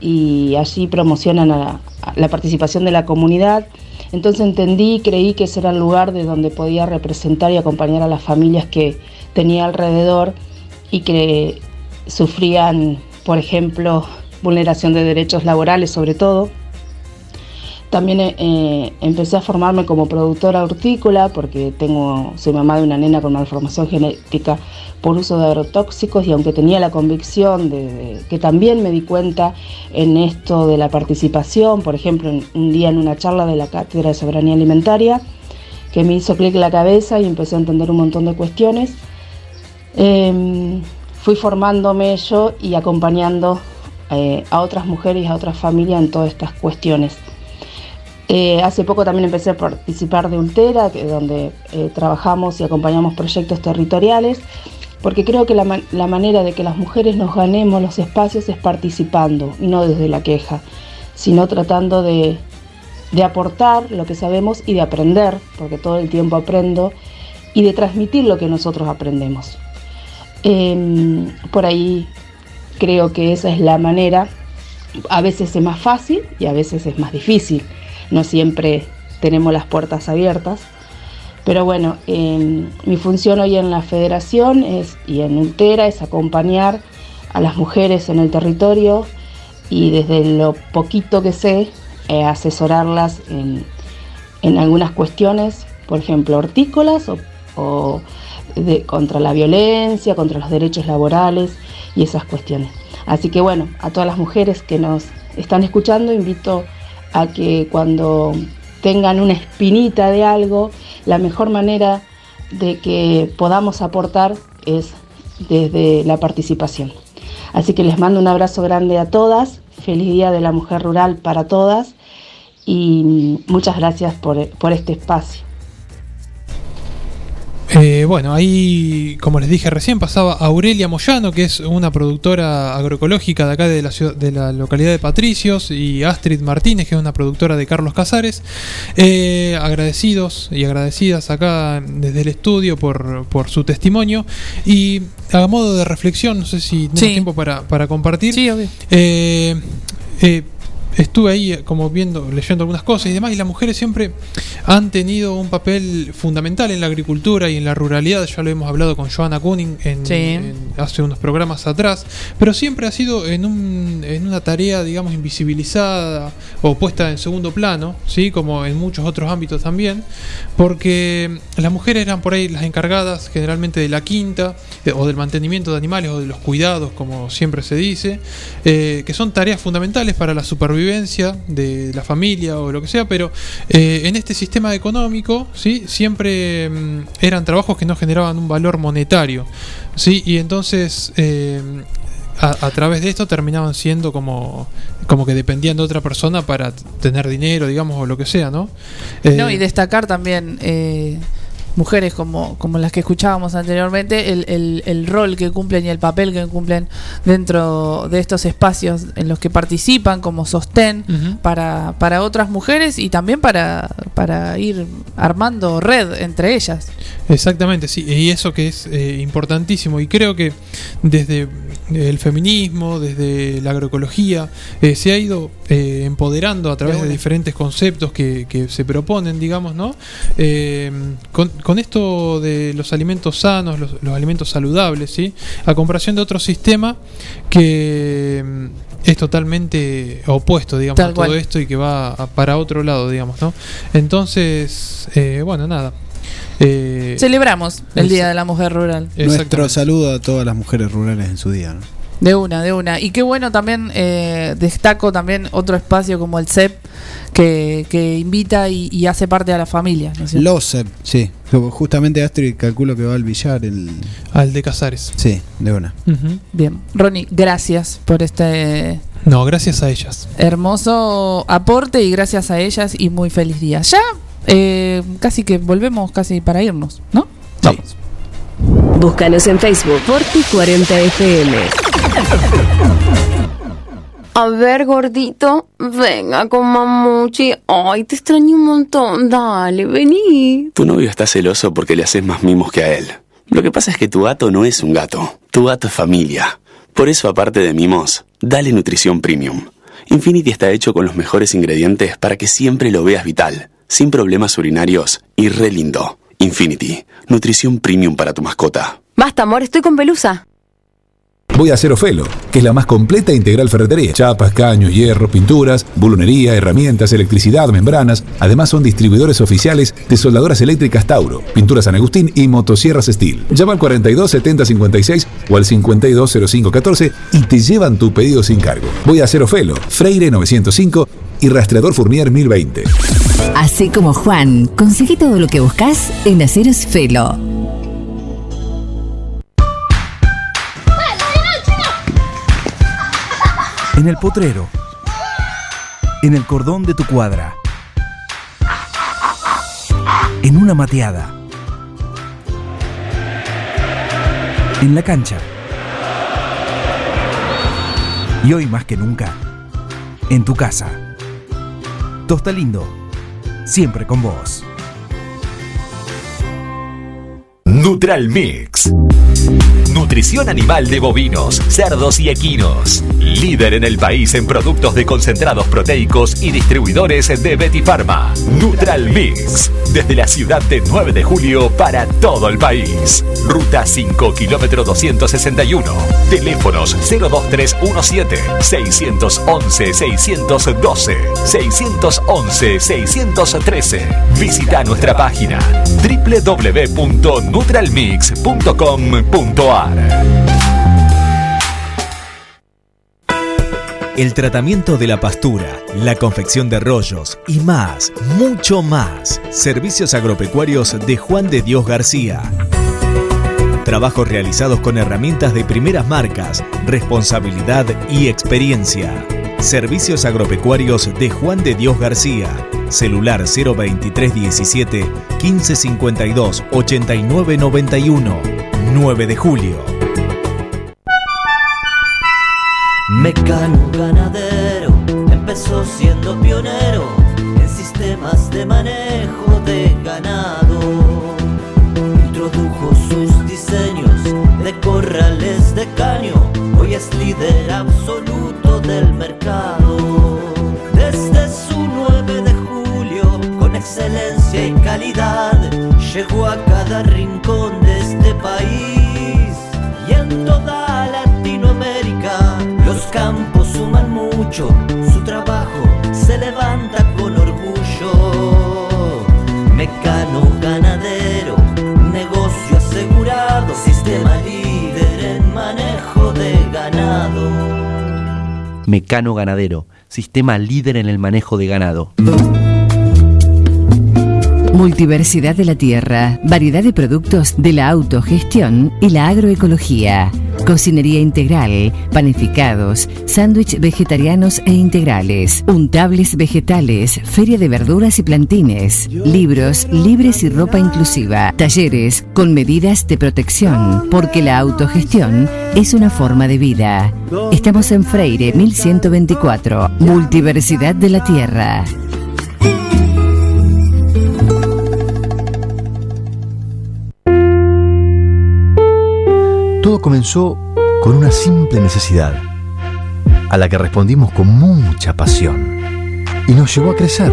y allí promocionan a- a la participación de la comunidad. Entonces entendí y creí que ese era el lugar de donde podía representar y acompañar a las familias que tenía alrededor y que sufrían, por ejemplo, vulneración de derechos laborales sobre todo. También eh, empecé a formarme como productora hortícola porque tengo, soy mamá de una nena con malformación genética por uso de agrotóxicos y aunque tenía la convicción de, que también me di cuenta en esto de la participación, por ejemplo, en- un día en una charla de la Cátedra de Soberanía Alimentaria, que me hizo clic la cabeza y empecé a entender un montón de cuestiones, eh, fui formándome yo y acompañando eh, a otras mujeres y a otras familias en todas estas cuestiones. Eh, hace poco también empecé a participar de Ultera, donde eh, trabajamos y acompañamos proyectos territoriales, porque creo que la, ma- la manera de que las mujeres nos ganemos los espacios es participando, y no desde la queja, sino tratando de, de aportar lo que sabemos y de aprender, porque todo el tiempo aprendo, y de transmitir lo que nosotros aprendemos. Em, por ahí creo que esa es la manera. A veces es más fácil y a veces es más difícil. No siempre tenemos las puertas abiertas. Pero bueno, em, mi función hoy en la federación es, y en Ultera es acompañar a las mujeres en el territorio y desde lo poquito que sé, eh, asesorarlas en, en algunas cuestiones, por ejemplo, hortícolas o, contra la violencia, contra los derechos laborales y esas cuestiones. Así que bueno, a todas las mujeres que nos están escuchando, invito que cuando tengan una espinita de algo, la mejor manera de que podamos aportar es desde la participación. Así que les mando un abrazo grande a todas, feliz Día de la Mujer Rural para todas y muchas gracias por, por este espacio. Eh, bueno, ahí, como les dije recién, pasaba Aurelia Moyano, que es una productora agroecológica de acá de la, ciudad, de la localidad de Patricios, y Astrid Martínez, que es una productora de Carlos Casares. Eh, agradecidos y agradecidas acá desde el estudio por, por su testimonio. Y a modo de reflexión, no sé si tenemos Sí. tiempo para, para compartir. Sí, obvio. Eh, eh, estuve ahí eh, como viendo, leyendo algunas cosas y demás, y las mujeres siempre han tenido un papel fundamental en la agricultura y en la ruralidad, ya lo hemos hablado con Joanna Kuning en, Sí. en- hace unos programas atrás, pero siempre ha sido en, un, en una tarea, digamos, invisibilizada o puesta en segundo plano, ¿sí? como en muchos otros ámbitos también, porque las mujeres eran por ahí las encargadas generalmente de la quinta o del mantenimiento de animales o de los cuidados, como siempre se dice, eh, que son tareas fundamentales para la supervivencia de la familia o lo que sea, pero eh, en este sistema económico ¿sí? siempre mm, eran trabajos que no generaban un valor monetario. ¿sí? Y entonces... eh, a, a través de esto terminaban siendo como, como que dependían de otra persona para tener dinero, digamos, o lo que sea, ¿no? Eh, No, y destacar también eh, mujeres como, como las que escuchábamos anteriormente, el, el- el rol que cumplen y el papel que cumplen dentro de estos espacios en los que participan como sostén para, para otras mujeres y también para, para ir armando red entre ellas. Exactamente, sí, y eso que es eh, importantísimo. Y creo que desde el feminismo, desde la agroecología, eh, se ha ido eh, empoderando a través de, diferentes conceptos que, que se proponen, digamos, ¿no? Eh, con, con esto de los alimentos sanos, los, los alimentos saludables, ¿sí? A comparación de otro sistema que mm, es totalmente opuesto, digamos, Tal a todo cual. esto y que va a- para otro lado, digamos, ¿no? Entonces, eh, bueno, nada. Eh, Celebramos el Día de la Mujer Rural. Nuestro saludo a todas las mujeres rurales en su día. ¿no? De una, de una. Y qué bueno también, eh, destaco también otro espacio como el CEP, que, que invita y, y hace parte de la familia. ¿no es cierto? Los CEP, sí. Justamente Astrid calculo que va al billar. El... Al de Casares. Sí, de una. Bien, Ronnie, gracias por este No, gracias a ellas. hermoso aporte y gracias a ellas y muy feliz día. Ya eh, casi que volvemos casi para irnos, ¿no? Vamos. Búscanos en Facebook Forti 40 FM. A ver, gordito, venga con mamuchi. Ay, te extraño un montón. Dale, vení. Tu novio está celoso porque le haces más mimos que a él. Lo que pasa es que tu gato no es un gato, tu gato es familia. Por eso, aparte de mimos, dale nutrición premium. Infinity está hecho con los mejores ingredientes para que siempre lo veas vital, sin problemas urinarios y re lindo. Infinity, nutrición premium para tu mascota. Basta, amor, estoy con pelusa. Voy a hacer Ofelo, que es la más completa e integral ferretería. Chapas, caños, hierro, pinturas, bulonería, herramientas, electricidad, membranas. Además son distribuidores oficiales de soldadoras eléctricas Tauro, pinturas San Agustín y motosierras Steel. Llama al 42 70 56 o al 52 05 14 y te llevan tu pedido sin cargo. Voy a hacer Ofelo, Freire 905 y Rastreador Fournier 1020. Así como Juan, conseguí todo lo que buscas en Aceros Felo. En el potrero. En el cordón de tu cuadra. En una mateada. En la cancha. Y hoy más que nunca, en tu casa. Tosta Lindo, siempre con vos. Neutral Mix. Nutrición animal de bovinos, cerdos y equinos. Líder en el país en productos de concentrados proteicos y distribuidores de Betty Pharma. Nutral Mix. Desde la ciudad de 9 de julio para todo el país. Ruta 5, kilómetro 261. Teléfonos 02317 611 612 611 613. Visita nuestra página www.nutralmix.com.ar. El tratamiento de la pastura, la confección de rollos y más, mucho más. Servicios agropecuarios de Juan de Dios García. Trabajos realizados con herramientas de primeras marcas, responsabilidad y experiencia. Servicios agropecuarios de Juan de Dios García. Celular 02317 1552 8991. 9 de julio. Mecano ganadero empezó siendo pionero en sistemas de manejo de ganado. Introdujo sus diseños de corrales de caño, hoy es líder absoluto del mercado. Desde su 9 de julio, con excelencia y calidad, llegó a cada rincón de este país y en toda Latinoamérica. Los campos suman mucho, su trabajo se levanta con orgullo. Mecano ganadero, negocio asegurado, sistema líder en manejo de ganado. Mecano Ganadero, sistema líder en el manejo de ganado. Multiversidad de la tierra, variedad de productos de la autogestión y la agroecología. Cocinería integral, panificados, sándwich vegetarianos e integrales, untables vegetales, feria de verduras y plantines, libros libres y ropa inclusiva, talleres con medidas de protección, porque la autogestión es una forma de vida. Estamos en Freire 1124, Multiversidad de la Tierra. Comenzó con una simple necesidad, a la que respondimos con mucha pasión, y nos llevó a crecer,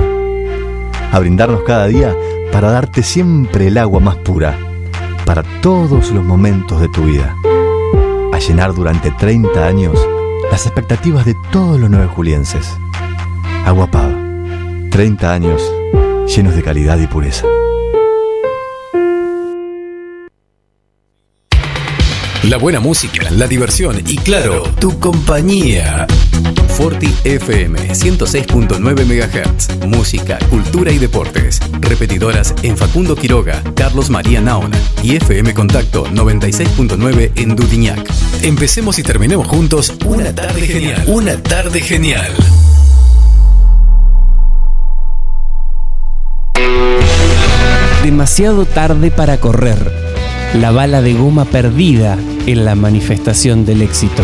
a brindarnos cada día para darte siempre el agua más pura, para todos los momentos de tu vida, a llenar durante 30 años las expectativas de todos los nueve julienses. Agua Pava, 30 años llenos de calidad y pureza. La buena música, la diversión y claro, tu compañía. Forti FM 106.9 MHz. Música, cultura y deportes. Repetidoras en Facundo Quiroga, Carlos María Naona y FM Contacto 96.9 en Dudiñac. Empecemos y terminemos juntos una tarde genial. Una tarde genial. Demasiado tarde para correr. La bala de goma perdida en la manifestación del éxito.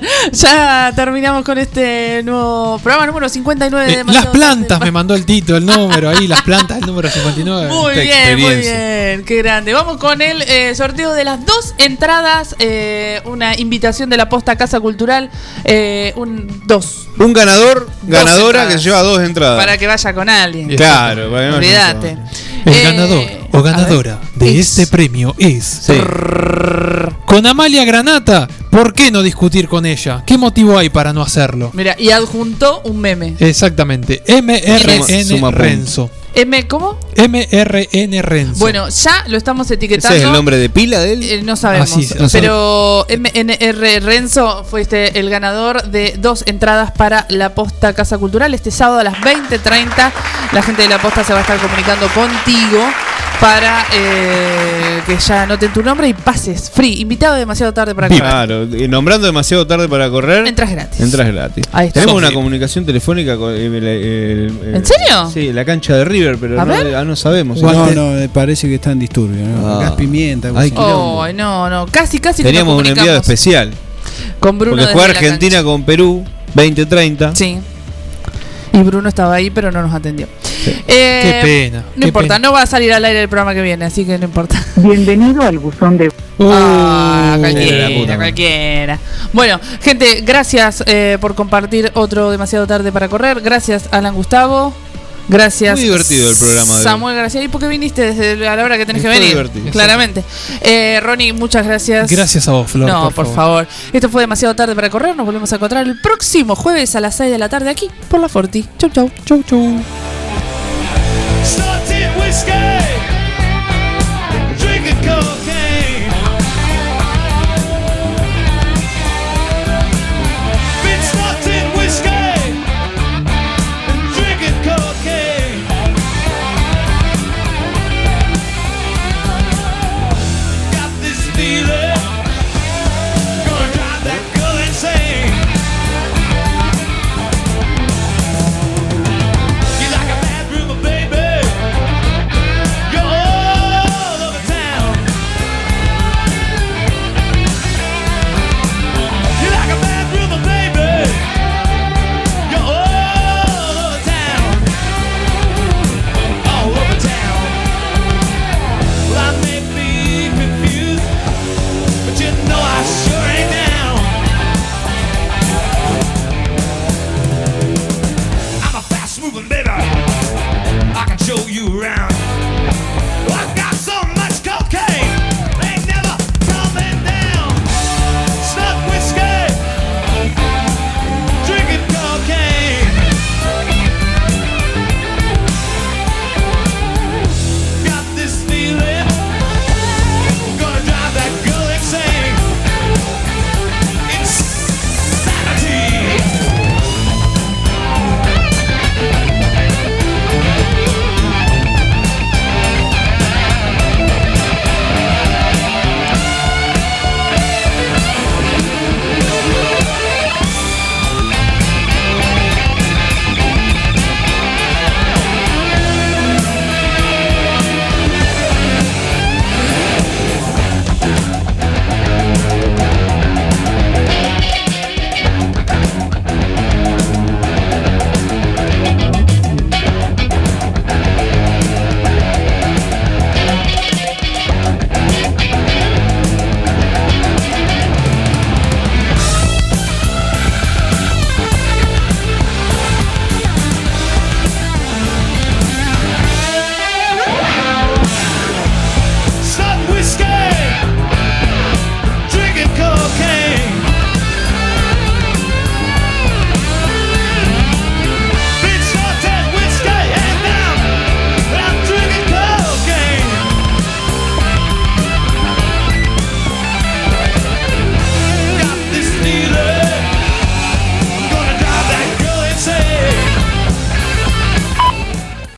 [LAUGHS] ya terminamos con este nuevo programa número 59 de Eh, las plantas me mandó el Tito, el número ahí, las plantas, el número 59. [LAUGHS] Muy bien, muy bien, qué grande. Vamos con el eh, sorteo de las dos entradas, eh, una invitación de la Posta Casa Cultural, eh, un dos. Un ganador, ganadora entradas. que lleva dos entradas. Para que vaya con alguien. Claro, para que no- Olvídate. El ganador o ganadora de este premio es. Con Amalia Granata. ¿Por qué no discutir con ella? ¿Qué motivo hay para no hacerlo? Mira, y adjuntó un meme. Exactamente. MRN Renzo. M, ¿cómo? MRN Renzo. Bueno, ya lo estamos etiquetando. ¿Ese es el nombre de pila de él? Eh, no sabemos. Así es, no pero MNR Renzo fuiste el ganador de dos entradas para la Posta Casa Cultural. Este sábado a las 20.30 la gente de la Posta se va a estar comunicando contigo para eh, que ya anoten tu nombre y pases free. Invitado demasiado tarde para correr. Claro, eh, nombrando demasiado tarde para correr. Entras gratis. Entras gratis. Ahí está. Tenemos Sofía. una comunicación telefónica con. eh, el- el- ¿En serio? Sí, la cancha de River, pero A no, ver. ah, no sabemos. No, no, me parece que está en disturbio. ¿no? Ah. Gas pimienta. algo Ay, así. Oh, no, no. Casi, casi que Teníamos nos un enviado comunicamos especial. Con Bruno Porque juega desde la Argentina con Perú 2030. Sí. Y Bruno estaba ahí, pero no nos atendió. Eh, Qué pena, No qué importa, pena. no va a salir al aire el programa que viene, así que no importa. Bienvenido al buzón de... Ah, de la cualquiera, puta cualquiera. Bueno, gente, gracias eh, por compartir otro demasiado tarde para correr. Gracias, Alan Gustavo. Gracias. Muy divertido el programa de hoy. Samuel García. ¿Y por qué viniste desde a la hora que tenés que venir? divertido. Claramente. Eh, Ronnie, muchas gracias. Gracias a vos, Flor. No, por, favor. Esto fue demasiado tarde para correr. Nos volvemos a encontrar el próximo jueves a las 6 de la tarde aquí por la Forti. Chau, chau. Chau, chau. Whiskey.